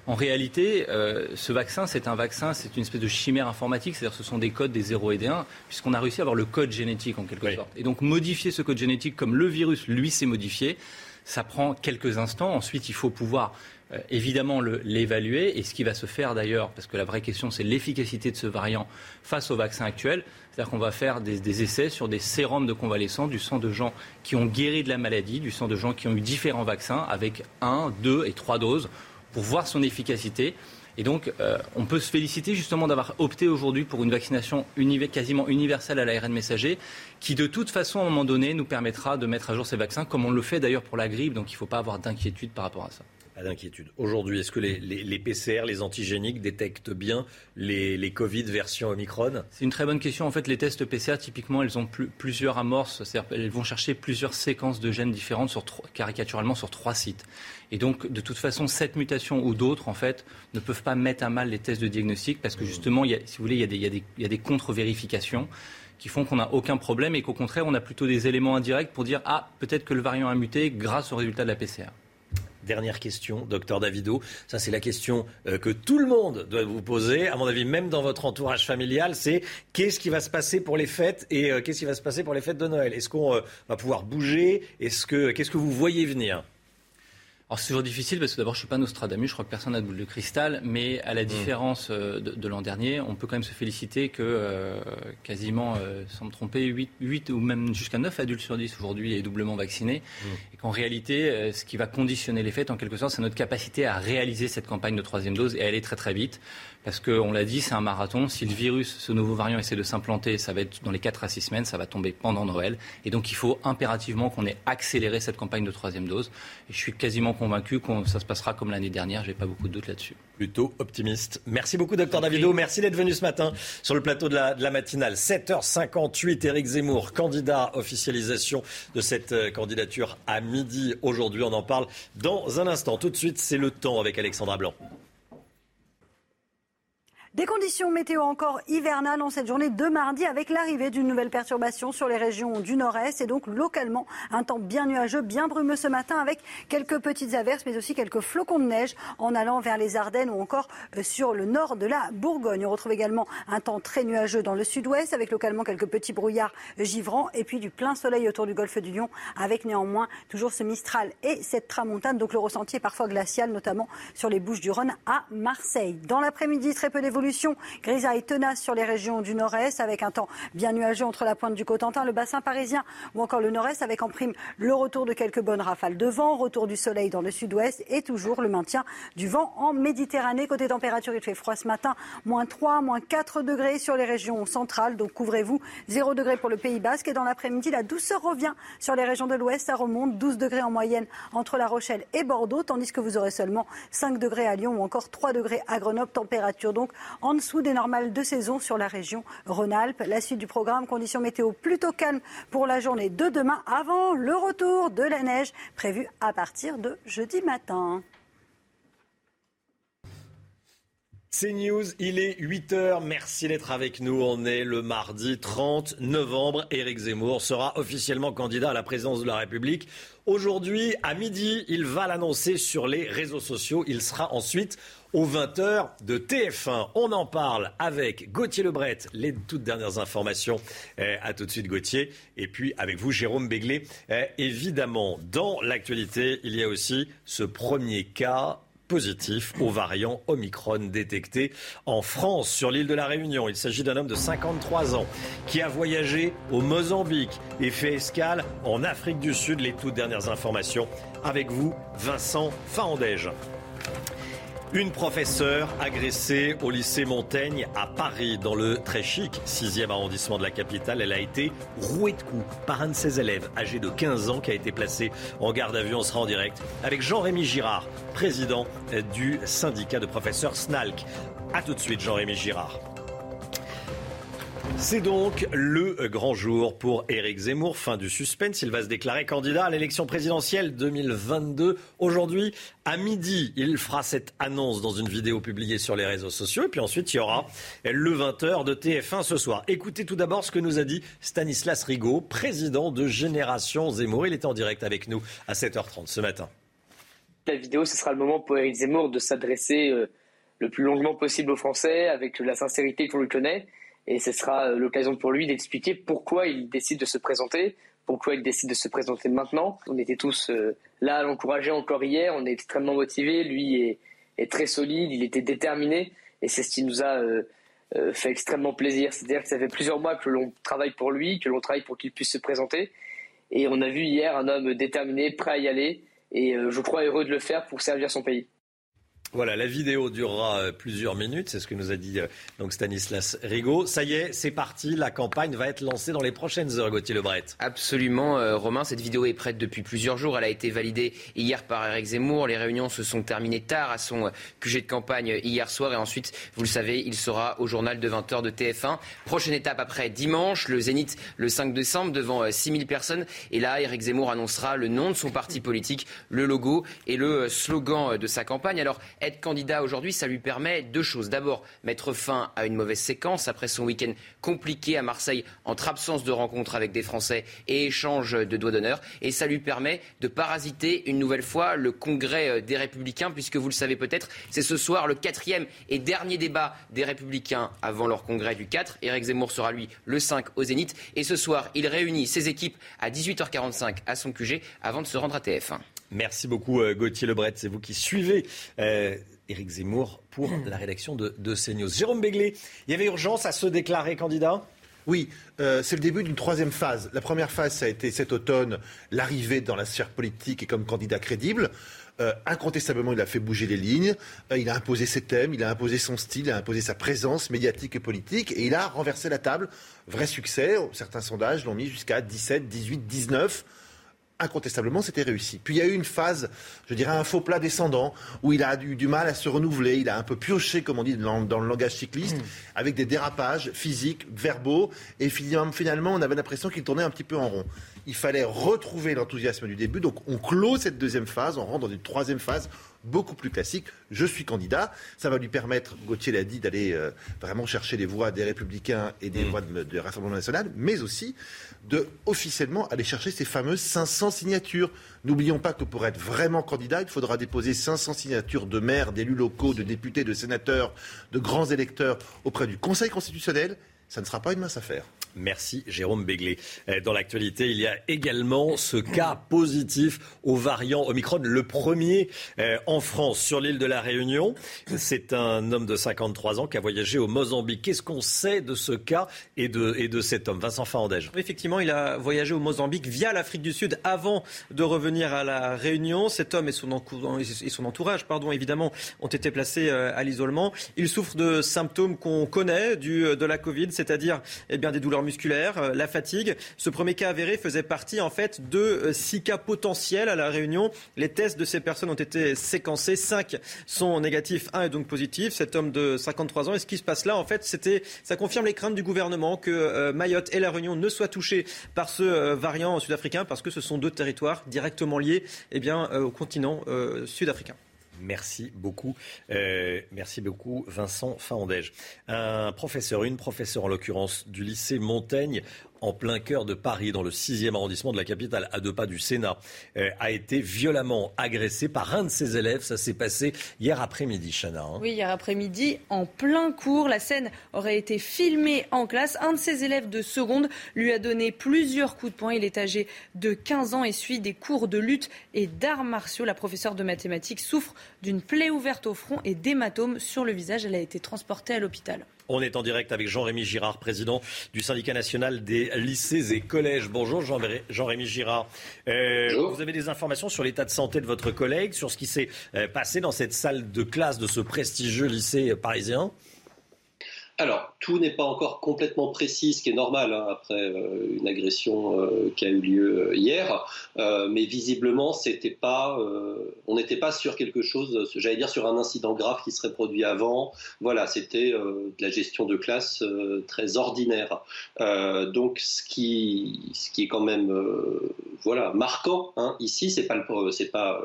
En réalité, euh, ce vaccin, c'est un vaccin, c'est une espèce de chimère informatique, c'est-à-dire ce sont des codes des 0 et des 1, puisqu'on a réussi à avoir le code génétique en quelque sorte. Et donc modifier ce code génétique comme le virus, lui, s'est modifié, ça prend quelques instants. Ensuite, il faut pouvoir euh, évidemment l'évaluer et ce qui va se faire d'ailleurs, parce que la vraie question c'est l'efficacité de ce variant face au vaccin actuel, c'est-à-dire qu'on va faire des, essais sur des sérums de convalescents, du sang de gens qui ont guéri de la maladie, du sang de gens qui ont eu différents vaccins avec un, deux et trois doses pour voir son efficacité. Et donc, euh, on peut se féliciter justement d'avoir opté aujourd'hui pour une vaccination quasiment universelle à l'ARN messager, qui de toute façon, à un moment donné, nous permettra de mettre à jour ces vaccins, comme on le fait d'ailleurs pour la grippe. Donc, il ne faut pas avoir d'inquiétude par rapport à ça d'inquiétude. Aujourd'hui, est-ce que les, PCR, les antigéniques détectent bien les, Covid version Omicron? C'est une très bonne question. En fait, les tests PCR, typiquement, elles ont plusieurs amorces. C'est-à-dire elles vont chercher plusieurs séquences de gènes différentes, sur, caricaturalement sur trois sites. Et donc, de toute façon, cette mutation ou d'autres, en fait, ne peuvent pas mettre à mal les tests de diagnostic parce que justement, il y a, si vous voulez, il y a des, il des contre-vérifications qui font qu'on n'a aucun problème et qu'au contraire, on a plutôt des éléments indirects pour dire ah, peut-être que le variant a muté grâce au résultat de la PCR. Dernière question, docteur Davido. Ça, c'est la question euh, que tout le monde doit vous poser, à mon avis, même dans votre entourage familial. C'est qu'est-ce qui va se passer pour les fêtes et euh, qu'est-ce qui va se passer pour les fêtes de Noël? Est-ce qu'on euh, va pouvoir bouger? Est-ce que qu'est-ce que vous voyez venir? Alors c'est toujours difficile parce que d'abord je suis pas Nostradamus, je crois que personne n'a de boule de cristal, mais à la mmh. différence euh, de, l'an dernier, on peut quand même se féliciter que euh, quasiment, euh, sans me tromper, 8, ou même jusqu'à 9 adultes sur 10 aujourd'hui est doublement vaccinés, mmh. et qu'en réalité, ce qui va conditionner les fêtes en quelque sorte, c'est notre capacité à réaliser cette campagne de troisième dose et aller très très vite. Parce qu'on l'a dit, c'est un marathon. Si le virus, ce nouveau variant, essaie de s'implanter, ça va être dans les 4 à 6 semaines, ça va tomber pendant Noël. Et donc il faut impérativement qu'on ait accéléré cette campagne de troisième dose. Et je suis quasiment convaincu que ça se passera comme l'année dernière. J'ai pas beaucoup de doutes là-dessus. Plutôt optimiste. Merci beaucoup, docteur Davido. Merci d'être venu ce matin sur le plateau de la, de la matinale. 7h58, Éric Zemmour, candidat, officialisation de cette euh, candidature à midi aujourd'hui. On en parle dans un instant. Tout de suite, c'est le temps avec Alexandra Blanc. Des conditions météo encore hivernales en cette journée de mardi avec l'arrivée d'une nouvelle perturbation sur les régions du nord-est et donc localement un temps bien nuageux, bien brumeux ce matin avec quelques petites averses mais aussi quelques flocons de neige en allant vers les Ardennes ou encore euh, sur le nord de la Bourgogne. On retrouve également un temps très nuageux dans le sud-ouest avec localement quelques petits brouillards givrants et puis du plein soleil autour du golfe du Lion avec néanmoins toujours ce Mistral et cette tramontane. Donc le ressenti est parfois glacial notamment sur les Bouches du Rhône à Marseille. Dans l'après-midi, très peu d'évolution évolution grisaille tenace sur les régions du nord-est avec un temps bien nuageux entre la pointe du Cotentin, le bassin parisien ou encore le nord-est avec en prime le retour de quelques bonnes rafales de vent, retour du soleil dans le sud-ouest et toujours le maintien du vent en Méditerranée. Côté température, il fait froid ce matin, moins 3, moins 4 degrés sur les régions centrales, donc couvrez-vous, 0 degrés pour le Pays Basque. Et dans l'après-midi, la douceur revient sur les régions de l'ouest, ça remonte 12 degrés en moyenne entre La Rochelle et Bordeaux, tandis que vous aurez seulement 5 degrés à Lyon ou encore 3 degrés à Grenoble, température donc en dessous des normales de saison sur la région Rhône-Alpes. La suite du programme, conditions météo plutôt calmes pour la journée de demain avant le retour de la neige prévu à partir de jeudi matin. C'est News, il est 8h. Merci d'être avec nous. On est le mardi 30 novembre. Éric Zemmour sera officiellement candidat à la présidence de la République. Aujourd'hui, à midi, il va l'annoncer sur les réseaux sociaux. Il sera ensuite aux 20h de TF1. On en parle avec Gauthier Lebret, les toutes dernières informations. Eh, à tout de suite Gauthier. Et puis avec vous Jérôme Béglé. Eh, évidemment, dans l'actualité, il y a aussi ce premier cas positif au variant Omicron détecté en France sur l'île de la Réunion. Il s'agit d'un homme de 53 ans qui a voyagé au Mozambique et fait escale en Afrique du Sud. Les toutes dernières informations avec vous, Vincent Faandège. Une professeure agressée au lycée Montaigne à Paris, dans le très chic 6e arrondissement de la capitale. Elle a été rouée de coups par un de ses élèves âgé de 15 ans qui a été placé en garde à vue. On sera en direct avec Jean-Rémy Girard, président du syndicat de professeurs SNALC. A tout de suite, Jean-Rémy Girard. C'est donc le grand jour pour Éric Zemmour. Fin du suspense. Il va se déclarer candidat à l'élection présidentielle 2022. Aujourd'hui, à midi, il fera cette annonce dans une vidéo publiée sur les réseaux sociaux. Et puis ensuite, il y aura le 20h de TF1 ce soir. Écoutez tout d'abord ce que nous a dit Stanislas Rigaud, président de Génération Zemmour. Il était en direct avec nous à 7h30 ce matin. La vidéo, ce sera le moment pour Éric Zemmour de s'adresser euh, le plus longuement possible aux Français avec la sincérité qu'on lui connaît et ce sera euh, l'occasion pour lui d'expliquer pourquoi il décide de se présenter, pourquoi il décide de se présenter maintenant. On était tous euh, là à l'encourager encore hier, on est extrêmement motivés, lui est, très solide, il était déterminé, et c'est ce qui nous a euh, fait extrêmement plaisir. C'est-à-dire que ça fait plusieurs mois que l'on travaille pour lui, que l'on travaille pour qu'il puisse se présenter, et on a vu hier un homme déterminé, prêt à y aller, et je crois heureux de le faire pour servir son pays. Voilà, la vidéo durera euh, plusieurs minutes, c'est ce que nous a dit euh, donc Stanislas Rigaud. Ça y est, c'est parti, la campagne va être lancée dans les prochaines heures, Gauthier Lebret. Absolument, euh, Romain, cette vidéo est prête depuis plusieurs jours. Elle a été validée hier par Eric Zemmour. Les réunions se sont terminées tard à son QG de campagne hier soir et ensuite, vous le savez, il sera au journal de 20h de TF1. Prochaine étape après dimanche, le Zénith le 5 décembre devant 6000 personnes. Et là, Eric Zemmour annoncera le nom de son parti politique, le logo et le slogan de sa campagne. Alors, être candidat aujourd'hui, ça lui permet deux choses. D'abord, mettre fin à une mauvaise séquence après son week-end compliqué à Marseille entre absence de rencontres avec des Français et échange de doigts d'honneur. Et ça lui permet de parasiter une nouvelle fois le congrès euh, des Républicains, puisque vous le savez peut-être, c'est ce soir le quatrième et dernier débat des Républicains avant leur congrès du 4. Éric Zemmour sera lui le 5 au Zénith. Et ce soir, il réunit ses équipes à 18h45 à son QG avant de se rendre à TF1. Merci beaucoup euh, Gauthier Lebret. C'est vous qui suivez euh, Éric Zemmour pour la rédaction de, de CNews. Jérôme Béglé, il y avait urgence à se déclarer candidat? Oui, euh, c'est le début d'une troisième phase. La première phase, ça a été cet automne, l'arrivée dans la sphère politique et comme candidat crédible. incontestablement, il a fait bouger les lignes, il a imposé ses thèmes, il a imposé son style, il a imposé sa présence médiatique et politique, et il a renversé la table. Vrai succès, certains sondages l'ont mis jusqu'à 17, 18, 19 incontestablement, c'était réussi. Puis il y a eu une phase, je dirais, un faux plat descendant, où il a eu du mal à se renouveler, il a un peu pioché, comme on dit dans, le langage cycliste, hmm. avec des dérapages physiques, verbaux, et finalement, on avait l'impression qu'il tournait un petit peu en rond. Il fallait retrouver l'enthousiasme du début, donc on clôt cette deuxième phase, on rentre dans une troisième phase beaucoup plus classique. Je suis candidat. Ça va lui permettre, Gauthier l'a dit, d'aller euh, vraiment chercher les voix des Républicains et des mm. voix du Rassemblement national, mais aussi de officiellement aller chercher ces fameuses 500 signatures. N'oublions pas que pour être vraiment candidat, il faudra déposer 500 signatures de maires, d'élus locaux, de députés, de sénateurs, de grands électeurs auprès du Conseil constitutionnel. Ça ne sera pas une mince affaire. Merci Jérôme Béglé. Euh, dans l'actualité, il y a également ce cas positif au variant Omicron, le premier euh, en France sur l'île de la Réunion. C'est un homme de 53 ans qui a voyagé au Mozambique. Qu'est-ce qu'on sait de ce cas et de, et de cet homme? Vincent Fandège. Effectivement, il a voyagé au Mozambique via l'Afrique du Sud avant de revenir à la Réunion. Cet homme et son, et son entourage, pardon, évidemment, ont été placés euh, à l'isolement. Il souffre de symptômes qu'on connaît du, de la Covid, c'est-à-dire eh bien, des douleurs musculaire, euh, la fatigue. Ce premier cas avéré faisait partie en fait de euh, six cas potentiels à la Réunion. Les tests de ces personnes ont été séquencés. Cinq sont négatifs, un est donc positif. Cet homme de 53 ans. Et ce qui se passe là, en fait, c'était, ça confirme les craintes du gouvernement que euh, Mayotte et la Réunion ne soient touchés par ce variant sud-africain parce que ce sont deux territoires directement liés, eh au continent sud-africain. Merci beaucoup. Euh, merci beaucoup, Vincent Faandège. Un professeur, une professeure en l'occurrence du lycée Montaigne en plein cœur de Paris, dans le 6e arrondissement de la capitale, à deux pas du Sénat, euh, a été violemment agressé par un de ses élèves. Ça s'est passé hier après-midi, Chana. Hein. Oui, hier après-midi, en plein cours. La scène aurait été filmée en classe. Un de ses élèves de seconde lui a donné plusieurs coups de poing. Il est âgé de 15 ans et suit des cours de lutte et d'arts martiaux. La professeure de mathématiques souffre d'une plaie ouverte au front et d'hématomes sur le visage. Elle a été transportée à l'hôpital. On est en direct avec Jean-Rémy Girard, président du syndicat national des lycées et collèges. Bonjour Jean-Rémy Girard. Euh, vous avez des informations sur l'état de santé de votre collègue, sur ce qui s'est euh, passé dans cette salle de classe de ce prestigieux lycée parisien? Alors, tout n'est pas encore complètement précis, ce qui est normal hein, après euh, une agression euh, qui a eu lieu euh, hier, mais visiblement, c'était pas, on n'était pas sur quelque chose, j'allais dire sur un incident grave qui serait produit avant. Voilà, c'était de la gestion de classe très ordinaire. donc, ce qui, ce qui est quand même, voilà, marquant hein, ici, c'est pas c'est pas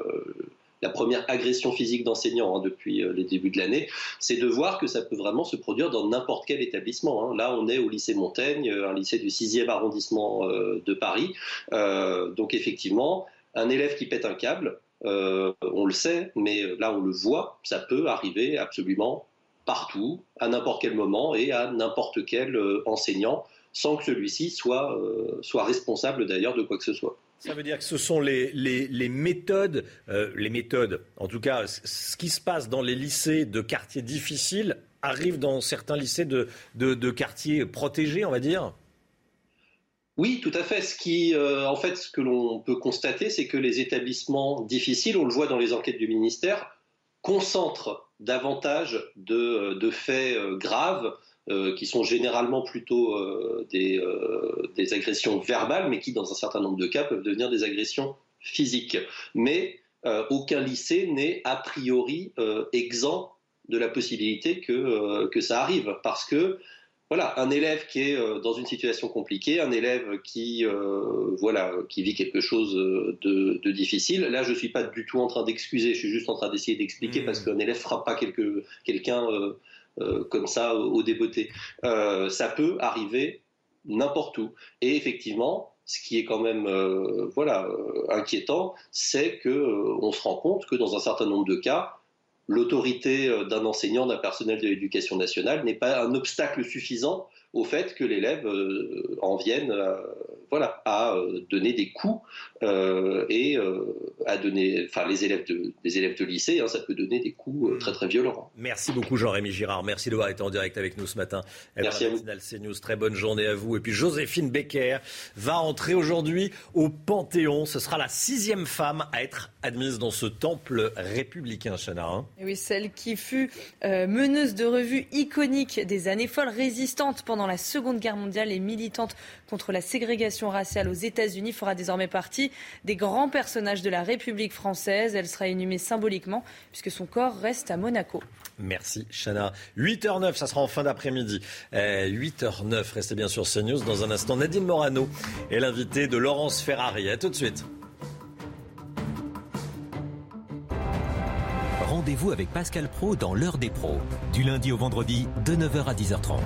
la première agression physique d'enseignants hein, depuis euh, les débuts de l'année, c'est de voir que ça peut vraiment se produire dans n'importe quel établissement. Hein. Là, on est au lycée Montaigne, euh, un lycée du 6e arrondissement euh, de Paris. donc effectivement, un élève qui pète un câble, on le sait, mais là on le voit, ça peut arriver absolument partout, à n'importe quel moment et à n'importe quel enseignant, sans que celui-ci soit responsable d'ailleurs de quoi que ce soit. Ça veut dire que ce sont les, méthodes, euh, les méthodes, en tout cas, ce qui se passe dans les lycées de quartiers difficiles arrive dans certains lycées de, de, quartiers protégés, on va dire oui, tout à fait. Ce qui, euh, en fait, ce que l'on peut constater, c'est que les établissements difficiles, on le voit dans les enquêtes du ministère, concentrent davantage de, faits euh, graves qui sont généralement plutôt euh, des, euh, des, agressions verbales, mais qui, dans un certain nombre de cas, peuvent devenir des agressions physiques. Mais aucun lycée n'est a priori exempt de la possibilité que, que ça arrive, parce que voilà, un élève qui est dans une situation compliquée, un élève qui, voilà, qui vit quelque chose de, de difficile. Là, je ne suis pas du tout en train d'excuser, je suis juste en train d'essayer d'expliquer mmh. parce qu'un élève frappe pas quelqu'un euh, comme ça au débeauté. Euh, ça peut arriver n'importe où. Et effectivement, ce qui est quand même euh, voilà inquiétant, c'est que on se rend compte que dans un certain nombre de cas, l'autorité d'un enseignant, d'un personnel de l'éducation nationale n'est pas un obstacle suffisant au fait que l'élève euh, en vienne euh, voilà, à euh, donner des coups et à donner, enfin les élèves de, des élèves de lycée, hein, ça peut donner des coups très très violents. Merci beaucoup Jean-Rémy Girard, merci d'avoir été en direct avec nous ce matin. Merci à vous. CNews, très bonne journée à vous. Et puis Joséphine Becker va entrer aujourd'hui au Panthéon. Ce sera la sixième femme à être admise dans ce temple républicain, Chana. Hein. oui, celle qui fut meneuse de revue iconique des années folles résistantes pendant la Seconde Guerre mondiale et militante contre la ségrégation raciale aux États-Unis fera désormais partie des grands personnages de la République française. Elle sera inhumée symboliquement puisque son corps reste à Monaco. Merci Chana. 8h09, ça sera en fin d'après-midi. 8h09, euh, restez bien sur CNews. Dans un instant, Nadine Morano est l'invité de Laurence Ferrari. A tout de suite. Rendez-vous avec Pascal Pro dans l'heure des pros, du lundi au vendredi de 9h à 10h30.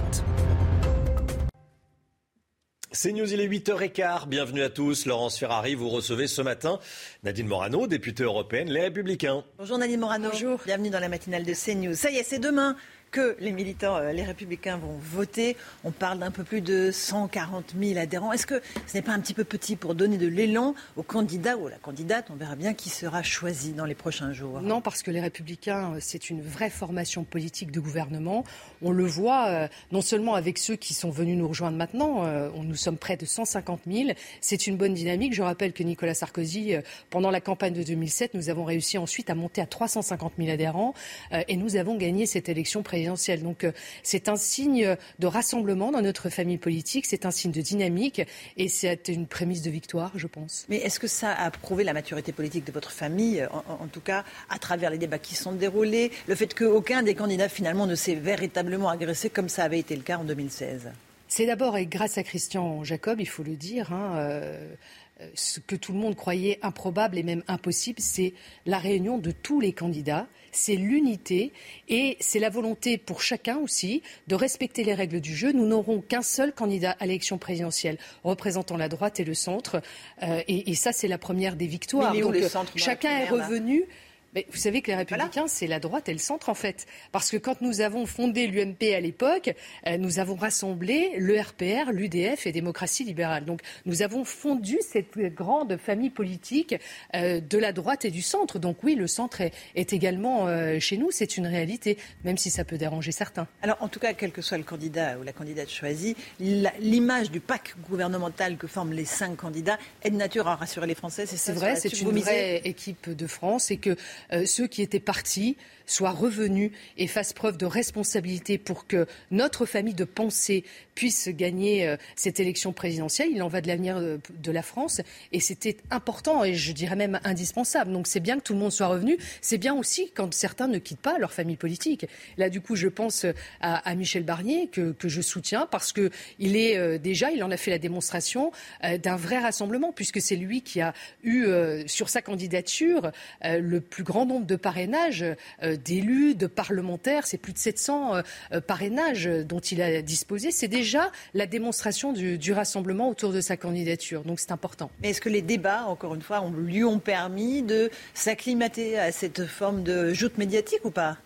C'est News, il est 8h15. Bienvenue à tous. Laurence Ferrari, vous recevez ce matin Nadine Morano, députée européenne, Les Républicains. Bonjour Nadine Morano. Bonjour. Bienvenue dans la matinale de CNews. Ça y est, c'est demain que les militants, euh, les républicains vont voter. On parle d'un peu plus de 140 000 adhérents. Est-ce que ce n'est pas un petit peu petit pour donner de l'élan au candidat ou à la candidate? On verra bien qui sera choisi dans les prochains jours. Non, parce que les républicains, euh, c'est une vraie formation politique de gouvernement. On le voit euh, non seulement avec ceux qui sont venus nous rejoindre maintenant, nous sommes près de 150 000. C'est une bonne dynamique. Je rappelle que Nicolas Sarkozy, pendant la campagne de 2007, nous avons réussi ensuite à monter à 350 000 adhérents et nous avons gagné cette élection présidentielle donc euh, c'est un signe de rassemblement dans notre famille politique, c'est un signe de dynamique et c'est une prémisse de victoire, je pense. Mais est-ce que ça a prouvé la maturité politique de votre famille, en, tout cas à travers les débats qui sont déroulés, le fait qu'aucun des candidats finalement ne s'est véritablement agressé comme ça avait été le cas en 2016 c'est d'abord et grâce à Christian Jacob, il faut le dire, hein, euh, ce que tout le monde croyait improbable et même impossible, c'est la réunion de tous les candidats c'est l'unité et c'est la volonté pour chacun aussi de respecter les règles du jeu. Nous n'aurons qu'un seul candidat à l'élection présidentielle représentant la droite et le centre. Euh, et, ça, c'est la première des victoires. Donc, chacun est revenu. Mais vous savez que les Républicains, c'est la droite et le centre, en fait. Parce que quand nous avons fondé l'UMP à l'époque, euh, nous avons rassemblé le RPR, l'UDF et Démocratie libérale. Donc nous avons fondu cette grande famille politique euh, de la droite et du centre. Donc oui, le centre est, également euh, chez nous. C'est une réalité, même si ça peut déranger certains. Alors en tout cas, quel que soit le candidat ou la candidate choisie, l'image du pacte gouvernemental que forment les cinq candidats est de nature à rassurer les Français. C'est vrai, c'est une vraie équipe de France et que ceux qui étaient partis soit revenu et fasse preuve de responsabilité pour que notre famille de pensée puisse gagner euh, cette élection présidentielle. Il en va de l'avenir euh, de la France et c'était important et je dirais même indispensable. Donc c'est bien que tout le monde soit revenu. C'est bien aussi quand certains ne quittent pas leur famille politique. Là, du coup, je pense à, Michel Barnier que, je soutiens parce que il est euh, déjà, il en a fait la démonstration d'un vrai rassemblement puisque c'est lui qui a eu sur sa candidature le plus grand nombre de parrainages d'élus, de parlementaires. C'est plus de 700 parrainages dont il a disposé. C'est déjà déjà la démonstration du, rassemblement autour de sa candidature. Donc c'est important. Mais est-ce que les débats, encore une fois, lui ont permis de s'acclimater à cette forme de joute médiatique ou pas?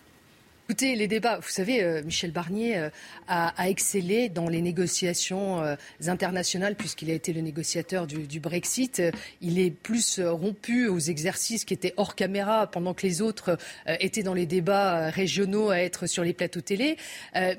Écoutez, les débats, vous savez, euh, Michel Barnier euh, a, excellé dans les négociations euh, internationales puisqu'il a été le négociateur du, Brexit. il est plus rompu aux exercices qui étaient hors caméra pendant que les autres étaient dans les débats régionaux à être sur les plateaux télé.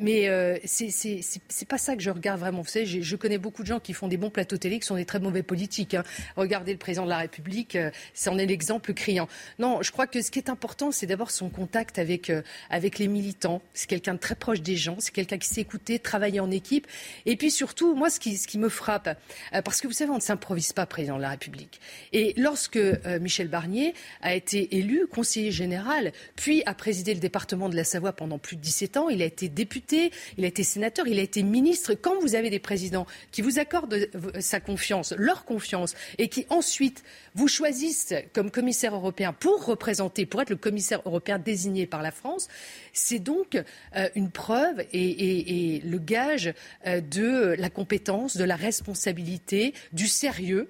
mais c'est pas ça que je regarde vraiment. Vous savez, je connais beaucoup de gens qui font des bons plateaux télé qui sont des très mauvais politiques. Hein. Regardez le président de la République, c'en est l'exemple criant. Non, je crois que ce qui est important, c'est d'abord son contact avec, avec les militants. C'est quelqu'un de très proche des gens. C'est quelqu'un qui sait écouter, travailler en équipe. Et puis surtout, moi, ce qui, me frappe, euh, parce que vous savez, on ne s'improvise pas président de la République. Et lorsque euh, Michel Barnier a été élu conseiller général, puis a présidé le département de la Savoie pendant plus de 17 ans, il a été député, il a été sénateur, il a été ministre. Quand vous avez des présidents qui vous accordent euh, sa confiance, leur confiance, et qui ensuite vous choisissent comme commissaire européen pour représenter, pour être le commissaire européen désigné par la France, c'est donc euh, une preuve et, le gage euh, de la compétence, de la responsabilité, du sérieux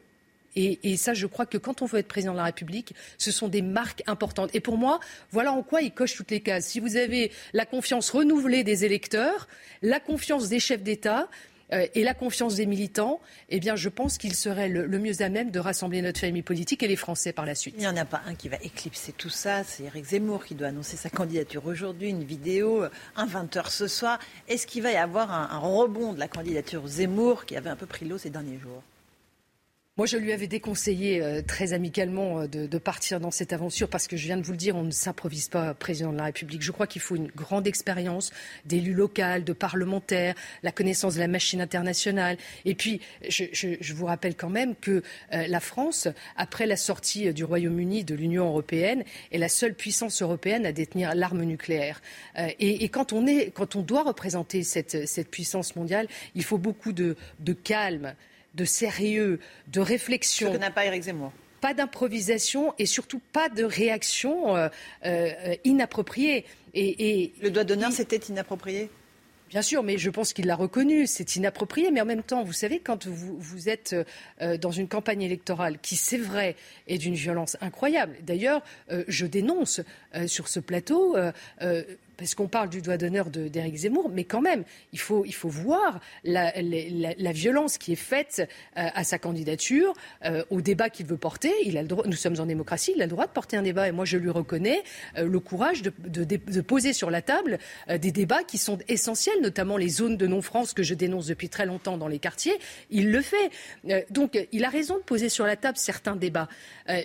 et, ça, je crois que quand on veut être président de la République, ce sont des marques importantes. Et pour moi, voilà en quoi il coche toutes les cases. Si vous avez la confiance renouvelée des électeurs, la confiance des chefs d'État, euh, et la confiance des militants, eh bien, je pense qu'il serait le, mieux à même de rassembler notre famille politique et les Français par la suite. Il n'y en a pas un qui va éclipser tout ça. C'est Eric Zemmour qui doit annoncer sa candidature aujourd'hui, une vidéo, un 20h ce soir. Est-ce qu'il va y avoir un rebond de la candidature Zemmour qui avait un peu pris l'eau ces derniers jours? Moi, je lui avais déconseillé euh, très amicalement euh, de, partir dans cette aventure parce que je viens de vous le dire, on ne s'improvise pas président de la République. Je crois qu'il faut une grande expérience d'élu local, de parlementaire, la connaissance de la machine internationale. Et puis, je, vous rappelle quand même que euh, la France, après la sortie du Royaume-Uni de l'Union européenne, est la seule puissance européenne à détenir l'arme nucléaire. Et, quand, on est, quand on doit représenter cette, cette puissance mondiale, il faut beaucoup de, de calme de sérieux, de réflexion. Ce que n'a pas Éric Zemmour pas d'improvisation et surtout pas de réaction euh, euh, inappropriée. Et, le doigt d'honneur, c'était inapproprié? Bien sûr, mais je pense qu'il l'a reconnu. C'est inapproprié, mais en même temps, vous savez, quand vous, êtes euh, dans une campagne électorale qui, c'est vrai, est d'une violence incroyable. D'ailleurs, je dénonce sur ce plateau parce qu'on parle du doigt d'honneur d'Éric Zemmour, mais quand même, il faut, il faut voir la, violence qui est faite euh, à sa candidature, euh, au débat qu'il veut porter. Il a le droit, nous sommes en démocratie, il a le droit de porter un débat, et moi je lui reconnais euh, le courage de, de, poser sur la table des débats qui sont essentiels, notamment les zones de non-France que je dénonce depuis très longtemps dans les quartiers. Il le fait. donc il a raison de poser sur la table certains débats,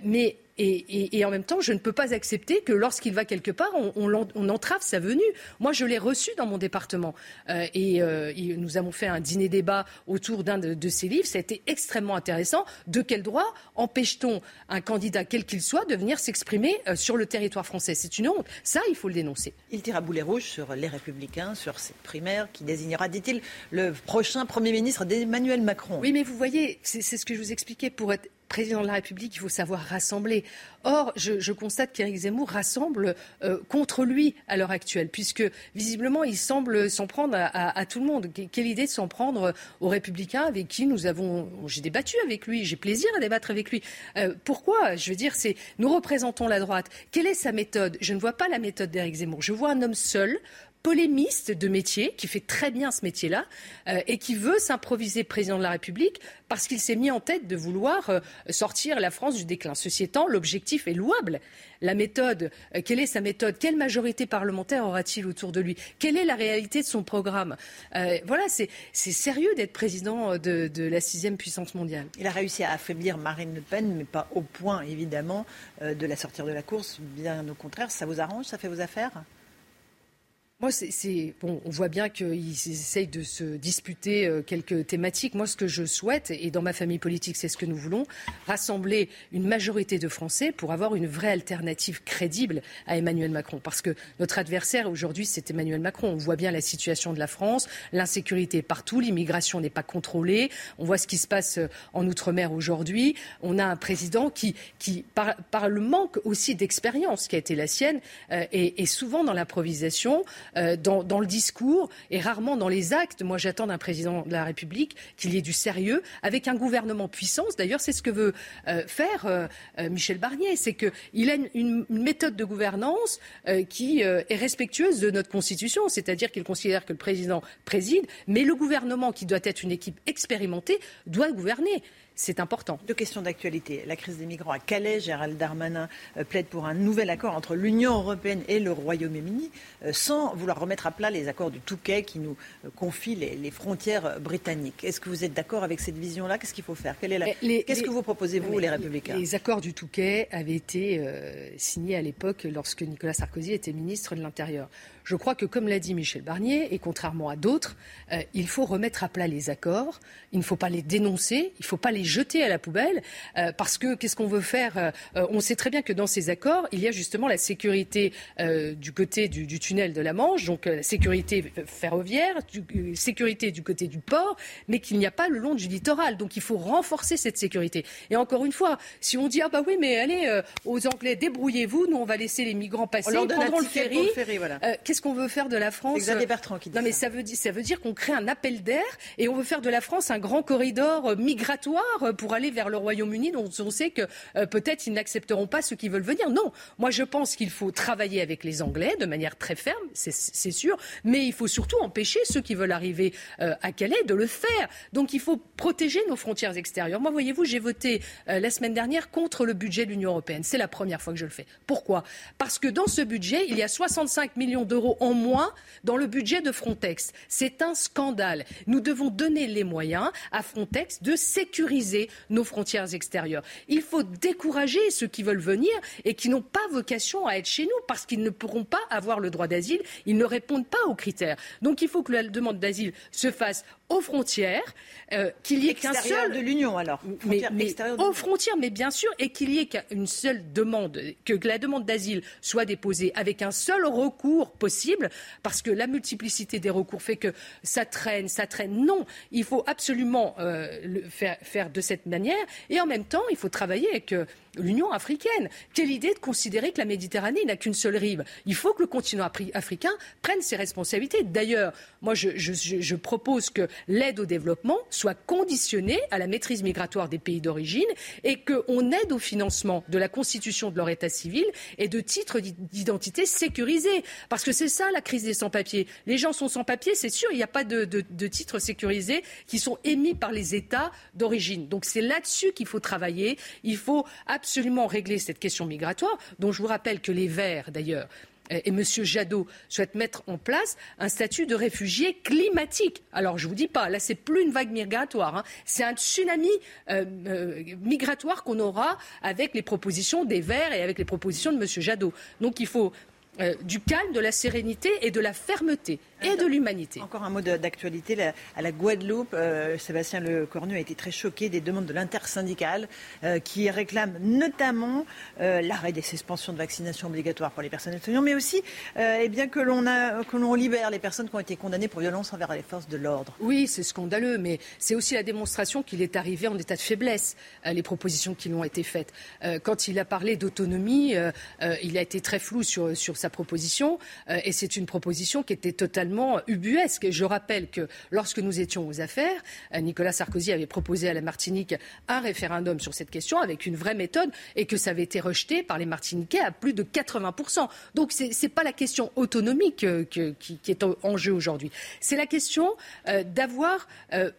mais et, en même temps, je ne peux pas accepter que lorsqu'il va quelque part, on, entrave sa venue. Moi, je l'ai reçu dans mon département. Euh, euh, et, nous avons fait un dîner-débat autour d'un de, ses livres. Ça a été extrêmement intéressant. De quel droit empêche-t-on un candidat, quel qu'il soit, de venir s'exprimer euh, sur le territoire français? C'est une honte. Ça, il faut le dénoncer. Il tire à boulet rouge sur les Républicains, sur cette primaire qui désignera, dit-il, le prochain Premier ministre d'Emmanuel Macron. Oui, mais vous voyez, c'est ce que je vous expliquais. Pour être président de la République, il faut savoir rassembler. Or, je, constate qu'Éric Zemmour rassemble euh, contre lui à l'heure actuelle, puisque visiblement, il semble s'en prendre à, tout le monde. Quelle idée de s'en prendre aux Républicains avec qui nous avons. J'ai débattu avec lui, j'ai plaisir à débattre avec lui. Euh, pourquoi Je veux dire, c'est nous représentons la droite. Quelle est sa méthode? Je ne vois pas la méthode d'Éric Zemmour. Je vois un homme seul polémiste de métier, qui fait très bien ce métier-là, euh, et qui veut s'improviser président de la République parce qu'il s'est mis en tête de vouloir euh, sortir la France du déclin. Ceci étant, l'objectif est louable. La méthode, euh, quelle est sa méthode? Quelle majorité parlementaire aura-t-il autour de lui? Quelle est la réalité de son programme? Voilà, c'est sérieux d'être président de, de, la sixième puissance mondiale. Il a réussi à affaiblir Marine Le Pen, mais pas au point, évidemment, de la sortir de la course. Bien au contraire, ça vous arrange? Ça fait vos affaires? Moi, c'est bon. On voit bien qu'ils essayent de se disputer euh, quelques thématiques. Moi, ce que je souhaite, et dans ma famille politique, c'est ce que nous voulons, rassembler une majorité de Français pour avoir une vraie alternative crédible à Emmanuel Macron. Parce que notre adversaire aujourd'hui, c'est Emmanuel Macron. On voit bien la situation de la France, l'insécurité est partout, l'immigration n'est pas contrôlée. On voit ce qui se passe euh, en outre-mer aujourd'hui. On a un président qui, qui par, le manque aussi d'expérience qui a été la sienne, euh, est souvent dans l'improvisation. Euh, dans, le discours et rarement dans les actes. Moi, j'attends d'un président de la République qu'il y ait du sérieux, avec un gouvernement puissance. D'ailleurs, c'est ce que veut euh, faire euh, Michel Barnier. C'est qu'il a une, méthode de gouvernance qui est respectueuse de notre Constitution, c'est-à-dire qu'il considère que le président préside, mais le gouvernement, qui doit être une équipe expérimentée, doit gouverner c'est important. Deux questions d'actualité. La crise des migrants à Calais, Gérald Darmanin euh, plaide pour un nouvel accord entre l'Union européenne et le Royaume-Uni, euh, sans vouloir remettre à plat les accords du Touquet qui nous euh, confient les, frontières britanniques. Est-ce que vous êtes d'accord avec cette vision-là? Qu'est-ce qu'il faut faire? Qu'est-ce que vous proposez, vous, les, Républicains? Les accords du Touquet avaient été signés à l'époque lorsque Nicolas Sarkozy était ministre de l'Intérieur. Je crois que, comme l'a dit Michel Barnier, et contrairement à d'autres, euh, il faut remettre à plat les accords, il ne faut pas les dénoncer, il ne faut pas les jeter à la poubelle, euh, parce que qu'est-ce qu'on veut faire euh, On sait très bien que dans ces accords, il y a justement la sécurité du côté du, tunnel de la Manche, donc la sécurité ferroviaire, du, sécurité du côté du port, mais qu'il n'y a pas le long du littoral. Donc il faut renforcer cette sécurité. Et encore une fois, si on dit ah bah oui, mais allez aux Anglais, débrouillez-vous, nous on va laisser les migrants passer, ils prendront le ferry. Qu'est-ce qu'on veut faire de la France Xavier Bertrand qui dit Non, mais ça, veut dire, ça veut dire qu'on crée un appel d'air et on veut faire de la France un grand corridor euh, migratoire euh, pour aller vers le Royaume-Uni dont on sait que euh, peut-être ils n'accepteront pas ceux qui veulent venir. Non, moi je pense qu'il faut travailler avec les Anglais de manière très ferme, c'est sûr, mais il faut surtout empêcher ceux qui veulent arriver à Calais de le faire. Donc il faut protéger nos frontières extérieures. Moi, voyez-vous, j'ai voté la semaine dernière contre le budget de l'Union européenne. C'est la première fois que je le fais. Pourquoi? Parce que dans ce budget, il y a 65 millions d'euros en moins dans le budget de Frontex. C'est un scandale. Nous devons donner les moyens à Frontex de sécuriser nos frontières extérieures. Il faut décourager ceux qui veulent venir et qui n'ont pas vocation à être chez nous parce qu'ils ne pourront pas avoir le droit d'asile. Ils ne répondent pas aux critères. Donc il faut que la demande d'asile se fasse aux frontières, euh, qu'il y ait qu'un seul de l'Union alors, mais, aux frontières, mais bien sûr, et qu'il y ait qu'une seule demande, que, la demande d'asile soit déposée avec un seul recours possible, parce que la multiplicité des recours fait que ça traîne, ça traîne. Non, il faut absolument euh, le faire, faire de cette manière, et en même temps, il faut travailler avec euh, l'Union africaine. Quelle idée de considérer que la Méditerranée n'a qu'une seule rive? Il faut que le continent africain prenne ses responsabilités. D'ailleurs, moi, je, propose que l'aide au développement soit conditionnée à la maîtrise migratoire des pays d'origine et qu'on aide au financement de la constitution de leur état civil et de titres d'identité sécurisés. Parce que c'est ça la crise des sans-papiers. Les gens sont sans-papiers, c'est sûr, il n'y a pas de, de titres sécurisés qui sont émis par les États d'origine. Donc c'est là-dessus qu'il faut travailler. Il faut absolument régler cette question migratoire, dont je vous rappelle que les Verts, d'ailleurs, et M. Jadot souhaitent mettre en place un statut de réfugié climatique. Alors je ne vous dis pas, là c'est plus une vague migratoire, hein. c'est un tsunami euh, euh, migratoire qu'on aura avec les propositions des Verts et avec les propositions de M. Jadot. Donc il faut euh, du calme, de la sérénité et de la fermeté et de l'humanité. Encore un mot d'actualité. À la Guadeloupe, euh, Sébastien Lecornu a été très choqué des demandes de l'intersyndicale euh, qui réclame notamment l'arrêt des suspensions de vaccination obligatoires pour les personnes soignantes, mais aussi eh bien que l'on libère les personnes qui ont été condamnées pour violence envers les forces de l'ordre. Oui, c'est scandaleux, mais c'est aussi la démonstration qu'il est arrivé en état de faiblesse, les propositions qui lui ont été faites. quand il a parlé d'autonomie, il a été très flou sur, sur sa proposition, euh, et c'est une proposition qui était totalement ubuesque. Je rappelle que lorsque nous étions aux affaires, Nicolas Sarkozy avait proposé à la Martinique un référendum sur cette question avec une vraie méthode et que ça avait été rejeté par les Martiniquais à plus de 80%. Donc ce n'est pas la question autonomique qui, qui, est en jeu aujourd'hui. C'est la question d'avoir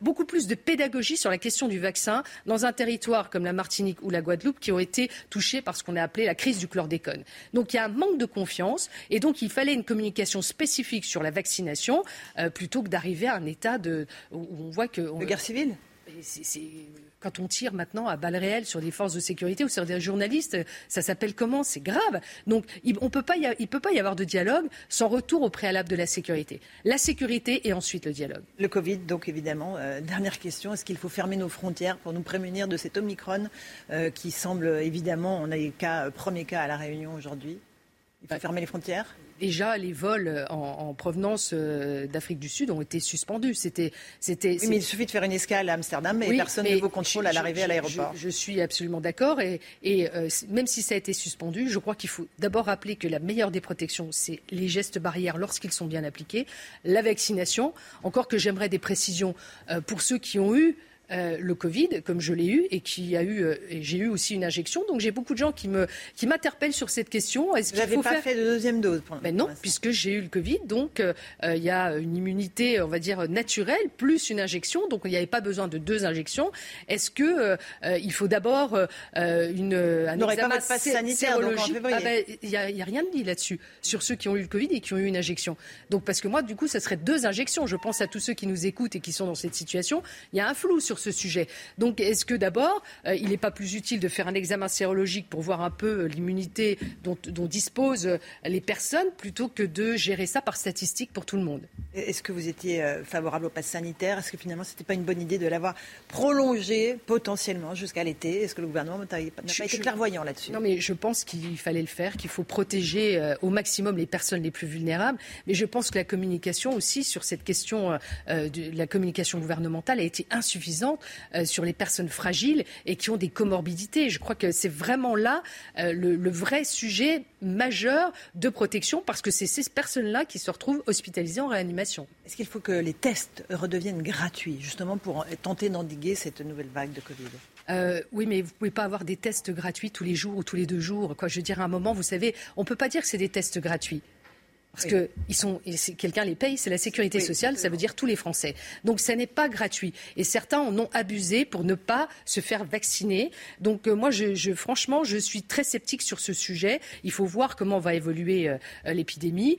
beaucoup plus de pédagogie sur la question du vaccin dans un territoire comme la Martinique ou la Guadeloupe qui ont été touchés par ce qu'on a appelé la crise du chlordécone. Donc il y a un manque de confiance et donc il fallait une communication spécifique sur la vaccination euh, plutôt que d'arriver à un état de, où on voit que... de guerre civile? Quand on tire maintenant à balles réelles sur des forces de sécurité ou sur des journalistes, ça s'appelle comment? C'est grave. Donc il ne peut pas y avoir de dialogue sans retour au préalable de la sécurité. La sécurité et ensuite le dialogue. Le Covid, donc évidemment. Euh, dernière question, est-ce qu'il faut fermer nos frontières pour nous prémunir de cet Omicron euh, qui semble évidemment, on a les cas, premier cas à La Réunion aujourd'hui? Il faut fermer les frontières Déjà, les vols en, provenance euh, d'Afrique du Sud ont été suspendus. C'était, c'était. Oui, mais il suffit de faire une escale à Amsterdam et personne ne vous contrôle à l'arrivée à l'aéroport. Je, suis absolument d'accord. Et, euh, même si ça a été suspendu, je crois qu'il faut d'abord rappeler que la meilleure des protections, c'est les gestes barrières lorsqu'ils sont bien appliqués, la vaccination. Encore que j'aimerais des précisions euh, pour ceux qui ont eu euh, le Covid, comme je l'ai eu, et qui a eu, euh, et j'ai eu aussi une injection. Donc j'ai beaucoup de gens qui me, qui m'interpellent sur cette question. Est-ce Vous n'avez pas fait de deuxième dose pour ben Non, puisque j'ai eu le Covid, donc euh, il y a une immunité, on va dire naturelle, plus une injection. Donc il n'y avait pas besoin de deux injections. Est-ce que il faut d'abord une un examen pas de passe sanitaire Il n'y ah ben, a, rien de dit là-dessus sur ceux qui ont eu le Covid et qui ont eu une injection. Donc parce que moi, du coup, ça serait deux injections. Je pense à tous ceux qui nous écoutent et qui sont dans cette situation. Il y a un flou sur ce sujet. Donc, est-ce que d'abord, euh, il n'est pas plus utile de faire un examen sérologique pour voir un peu euh, l'immunité dont, disposent euh, les personnes plutôt que de gérer ça par statistique pour tout le monde? Est-ce que vous étiez favorable au pass sanitaire? Est-ce que finalement, ce n'était pas une bonne idée de l'avoir prolongé potentiellement jusqu'à l'été? Est-ce que le gouvernement n'a pas été clairvoyant là-dessus? Non, mais je pense qu'il fallait le faire, qu'il faut protéger au maximum les personnes les plus vulnérables. Mais je pense que la communication aussi sur cette question de la communication gouvernementale a été insuffisante euh, sur les personnes fragiles et qui ont des comorbidités. Je crois que c'est vraiment là euh, le, vrai sujet majeur de protection parce que c'est ces personnes-là qui se retrouvent hospitalisées en réanimation. Est-ce qu'il faut que les tests redeviennent gratuits justement pour tenter d'endiguer cette nouvelle vague de Covid? Euh, oui, mais vous ne pouvez pas avoir des tests gratuits tous les jours ou tous les deux jours. Quoi. Je veux dire, à un moment, vous savez, on ne peut pas dire que c'est des tests gratuits. Parce que ils sont, quelqu'un les paye, c'est la sécurité sociale, ça veut dire tous les Français. Donc ça n'est pas gratuit. Et certains en ont abusé pour ne pas se faire vacciner. Donc euh, moi, je, franchement, je suis très sceptique sur ce sujet. Il faut voir comment va évoluer euh, euh, l'épidémie.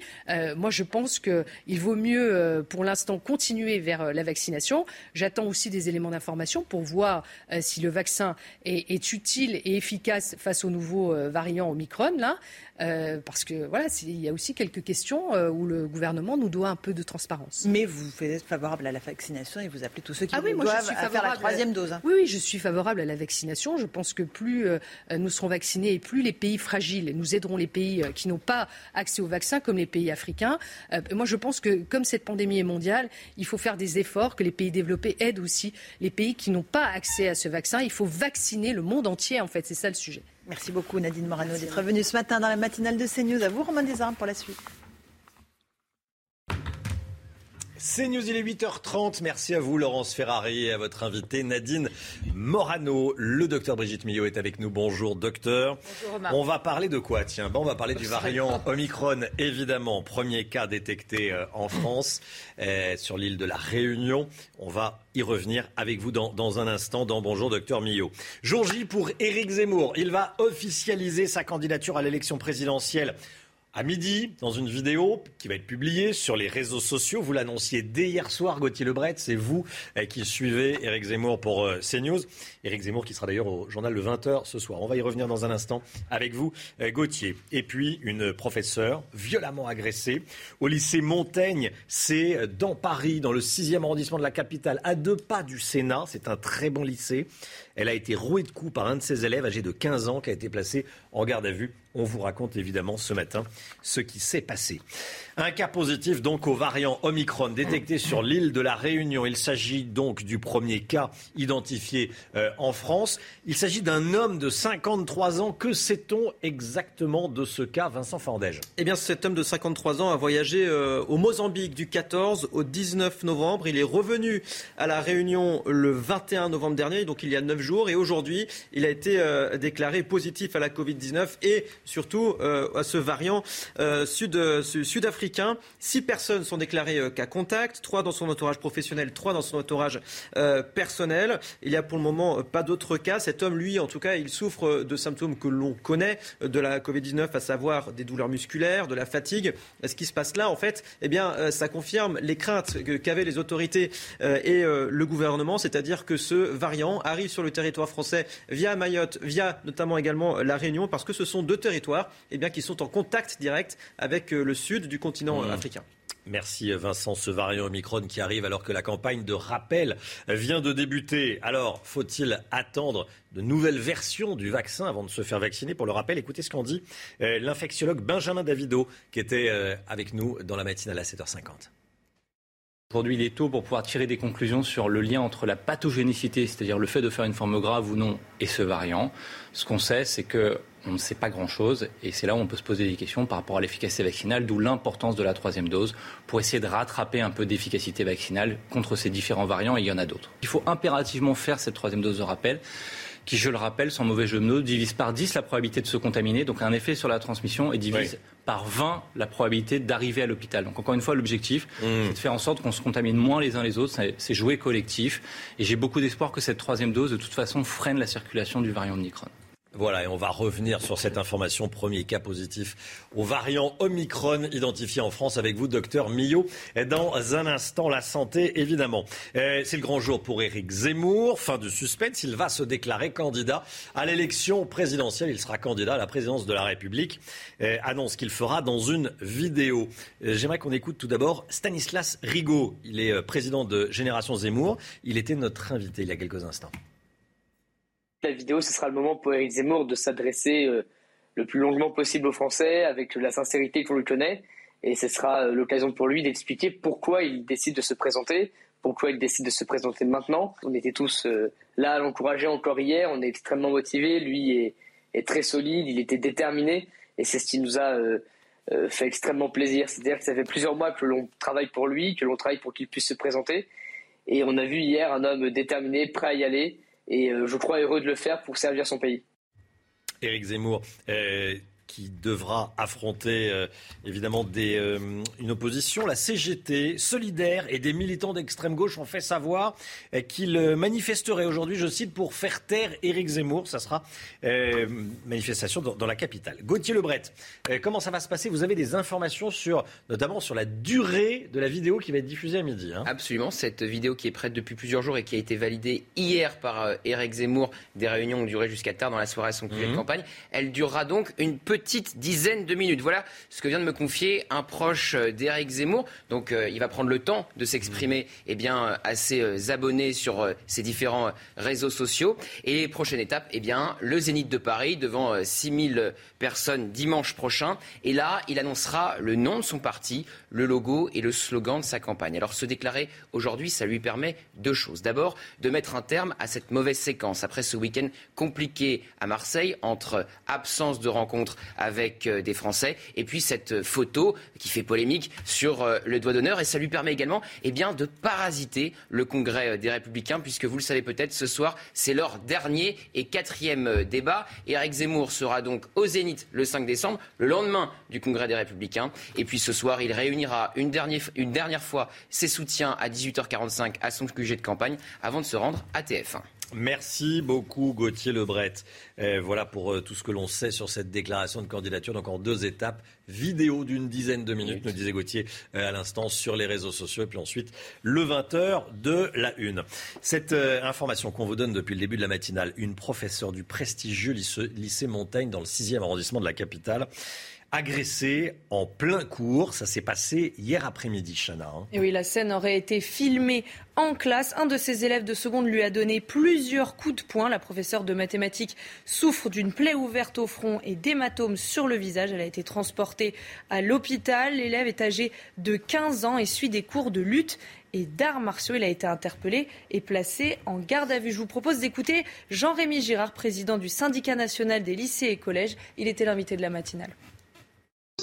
moi, je pense qu'il vaut mieux, pour l'instant, continuer vers la vaccination. J'attends aussi des éléments d'information pour voir si le vaccin est, est, utile et efficace face au nouveau variant Omicron. Là. Parce que voilà, il y a aussi quelques questions euh, où le gouvernement nous doit un peu de transparence. Mais vous êtes favorable à la vaccination et vous appelez tous ceux qui ah oui, moi, doivent je suis faire la troisième dose. Hein. Oui, oui, je suis favorable à la vaccination. Je pense que plus euh, nous serons vaccinés et plus les pays fragiles, nous aiderons les pays qui n'ont pas accès au vaccin, comme les pays africains. moi, je pense que comme cette pandémie est mondiale, il faut faire des efforts, que les pays développés aident aussi les pays qui n'ont pas accès à ce vaccin. Il faut vacciner le monde entier, en fait. C'est ça le sujet. Merci beaucoup Nadine Morano d'être venue ce matin dans la matinale de CNews. À vous Romain Desarmes pour la suite. C'est News, il est 8h30. Merci à vous, Laurence Ferrari, et à votre invité, Nadine Morano. Le docteur Brigitte Millot est avec nous. Bonjour, docteur. Bonjour, Romain. On va parler de quoi? Tiens, bon, on va parler du variant Omicron, évidemment. Premier cas détecté euh, en France, euh, sur l'île de la Réunion. On va y revenir avec vous dans, dans un instant dans Bonjour, docteur Millot. Jour J pour Éric Zemmour. Il va officialiser sa candidature à l'élection présidentielle à midi, dans une vidéo qui va être publiée sur les réseaux sociaux, vous l'annonciez dès hier soir, Gauthier Lebret, c'est vous euh, qui suivez Éric Zemmour pour euh, CNews. Éric Zemmour qui sera d'ailleurs au journal le 20h ce soir. On va y revenir dans un instant avec vous, euh, Gauthier. Et puis, une professeure violemment agressée au lycée Montaigne, c'est dans Paris, dans le 6e arrondissement de la capitale, à deux pas du Sénat. C'est un très bon lycée. Elle a été rouée de coups par un de ses élèves âgé de 15 ans qui a été placé en garde à vue On vous raconte évidemment ce matin ce qui s'est passé. Un cas positif donc au variant Omicron détecté sur l'île de la Réunion. Il s'agit donc du premier cas identifié euh, en France. Il s'agit d'un homme de 53 ans. Que sait-on exactement de ce cas, Vincent Fandège? Eh bien, cet homme de 53 ans a voyagé euh, au Mozambique du 14 au 19 novembre. Il est revenu à la Réunion le 21 novembre dernier, donc il y a 9 jours. Et aujourd'hui, il a été euh, déclaré positif à la Covid-19 et surtout à ce variant sud-africain. Six personnes sont déclarées euh, cas contact, trois dans son entourage professionnel, trois dans son entourage euh, personnel. Il n'y a pour le moment euh, pas d'autres cas. Cet homme, lui, en tout cas, il souffre de symptômes que l'on connaît de la Covid-19, à savoir des douleurs musculaires, de la fatigue. Ce qui se passe là, en fait, eh bien, ça confirme les craintes qu'avaient les autorités et le gouvernement, c'est-à-dire que ce variant arrive sur le territoire français via Mayotte, via notamment également la Réunion, parce que ce sont deux territoires eh bien, qui sont en contact direct avec le sud du continent mmh. africain. Merci Vincent, ce variant Omicron qui arrive alors que la campagne de rappel vient de débuter. Alors, faut-il attendre de nouvelles versions du vaccin avant de se faire vacciner Pour le rappel, écoutez ce qu'en dit euh, l'infectiologue Benjamin Davido qui était euh, avec nous dans la matinale à 7h50. Aujourd'hui, il est pour pouvoir tirer des conclusions sur le lien entre la pathogénicité, c'est-à-dire le fait de faire une forme grave ou non, et ce variant. Ce qu'on sait, c'est que on ne sait pas grand-chose et c'est là où on peut se poser des questions par rapport à l'efficacité vaccinale, d'où l'importance de la troisième dose pour essayer de rattraper un peu d'efficacité vaccinale contre ces différents variants et il y en a d'autres. Il faut impérativement faire cette troisième dose de rappel qui, je le rappelle, sans mauvais jeu de mots, divise par 10 la probabilité de se contaminer, donc un effet sur la transmission, et divise par 20 la probabilité d'arriver à l'hôpital. Donc encore une fois, l'objectif, mmh. c'est de faire en sorte qu'on se contamine moins les uns les autres, c'est jouer collectif, et j'ai beaucoup d'espoir que cette troisième dose, de toute façon, freine la circulation du variant de Omicron. Voilà, et on va revenir sur cette information. Premier cas positif au variant Omicron identifié en France avec vous, docteur Millot. Dans un instant, la santé, évidemment. Euh, c'est le grand jour pour Éric Zemmour. Fin de suspense, il va se déclarer candidat à l'élection présidentielle. Il sera candidat à la présidence de la République. Euh, annonce qu'il fera dans une vidéo. Euh, j'aimerais qu'on écoute tout d'abord Stanislas Rigaud. Il est président de Génération Zemmour. Il était notre invité il y a quelques instants la vidéo, ce sera le moment pour Éric Zemmour de s'adresser euh, le plus longuement possible aux Français avec la sincérité qu'on lui connaît. Et ce sera euh, l'occasion pour lui d'expliquer pourquoi il décide de se présenter, pourquoi il décide de se présenter maintenant. On était tous euh, là à l'encourager encore hier, on est extrêmement motivés. Lui est, très solide, il était déterminé. Et c'est ce qui nous a fait extrêmement plaisir. C'est-à-dire que ça fait plusieurs mois que l'on travaille pour lui, que l'on travaille pour qu'il puisse se présenter. Et on a vu hier un homme déterminé, prêt à y aller, et euh, je crois heureux de le faire pour servir son pays. Éric Zemmour, euh, qui devra affronter euh, évidemment des, euh, une opposition. La CGT, solidaire et des militants d'extrême gauche ont fait savoir euh, qu'ils manifesteraient aujourd'hui, je cite, pour faire taire Éric Zemmour. Ça sera manifestation dans, la capitale. Gauthier Lebret, comment ça va se passer? Vous avez des informations sur, notamment sur la durée de la vidéo qui va être diffusée à midi. Hein? Absolument. Cette vidéo qui est prête depuis plusieurs jours et qui a été validée hier par Éric Zemmour, des réunions ont duré jusqu'à tard dans la soirée à son mmh. de campagne. Elle durera donc une petite petite dizaine de minutes. Voilà ce que vient de me confier un proche euh, d'Éric Zemmour. Donc euh, il va prendre le temps de s'exprimer eh bien, à ses abonnés sur ses différents réseaux sociaux. Et prochaine étape, eh bien, le Zénith de Paris devant 6000 personnes dimanche prochain. Et là, il annoncera le nom de son parti, le logo et le slogan de sa campagne. Alors se déclarer aujourd'hui, ça lui permet deux choses. D'abord, de mettre un terme à cette mauvaise séquence après ce week-end compliqué à Marseille entre absence de rencontres avec euh, des Français. Et puis cette photo qui fait polémique sur euh, le doigt d'honneur. Et ça lui permet également eh de parasiter le Congrès euh, des Républicains, puisque vous le savez peut-être, ce soir, c'est leur dernier et quatrième débat. Éric Zemmour sera donc au Zénith le 5 décembre, le lendemain du Congrès des Républicains. Et puis ce soir, il réunira une dernière, une dernière fois ses soutiens à 18h45 à son QG de campagne avant de se rendre à TF1. Merci beaucoup Gauthier Lebret. voilà pour euh, tout ce que l'on sait sur cette déclaration de candidature. Donc en deux étapes, vidéo d'une dizaine de minutes, nous disait Gauthier euh, à l'instant sur les réseaux sociaux. Et puis ensuite, le 20h de la une. Cette euh, information qu'on vous donne depuis le début de la matinale, une professeure du prestigieux lycée, lycée Montaigne dans le 6e arrondissement de la capitale agressé en plein cours. Ça s'est passé hier après-midi, Chana. Hein. Et oui, la scène aurait été filmée en classe. Un de ses élèves de seconde lui a donné plusieurs coups de poing. La professeure de mathématiques souffre d'une plaie ouverte au front et d'hématomes sur le visage. Elle a été transportée à l'hôpital. L'élève est âgé de 15 ans et suit des cours de lutte et d'arts martiaux. Il a été interpellé et placé en garde à vue. Je vous propose d'écouter Jean-Rémy Girard, président du syndicat national des lycées et collèges. Il était l'invité de la matinale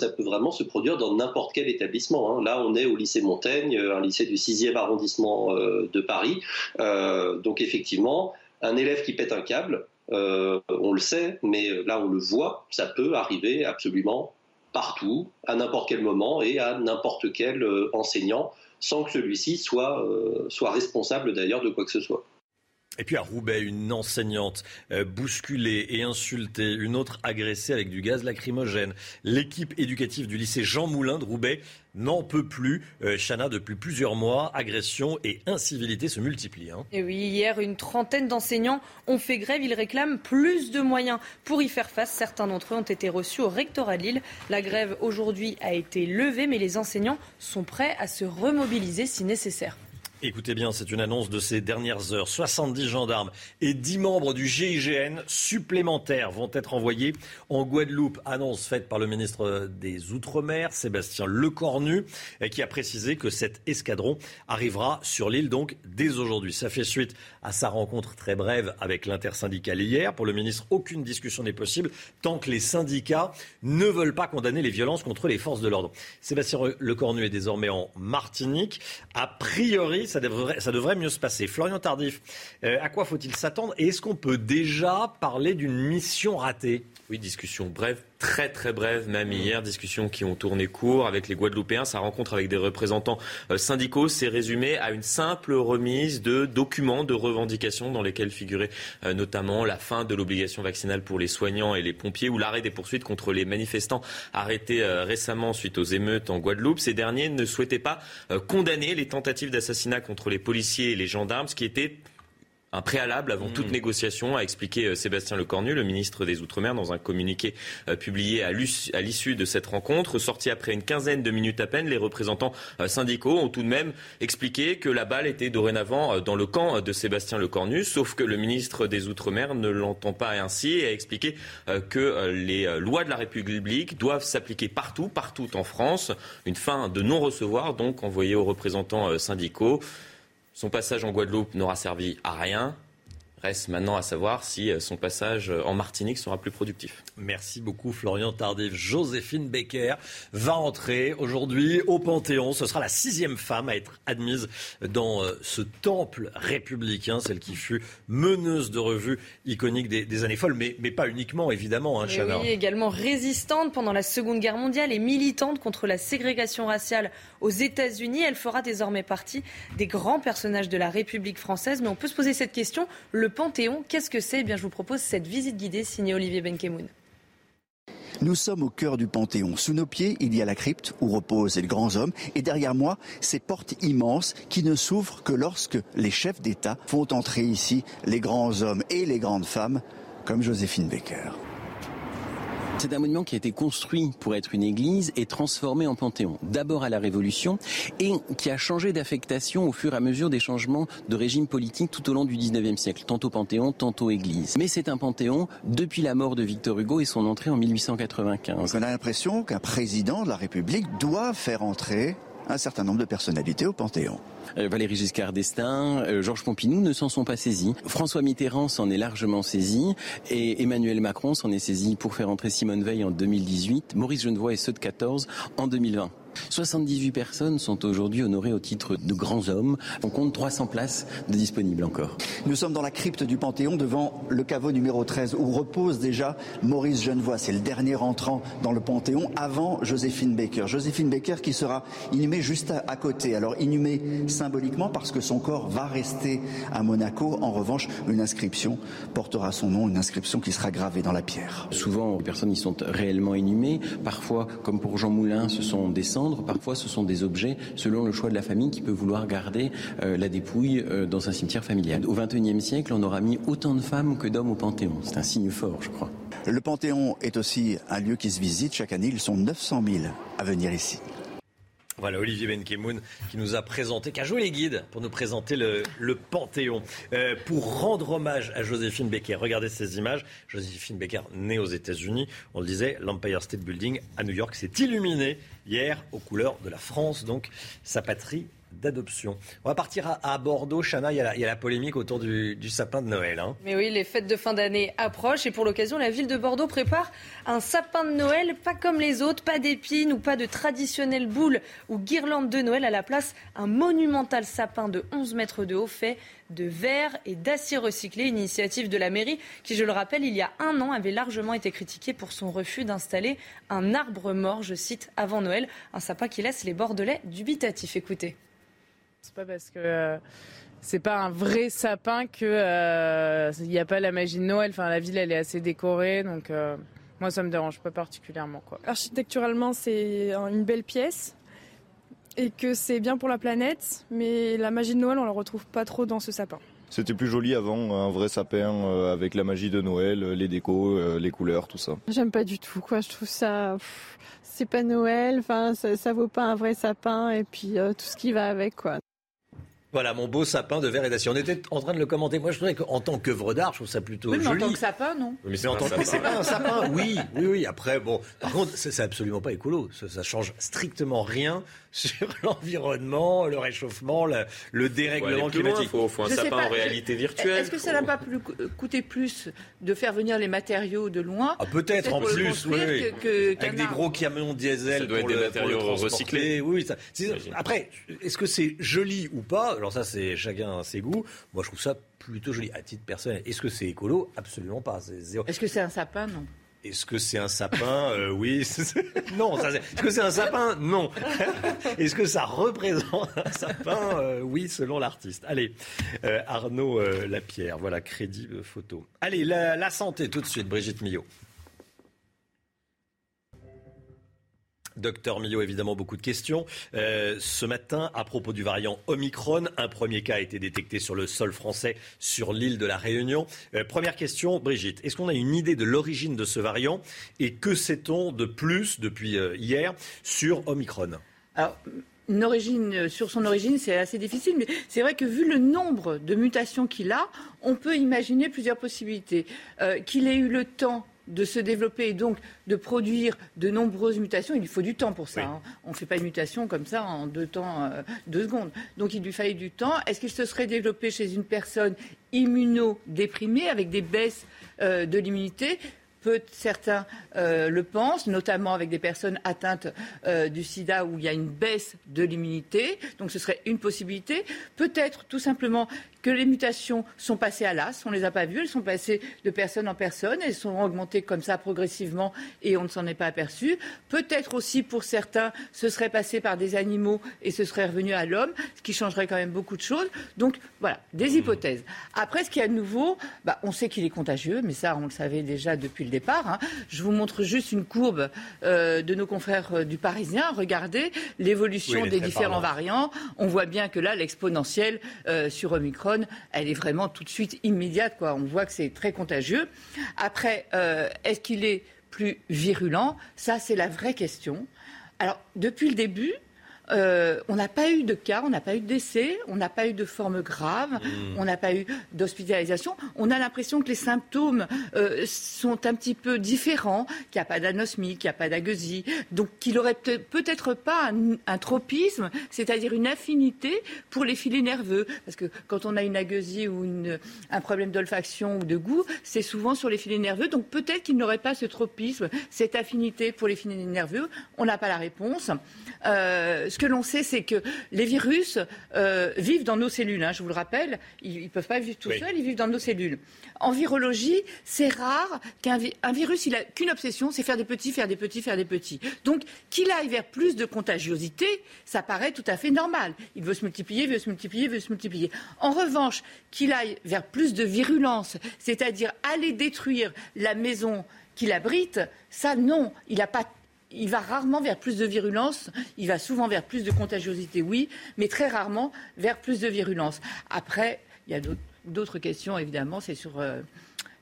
ça peut vraiment se produire dans n'importe quel établissement. Hein. Là, on est au lycée Montaigne, euh, un lycée du 6e arrondissement euh, de Paris. Euh, donc effectivement, un élève qui pète un câble, on le sait, mais là, on le voit, ça peut arriver absolument partout, à n'importe quel moment et à n'importe quel enseignant, sans que celui-ci soit, soit responsable d'ailleurs de quoi que ce soit. Et puis à Roubaix, une enseignante euh, bousculée et insultée, une autre agressée avec du gaz lacrymogène. L'équipe éducative du lycée Jean Moulin de Roubaix n'en peut plus. Euh, Chana, depuis plusieurs mois, agressions et incivilités se multiplient. Hein. Et oui, hier, une trentaine d'enseignants ont fait grève. Ils réclament plus de moyens pour y faire face. Certains d'entre eux ont été reçus au rectorat de Lille. La grève aujourd'hui a été levée, mais les enseignants sont prêts à se remobiliser si nécessaire. Écoutez bien, c'est une annonce de ces dernières heures. 70 gendarmes et 10 membres du GIGN supplémentaires vont être envoyés en Guadeloupe. Annonce faite par le ministre des Outre-mer, Sébastien Lecornu, qui a précisé que cet escadron arrivera sur l'île donc dès aujourd'hui. Ça fait suite à sa rencontre très brève avec l'intersyndicale hier. Pour le ministre, aucune discussion n'est possible tant que les syndicats ne veulent pas condamner les violences contre les forces de l'ordre. Sébastien Lecornu est désormais en Martinique. A priori, ça devrait, mieux se passer. Florian Tardif, euh, à quoi faut-il s'attendre Et est-ce qu'on peut déjà parler d'une mission ratée? Oui, discussion brève, très très brève, même hier, discussions qui ont tourné court avec les Guadeloupéens. Sa rencontre avec des représentants euh, syndicaux s'est résumée à une simple remise de documents de revendications dans lesquels figurait euh, notamment la fin de l'obligation vaccinale pour les soignants et les pompiers ou l'arrêt des poursuites contre les manifestants arrêtés récemment suite aux émeutes en Guadeloupe. Ces derniers ne souhaitaient pas condamner les tentatives d'assassinat contre les policiers et les gendarmes, ce qui était un préalable avant toute mmh. négociation, a expliqué euh, Sébastien Lecornu, le ministre des Outre-mer, dans un communiqué euh, publié à l'issue de cette rencontre. Sorti après une quinzaine de minutes à peine, les représentants euh, syndicaux ont tout de même expliqué que la balle était dorénavant dans le camp de Sébastien Lecornu, sauf que le ministre des Outre-mer ne l'entend pas ainsi et a expliqué que les lois de la République doivent s'appliquer partout, partout en France. Une fin de non-recevoir donc envoyée aux représentants syndicaux. Son passage en Guadeloupe n'aura servi à rien. Reste maintenant à savoir si euh, son passage euh, en Martinique sera plus productif. Merci beaucoup Florian Tardif. Joséphine Becker va entrer aujourd'hui au Panthéon. Ce sera la sixième femme à être admise dans euh, ce temple républicain, celle qui fut meneuse de revue iconique des, années folles, mais, mais, pas uniquement évidemment. Hein, oui, également résistante pendant la Seconde Guerre mondiale et militante contre la ségrégation raciale aux États-Unis. Elle fera désormais partie des grands personnages de la République française. Mais on peut se poser cette question. Le Panthéon, qu'est-ce que c'est? Eh bien, je vous propose cette visite guidée signée Olivier Benkemoun. Nous sommes au cœur du Panthéon. Sous nos pieds, il y a la crypte où reposent les grands hommes. Et derrière moi, ces portes immenses qui ne s'ouvrent que lorsque les chefs d'État font entrer ici les grands hommes et les grandes femmes, comme Joséphine Baker. C'est un monument qui a été construit pour être une église et transformé en panthéon. D'abord à la Révolution et qui a changé d'affectation au fur et à mesure des changements de régime politique tout au long du 19e siècle. Tantôt panthéon, tantôt église. Mais c'est un panthéon depuis la mort de Victor Hugo et son entrée en 1895. On a l'impression qu'un président de la République doit faire entrer un certain nombre de personnalités au Panthéon. Euh, Valéry Giscard d'Estaing, euh, Georges Pompidou ne s'en sont pas saisis. François Mitterrand s'en est largement saisi et Emmanuel Macron s'en est saisi pour faire entrer Simone Veil en 2018, Maurice Genevoix et ceux de 14 en 2020. 78 personnes sont aujourd'hui honorées au titre de grands hommes. On compte 300 places de disponibles encore. Nous sommes dans la crypte du Panthéon devant le caveau numéro 13 où repose déjà Maurice Genevoix. C'est le dernier entrant dans le Panthéon avant Joséphine Baker. Joséphine Baker qui sera inhumée juste à, côté. Alors inhumée symboliquement parce que son corps va rester à Monaco. En revanche, une inscription portera son nom, une inscription qui sera gravée dans la pierre. Souvent, les personnes y sont réellement inhumées. Parfois, comme pour Jean Moulin, ce sont des parfois ce sont des objets selon le choix de la famille qui peut vouloir garder euh, la dépouille euh, dans un cimetière familial. Au XXIe siècle, on aura mis autant de femmes que d'hommes au Panthéon. C'est un signe fort, je crois. Le Panthéon est aussi un lieu qui se visite chaque année. Ils sont 900 000 à venir ici. Voilà, Olivier Benkemoun qui nous a présenté, qui a joué les guides pour nous présenter le, Panthéon. Euh, pour rendre hommage à Joséphine Becker, regardez ces images. Joséphine Becker, née aux États-Unis, on le disait, l'Empire State Building à New York s'est illuminé hier aux couleurs de la France, donc sa patrie d'adoption. On va partir à, Bordeaux. Chana, il y, a la, polémique autour du, sapin de Noël. Hein. Mais oui, les fêtes de fin d'année approchent et pour l'occasion, la ville de Bordeaux prépare un sapin de Noël pas comme les autres, pas d'épines ou pas de traditionnelles boules ou guirlandes de Noël. À la place, un monumental sapin de 11 mètres de haut fait de verre et d'acier recyclé, initiative de la mairie qui, je le rappelle, il y a un an avait largement été critiquée pour son refus d'installer un arbre mort, je cite, avant Noël, un sapin qui laisse les Bordelais dubitatifs. Écoutez. C'est pas parce que euh, c'est pas un vrai sapin que euh, il n'y a pas la magie de Noël. Enfin, la ville elle est assez décorée, donc euh, moi ça me dérange pas particulièrement quoi. Architecturalement, c'est une belle pièce et que c'est bien pour la planète, mais la magie de Noël on la retrouve pas trop dans ce sapin. C'était plus joli avant, un vrai sapin avec la magie de Noël, les décos, les couleurs, tout ça. J'aime pas du tout, quoi. Je trouve ça, c'est pas Noël. Enfin, ça, ça, vaut pas un vrai sapin et puis tout ce qui va avec, quoi. Voilà, mon beau sapin de verre et d'acier. On était en train de le commenter. Moi, je trouvais qu'en tant qu'œuvre d'art, je trouve ça plutôt oui, mais joli. en tant que sapin, non Mais c'est pas un sapin, oui, oui, oui. Après, bon, par contre, c'est absolument pas écolo. Ça, ça change strictement rien sur l'environnement, le réchauffement, le, dérèglement climatique. Il faut, un sapin en réalité virtuelle. Est-ce que ça n'a pas plus, coûté plus de faire venir les matériaux de loin ah, Peut-être en plus, oui. Avec des gros camions diesel. Ça doit pour être des matériaux recyclés. Oui, après, est-ce que c'est joli ou pas? Alors ça, c'est chacun ses goûts. Moi, je trouve ça plutôt joli à titre personnel. Est-ce que c'est écolo? Absolument pas. Est-ce que c'est un sapin? Non. Est-ce que c'est un sapin euh, Oui. non. Est-ce que c'est un sapin? Non. Est-ce que ça représente un sapin euh, Oui, selon l'artiste? Allez, euh, Arnaud Lapierre, voilà, crédit photo. Allez, la, la santé tout de suite, Brigitte Millot. Docteur Millot, évidemment, beaucoup de questions. Euh, ce matin, à propos du variant Omicron, un premier cas a été détecté sur le sol français, sur l'île de la Réunion. Euh, première question, Brigitte, est-ce qu'on a une idée de l'origine de ce variant et que sait-on de plus depuis euh, hier sur Omicron? Alors, sur son origine, c'est assez difficile, mais c'est vrai que vu le nombre de mutations qu'il a, on peut imaginer plusieurs possibilités. qu'il ait eu le temps de se développer et donc de produire de nombreuses mutations. Il lui faut du temps pour ça. Hein. On ne fait pas une mutation comme ça en deux temps, euh, deux secondes. Donc il lui fallait du temps. Est-ce qu'il se serait développé chez une personne immunodéprimée avec des baisses euh, de l'immunité? Peu certains euh, le pensent, notamment avec des personnes atteintes du sida où il y a une baisse de l'immunité. Donc ce serait une possibilité. Peut-être tout simplement que les mutations sont passées à l'as, on ne les a pas vues, elles sont passées de personne en personne, elles sont augmentées comme ça progressivement et on ne s'en est pas aperçu. Peut-être aussi pour certains, ce serait passé par des animaux et ce serait revenu à l'homme, ce qui changerait quand même beaucoup de choses. Donc voilà, des hypothèses. Après, ce qu'il y a de nouveau, bah, on sait qu'il est contagieux, mais ça, on le savait déjà depuis le départ. Hein. Je vous montre juste une courbe euh, de nos confrères euh, du Parisien. Regardez l'évolution des différents variants. On voit bien que là, l'exponentielle euh, sur Omicron elle est vraiment tout de suite immédiate. Quoi. On voit que c'est très contagieux. Après, euh, est-ce qu'il est plus virulent? Ça, c'est la vraie question. Alors, depuis le début, euh, on n'a pas eu de cas, on n'a pas eu de décès, on n'a pas eu de forme grave, mmh. on n'a pas eu d'hospitalisation. On a l'impression que les symptômes euh, sont un petit peu différents, qu'il n'y a pas d'anosmie, qu'il n'y a pas d'agueusie, donc qu'il n'aurait peut-être pas un, tropisme, c'est-à-dire une affinité pour les filets nerveux. Parce que quand on a une agueusie ou un problème d'olfaction ou de goût, c'est souvent sur les filets nerveux. Donc peut-être qu'il n'aurait pas ce tropisme, cette affinité pour les filets nerveux. On n'a pas la réponse. Euh, ce que l'on sait, c'est que les virus euh, vivent dans nos cellules. Hein, je vous le rappelle, ils ne peuvent pas vivre tout seuls, ils vivent dans nos cellules. En virologie, c'est rare qu'un virus, il a qu'une obsession, c'est faire des petits, faire des petits, faire des petits. Donc, qu'il aille vers plus de contagiosité, ça paraît tout à fait normal. Il veut se multiplier, veut se multiplier, veut se multiplier. En revanche, qu'il aille vers plus de virulence, c'est-à-dire aller détruire la maison qu'il abrite, ça non, il n'a pas il va rarement vers plus de virulence. Il va souvent vers plus de contagiosité, oui, mais très rarement vers plus de virulence. Après, il y a d'autres questions, évidemment, c'est sur euh,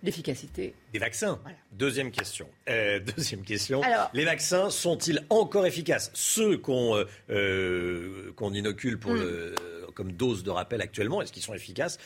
l'efficacité. Des vaccins. Deuxième question. Euh, deuxième question. les vaccins sont-ils encore efficaces? Ceux qu'on euh, inocule pour hmm. le, comme dose de rappel actuellement, est-ce qu'ils sont efficaces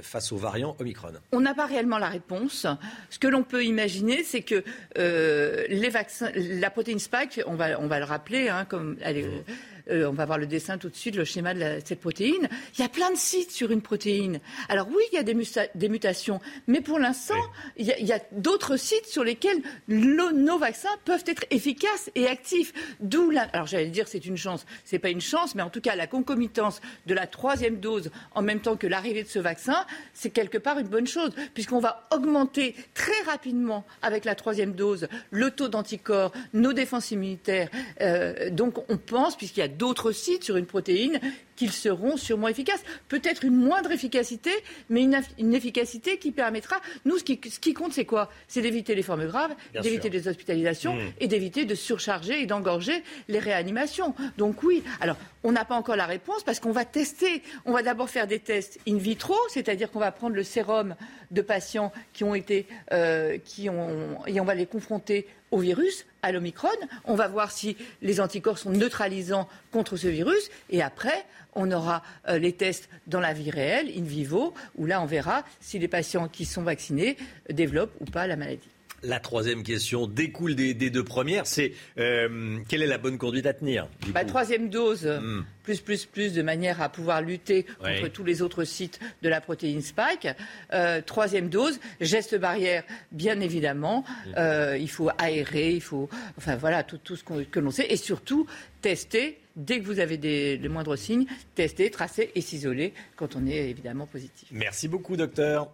face aux variants Omicron? On n'a pas réellement la réponse. Ce que l'on peut imaginer, c'est que les vaccins, la protéine Spike, on va, on va le rappeler, hein, comme elle est, hmm. Euh, on va voir le dessin tout de suite, le schéma de cette protéine. Il y a plein de sites sur une protéine. Alors oui, il y a des, mutations, mais pour l'instant, il y a, d'autres sites sur lesquels nos vaccins peuvent être efficaces et actifs. D'où la... Alors j'allais dire c'est une chance, c'est pas une chance, mais en tout cas la concomitance de la troisième dose en même temps que l'arrivée de ce vaccin, c'est quelque part une bonne chose, puisqu'on va augmenter très rapidement avec la troisième dose le taux d'anticorps, nos défenses immunitaires. Euh, donc on pense, puisqu'il y a d'autres sites sur une protéine qu'ils seront sûrement efficaces. Peut-être une moindre efficacité, mais une, efficacité qui permettra. Nous, ce qui, compte, c'est quoi? C'est d'éviter les formes graves, d'éviter les hospitalisations mmh. et d'éviter de surcharger et d'engorger les réanimations. Donc oui, alors on n'a pas encore la réponse parce qu'on va tester. On va d'abord faire des tests in vitro, c'est-à-dire qu'on va prendre le sérum de patients qui ont été, euh, qui ont, et on va les confronter au virus, à l'Omicron. On va voir si les anticorps sont neutralisants contre ce virus. Et après, on aura euh, les tests dans la vie réelle, in vivo, où là, on verra si les patients qui sont vaccinés développent ou pas la maladie. La troisième question découle des, deux premières, c'est euh, quelle est la bonne conduite à tenir bah, Troisième dose, hmm. plus, plus, plus, de manière à pouvoir lutter contre tous les autres sites de la protéine Spike. Euh, troisième dose, geste barrière, bien évidemment. Hmm. Euh, il faut aérer, il faut, enfin voilà, tout, tout ce que l'on sait. Et surtout, tester dès que vous avez des, les moindres signes, tester, tracer et s'isoler quand on est évidemment positif. Merci beaucoup, docteur.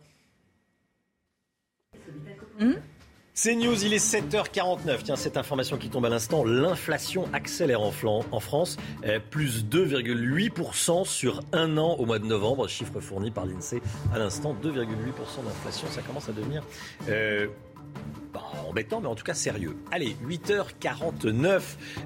Hmm c'est News, il est 7h49. Tiens, cette information qui tombe à l'instant, l'inflation accélère en, en France, euh, plus 2,8% sur un an au mois de novembre, chiffre fourni par l'INSEE à l'instant, 2,8% d'inflation, ça commence à devenir euh, bah, embêtant, mais en tout cas sérieux. Allez, 8h49.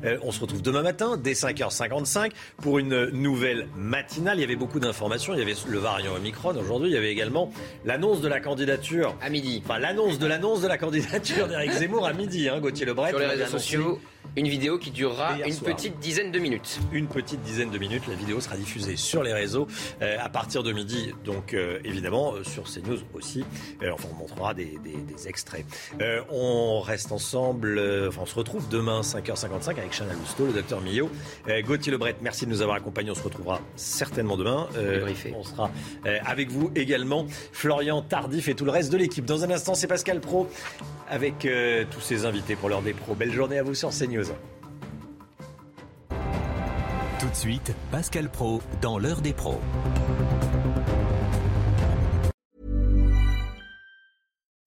Euh, on se retrouve demain matin, dès 5h55, pour une nouvelle matinale. Il y avait beaucoup d'informations. Il y avait le variant Omicron. Aujourd'hui, il y avait également l'annonce de la candidature. À midi. Enfin, l'annonce de l'annonce de la candidature d'Éric Zemmour à midi, hein, Gauthier Lebret. Sur les réseaux sociaux. Une vidéo qui durera une petite dizaine de minutes. Une petite dizaine de minutes. La vidéo sera diffusée sur les réseaux euh, à partir de midi. Donc, euh, évidemment, euh, sur CNews aussi. enfin, on montrera des, extraits. On reste ensemble. enfin, on se retrouve demain, 5h55, avec Chana Lousteau, le docteur Millot. Gauthier Lebret, merci de nous avoir accompagnés. On se retrouvera certainement demain. on sera avec vous également. Florian Tardif et tout le reste de l'équipe. Dans un instant, c'est Pascal Pro avec tous ses invités pour l'heure des pros. Belle journée à vous sur CNews. Tout de suite, Pascal Pro dans l'heure des pros.